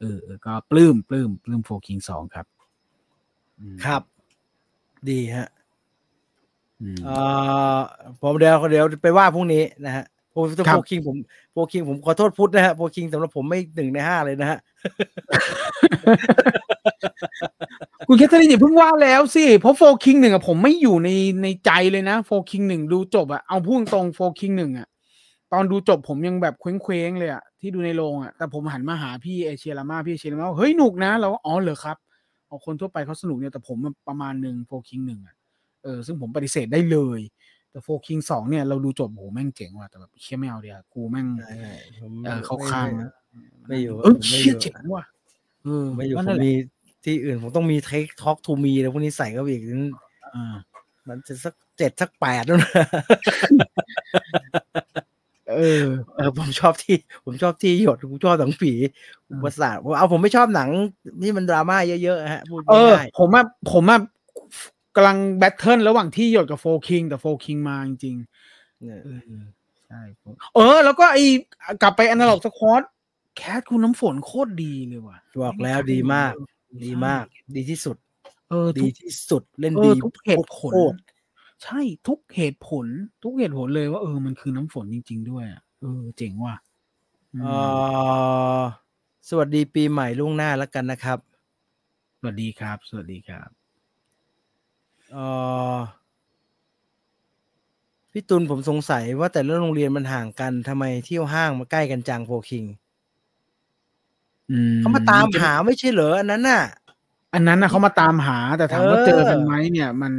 เออเออก็ปลื้มปลื้มปลื้ม Four Kings สองครับอืมครับ ดีฮะอืมเอ่อผมเดี๋ยวเดี๋ยวไปว่าพรุ่งนี้นะฮะ Four ครับ Four Kings ผม Four Kings ผมขอโทษพุทธนะฮะ Four Kings สำหรับผมไม่หนึ่งในห้าเลยนะฮะคุณแคทเธอรีนอย่าเพิ่งว่าแล้วสิเพราะ Four Kings หนึ่งอะผมไม่อยู่ในในใจเลยนะ Four Kings หนึ่งดูจบอะเอาพูดตรง Four Kings หนึ่งอะตอนดูจบผมยังแบบเคว้งๆเลยอะที่ดูในโรงอะแต่ผมหันมาหาพี่เอเชียรามาพี่เอเชียรามาว่าเฮ้ยหนุกนะเราก็อ๋อเหรอครับเอาคนทั่วไปเขาสนุกเนี่ยแต่ผมมันประมาณหนึ่งโฟคิงหนึ่งอะเออซึ่งผมปฏิเสธได้เลย แต่โฟคิงสองเนี่ยเราดูจบโหแม่งเจ๋งว่ะแต่แบบเชี่ยไม่เอาเดียวกูแม่งใช่ผมเออเข้าข้างนะไม่อยู่เออผมไม่เชี่ยอยู่เจ๋งว่ะเออไม่อยู่ว่าผนั่นมแหละมีที่อื่นผมต้องมีเทคท็อกทูมีแล้วพวกนี้ใส่เข้าไปอีกนั้นอ่ามันจะสักเจ็ดสักแปดแล้วนะเออเออผมชอบธี่ ผมชอบธี่หยดผมชอบหนังผีอืมอุปสรรคผมเอาผมไม่ชอบหนังที่มันดราม่าเยอะๆฮะพูดเออง่ายผมอะผมอะ กำลัง battle ระหว่างธี่หยดกับ Four Kings แต่ Four Kings มาจริงๆเนี่ยๆเออใช่ผมเออ แล้วก็ไอกลับไป Analog Squad cast คุณน้ำฝนโคตรดีเลยว่ะบอกแล้วดีมาก ดีมาก ดีที่สุด เออ ดีทุกที่สุดเล่นเอดีอทุกเหตุผลโคตรใช่ทุกเหตุผล ทุกเหตุผลเลยว่าเออมันคือน้ำฝนจริง ๆ ด้วยอะเออ เจ๋งว่ะอืมเอ่อสวัสดีปีใหม่ล่วงหน้าแล้วกันนะครับ สวัสดีครับ สวัสดีครับ เอ่อพี่ตุลผมสงสัยว่าแต่ละโรงเรียนมันห่างกันทำไมเที่ยวห้างมาใกล้กันจังโฟคิงอืมเขามาตามหาไม่ใช่เหรออันนั้นน่ะ อันนั้นนะเขามาตามหาแต่ถามว่าเออเจอกันไหมเนี่ย มัน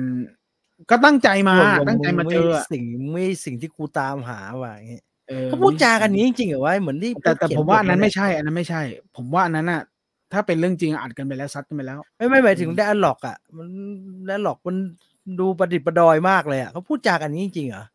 ก็ตั้งใจมาพวกตั้งใจมาเจออะไสิ่งไม่สิ่งที่กูตามหาว่ะอย่างเงี้ยออเขาพูดจากันนี้จริงๆเหรอวะเหมือนที่แต่แต่เขียผมว่าอันนั้นบทไม่ใช่ อันนั้นไม่ใช่ ผมว่าอันนั้นน่ะ ถ้าเป็นเรื่องจริงอัดกันไปแล้วซัดกันไปแล้ว ไม่ไม่หมายถึงได้อันล็อกอะ มันได้อันล็อกมันดูประดิษฐ์ประดอยมากเลยอะเขาพูดจากันนี้จริงๆเหรอ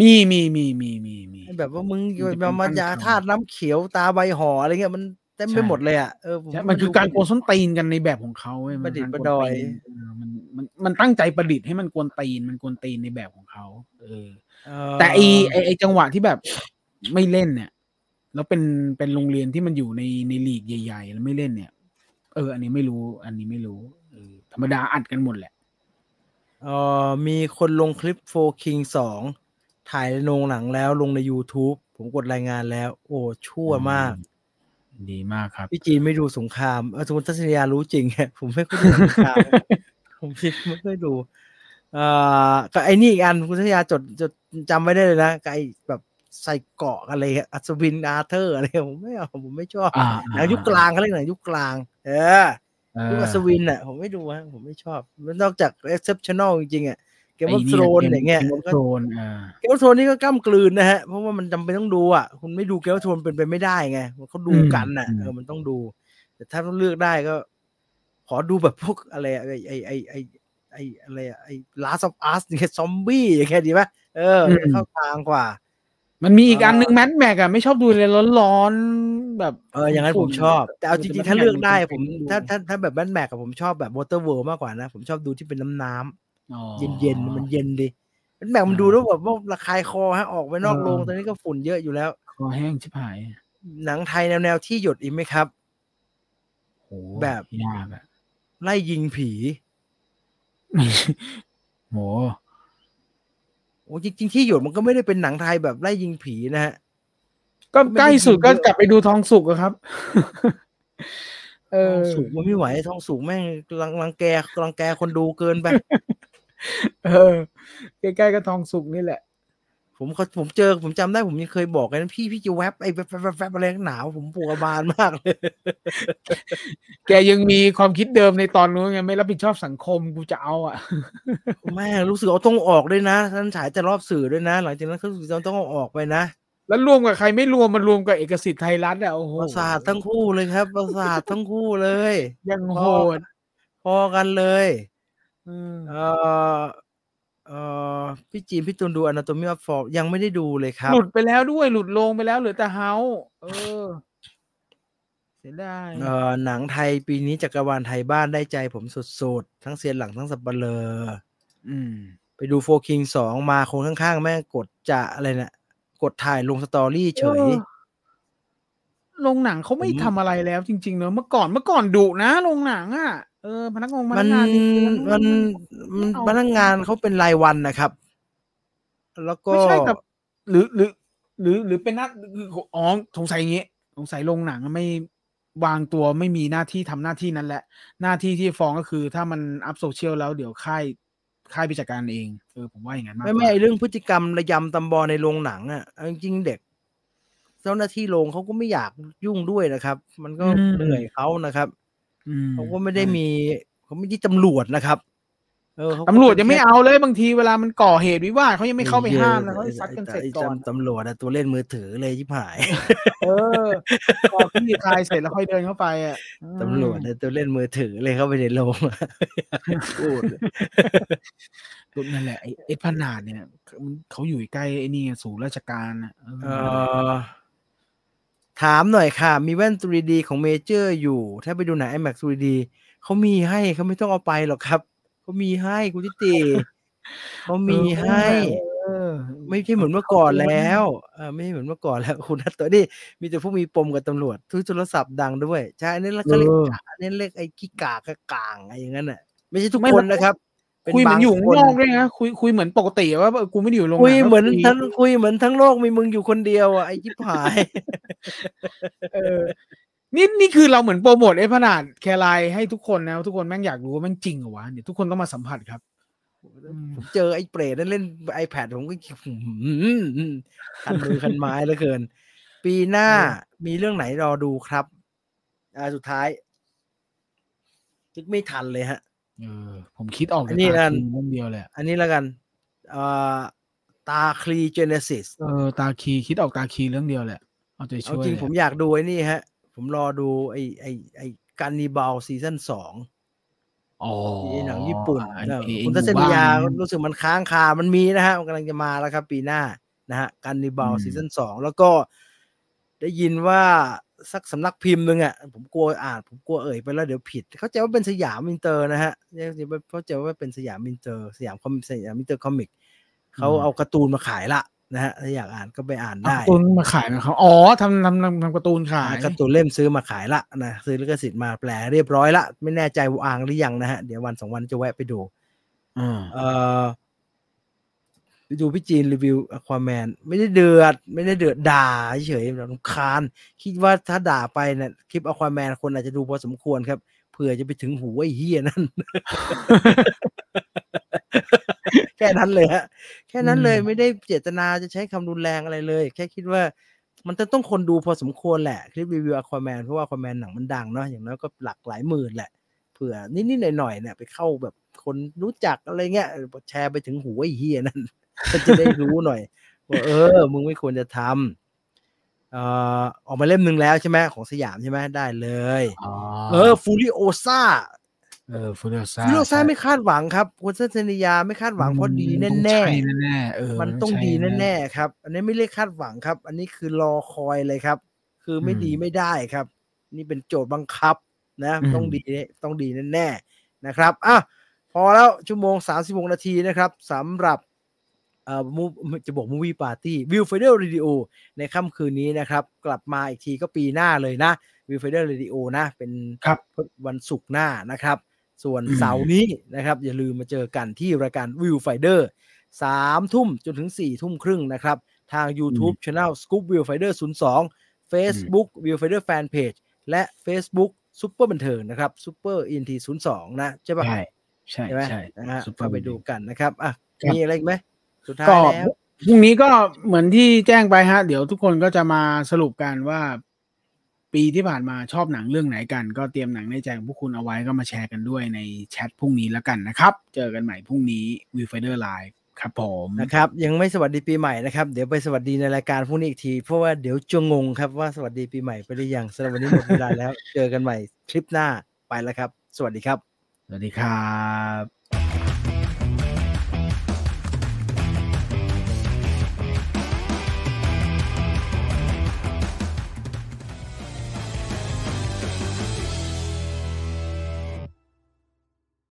มีมีมีมีมีมีแบบว่ามึงมันจะเป็นมามายาตั้งคำธาตุน้ำเขียวตาใบห่ออะไรเงี้ยมันเต็มไปใช่หมดเลยอะเออผใช่ว่ามันคือการโกดูนส้นตีนกันในแบบของเขาเว้ยประดิษฐ์มันประดอยกวนตีนเออมันมันมันตั้งใจประดิษฐ์ให้มันกวนตีนมันกวนตีนในแบบของเขาเออเอ่อแต่ไอไอไอจังหวะที่แบบไม่เล่นเนี่ย แล้วเป็นเป็นโรงเรียนที่มันอยู่ในในลีกใหญ่ ๆ แล้วไม่เล่นเนี่ย เออ อันนี้ไม่รู้ อันนี้ไม่รู้เออธรรมดาอัดกันหมดแหละเออมีคนลงคลิปโฟคิงสองถ่ายในโรงหนังแล้วลงใน YouTube ผมกดรายงานแล้ว โอ้ ชั่วมาก ดีมากครับ พี่จีนไม่ดูสงครามเออสมมติทัศนียารู้จริงผมไม่ค่อยดูสงครามผมไม่ค่อยดูเอ่อก็ไอ้นี่อีกอันคุณทัศนียาจดจดจำไว้ได้เลยนะกับไอ้แบบ ใส่เกราะอะไรอะอัศวินอาร์เธอร์อะไรผมไม่เอาผมไม่ชอบอ่าหนังยุคกลางเขาเรียกหนังยุคกลาง เออเอยุคออัศวินอะผมไม่ดูฮะผมไม่ชอบนอกจาก exceptional จริงๆอะเกมไอ้นี่โทรนอย่างเงี้ย Game Thrones อ่า Game of Thrones นี่ก็กล้ำกลืนนะฮะเพราะว่ามันจำเป็นต้องดูอะคุณไม่ดู Game of Thrones เป็นไปไม่ได้ไงเขาดูกันอะเออมันต้องดู แต่ถ้าต้องเลือกได้ก็ ขอดูแบบพวกอะไรอะไอไอไอไอไออะไรอะไอ Last of Us เนี่ยซอมบี้อย่างเงี้ยดีป่ะเออมันเข้าทางกว่า มันมีอีกอันเออหนึ่ง Mad Max อะไม่ชอบดูเลยร้อนๆแบบเอออย่างนั้นผมชอบ แต่เอาจริงๆ ถ้า Mad Max เลือกได้มันผมเป็นถ้าถ้าถ้าแบบ Mad Max กับผมชอบแบบ Waterworld มากกว่านะ ผมชอบดูที่เป็นน้ำน้ำอ๋อเย็นเย็นๆ มันเย็นดีแบนแม็กมันอ่าดูแล้วแบบว่าระคายคอฮะออกไปนอกเออโรงตอนนี้ก็ฝุ่นเยอะอยู่แล้ว คอแห้งชิบหาย หนังไทยแนวๆที่หยดอีกไหมครับโอ้แบบยากอะไล่ยิงผีโหโอ้จริงๆที่หยดมันก็ไม่ได้เป็นหนังไทยแบบไล่ยิงผีนะฮะก็ไม่ได้ใกล้สุดยิงก็เยอะกลับไปดูทองสุกอะครับเอทอองสุกมันไม่ไหวทองสุกแม่งรังรังแกรังแกคนดูเกินไป เออใกล้ๆก็ทองสุกนี่แหละ ผมเขาผมเจอผมจำได้ผมยังเคยบอกกันพี่พี่จะแวบไอ้แวบแวบแวบแวบอะไรหนาวผมปวดกระบาลมากเลย แกยังมีความคิดเดิมในตอนนู้นไงไม่รับผิดชอบสังคมกูจะเอาอะแม่รู้สึกเอาต้องออกด้วยนะท่านฉายแต่รอบสื่อด้วยนะ หลังจากนั้นเขารู้สึกต้องเอาออกไปนะแล้วรวมกับใครไม่รวมมันรวมกับเอกสิทธิ์ไทยรัฐอะโอ้โหประสาททั้งคู่เลยครับประสาททั้งคู่เลย ยังโหดพอกันเลยอืมเออ เออพี่จีนพี่ตุนดู Anatomy of Fall ยังไม่ได้ดูเลยครับ หลุดไปแล้วด้วยหลุดลงไปแล้วเหลือแต่เฮาเออ เสียดายเออหนังไทยปีนี้จักรวาลไทยบ้านได้ใจผมสุดๆ ทั้งเซียนหลังทั้งสับเปลออืม ไปดูโฟคิงสองมาคนข้างๆ แม่งกดจะอะไรเนะี่ยกดถ่ายลงสตอรี่เฉยออโรงหนังเขาไม่ผมทำอะไรแล้วจริง ๆ เนอะเมื่อก่อนเมื่อก่อนดุนะโรงหนังอะ เออพนักงานพมันันกงานจริงๆมันไมันเอาพนักงานเขาเป็นรายวันนะครับ แล้วก็ไม่ใช่กับหรือหรือ หรือหรือเป็นหน้าคืออ๋อสงสัยอย่างงี้สงสัยโรงหนังไม่วางตัวไม่มีหน้าที่ทำหน้าที่นั้นแหละ หน้าที่ที่ฟ้องก็คือถ้ามันอัพโซเชียลแล้วเดี๋ยวค่ายค่ายไปจัดการเองเออผมว่าอย่างนั้นมากไม่กไม่ว่าไอ้เรื่องพฤติกรรมระยำตำบอในโรงหนังอะเอาจริงๆเด็ก เจ้าหน้าที่โรงเขาก็ไม่อยากยุ่งด้วยนะครับ มันก็เหนื่อยเขานะครับอืม เขาก็ไม่ได้มีเขาไม่ได้ตำรวจนะครับเออเขาก็ตำรวจยังไม่ป็นแค่เอาเลยบางทีเวลามันก่อเหตุวิวาทเขายังไม่เข้าไปห้ามนะเขาซัดกันเสร็จไอ้ก่อนตำรวจอะตัวเล่นมือถือเลยชิบหาย เออพอพี่คลายเสร็จแล้วค่อยเดินเข้าไปอะอืมตำรวจอะตัวเล่นมือถือเลยเข้าไปในโรงพูดนั่นแหละไอ้ไอ้พนาดเนี่ยมันเขาอยู่ใกล้ไอ้นี่ไงศูนย์ราชการอะเออเออ ถามหน่อยค่ะ มีแว่น 3D ของเมเจอร์อยู่ ถ้าไปดูหนัง IMAX 3D เขามีให้เขาไม่ต้องเอาไปหรอกครับ เขามีให้คุณทิติเขามีให้เออไม่ใช่เหมือนเมื่อก่อนแล้วเออไม่ใช่เหมือนเมื่อก่อนแล้ว คุณนัทตัวนี้มีแต่พวกมีปมกับตำรวจทุกโทรศัพท์ดังด้วย ใช่อันนี้แล้วก็เรียกเออกะอันนี้เรียกไอ้ขี้กากกับกางอะไรอย่างนั้นอะ ไม่ใช่ทุกไม่คนแล้วนะครับเป็น คุยเหมือนบางอยู่คข้างนอกด้วยนะคุยคุยเหมือนปกติว่าเออกูไม่ได้อยู่โรงคุยงเหมือนก็คุยทั้งคุยเหมือนทั้งโลกมีมึงอยู่คนเดียวอะไอ้ชิบหายเออนี่นี่คือเราเหมือนโปรโมทไอ้พนาดแคร์ไลน์ให้ทุกคนนะทุกคนแม่งอยากรู้ว่าแม่งจริงเหรอวะเดี๋ยวทุกคนต้องมาสัมผัสครับผมเจอไอ้เปรตนั่นเล่น iPad ผมก็หืมคันมือคันไม้เหลือเกิน ปีหน้าเออมีเรื่องไหนรอดูครับ อ่าสุดท้ายคิดไม่ทันเลยฮะ เออ ผมคิดออกอันนี้แต่นั่ตานคลีเรื่องเดียวเลยอะอันนี้แล้วกันเอ่อตาคลี Gene sis เออตาคลีคิดออกตาคลีเรื่องเดียวแหละ เอาใจเอาช่วยจริงแหละผมอยากดูไอ้นี่ฮะ ผมรอดูไอ้ไอ้ไอ้ Gannibal season สองอ๋อหนังญี่ปุ่นไอ้เออไอ้คุณทัศนียาหมู่บ้านรู้สึกมันค้างคา มันมีนะฮะ มันกำลังจะมาแล้วครับ ปีหน้านะฮะ Gannibal อืม season สองแล้วก็ได้ยินว่า สักสำนักพิมพ์หนึ่งอะผมกลัวอ่านผมกลัวเอ่ยไปแล้วเดี๋ยวผิด เข้าใจว่าเป็นสยามอินเตอร์นะฮะเข้าใจว่าเป็นสยามอินเตอร์สยามคอมสยามอินเตอร์คอมิกเขาเอาการ์ตูนมาขายละนะฮะถ้าอยากอ่านก็ไปอ่านเอาได้การ์ตูนมาขายนะครับอ๋อทำทำทำทำการ์ตูนขายการ์ตูนเล่มซื้อมาขายละนะซื้อลิขสิทธิ์มาแปลเรียบร้อยละไม่แน่ใจว่าวางหรือยังนะฮะเดี๋ยววันสองวันจะแวะไปดูอ่าเอ่อปี ดูพี่จีนรีวิวอควาแมนไม่ได้เดือด ไม่ได้เดือดด่าเฉยๆรำคาญ คิดว่าถ้าด่าไปเนี่ยคลิปอควาแมนคนอาจจะดูพอสมควรครับเผื่อจะไปถึงหูไอ้เฮียนั่น แค่นั้นเลยฮะ แค่นั้นเลยอืมไม่ได้เจตนาจะใช้คำรุนแรงอะไรเลย แค่คิดว่ามันจะต้องคนดูพอสมควรแหละ คลิปรีวิวอควาแมนเพราะว่าอควาแมนหนังมันดังเนาะอย่างน้อยก็หลักหลายหมื่นแหละ เผื่อนิดๆหน่อยๆเนี่ยไปเข้าแบบคนรู้จักอะไรเงี้ยเออแชร์ไปถึงหูไอ้เฮียนั่น ก็จะได้รู้หน่อยว่าเออ มึงไม่ควรจะทำเอ่อออกมาเล่มหนึ่งแล้วใช่ไหมของสยามใช่ไหมได้เลยอ๋อเออ Furiosa เออ Furiosa Furiosa ไม่คาดหวังครับคนเซนเซนิยาไม่คาดหวังเพราะดีแน่แน่แน่ๆเออๆมันต้องดีแน่ๆครับ อันนี้ไม่เรียกคาดหวังครับ อันนี้คือรอคอยเลยครับ คือไม่ดีไม่ได้ครับ นี่เป็นโจทย์บังคับนะต้องดีต้องดีแน่ๆนะครับอะพอแล้วชั่วโมงสามสิบหกนาทีนะครับสำหรับ เอ่อมูจะบอก Movie Party Viewfinder Radio ในค่ำคืนนี้นะครับ กลับมาอีกทีก็ปีหน้าเลยนะ Viewfinder Radio นะเป็นครับวันศุกร์หน้านะครับ ส่วนอืมเสาร์นี้นะครับ อย่าลืมมาเจอกันที่รายการ Viewfinder สามทุ่มจนถึงสี่ทุ่มครึ่งนะครับ ทาง YouTube Channel Scoop View Finder 02 Facebook View Finder Fanpage และ Facebook ซุปเปอร์บันเทิงนะครับ Super Ent ศูนย์สองนะ ใช่ปะใช่ ใช่ใช่ไหมใช่นะฮะ Super เข้าไปดูกันนะครับ อะครับมีอะไรอีกไหม สุดท้ายก็แล้วพรุ่งนี้ก็เหมือนที่แจ้งไปฮะ เดี๋ยวทุกคนก็จะมาสรุปกันว่า ปีที่ผ่านมาชอบหนังเรื่องไหนกัน ก็เตรียมหนังในใจของพวกคุณเอาไว้ก็มาแชร์กันด้วยในแชทพรุ่งนี้แล้วกันนะครับ เจอกันใหม่พรุ่งนี้ Viewfinder Live ครับผมนะครับ ยังไม่สวัสดีปีใหม่นะครับ เดี๋ยวไปสวัสดีในรายการพรุ่งนี้อีกที เพราะว่าเดี๋ยวจะงงครับว่าสวัสดีปีใหม่ไปหรือยังสำหรับวันนี้หมดเวลาแล้ว เจอกันใหม่คลิปหน้าไปแล้วครับ สวัสดีครับ สวัสดีครับ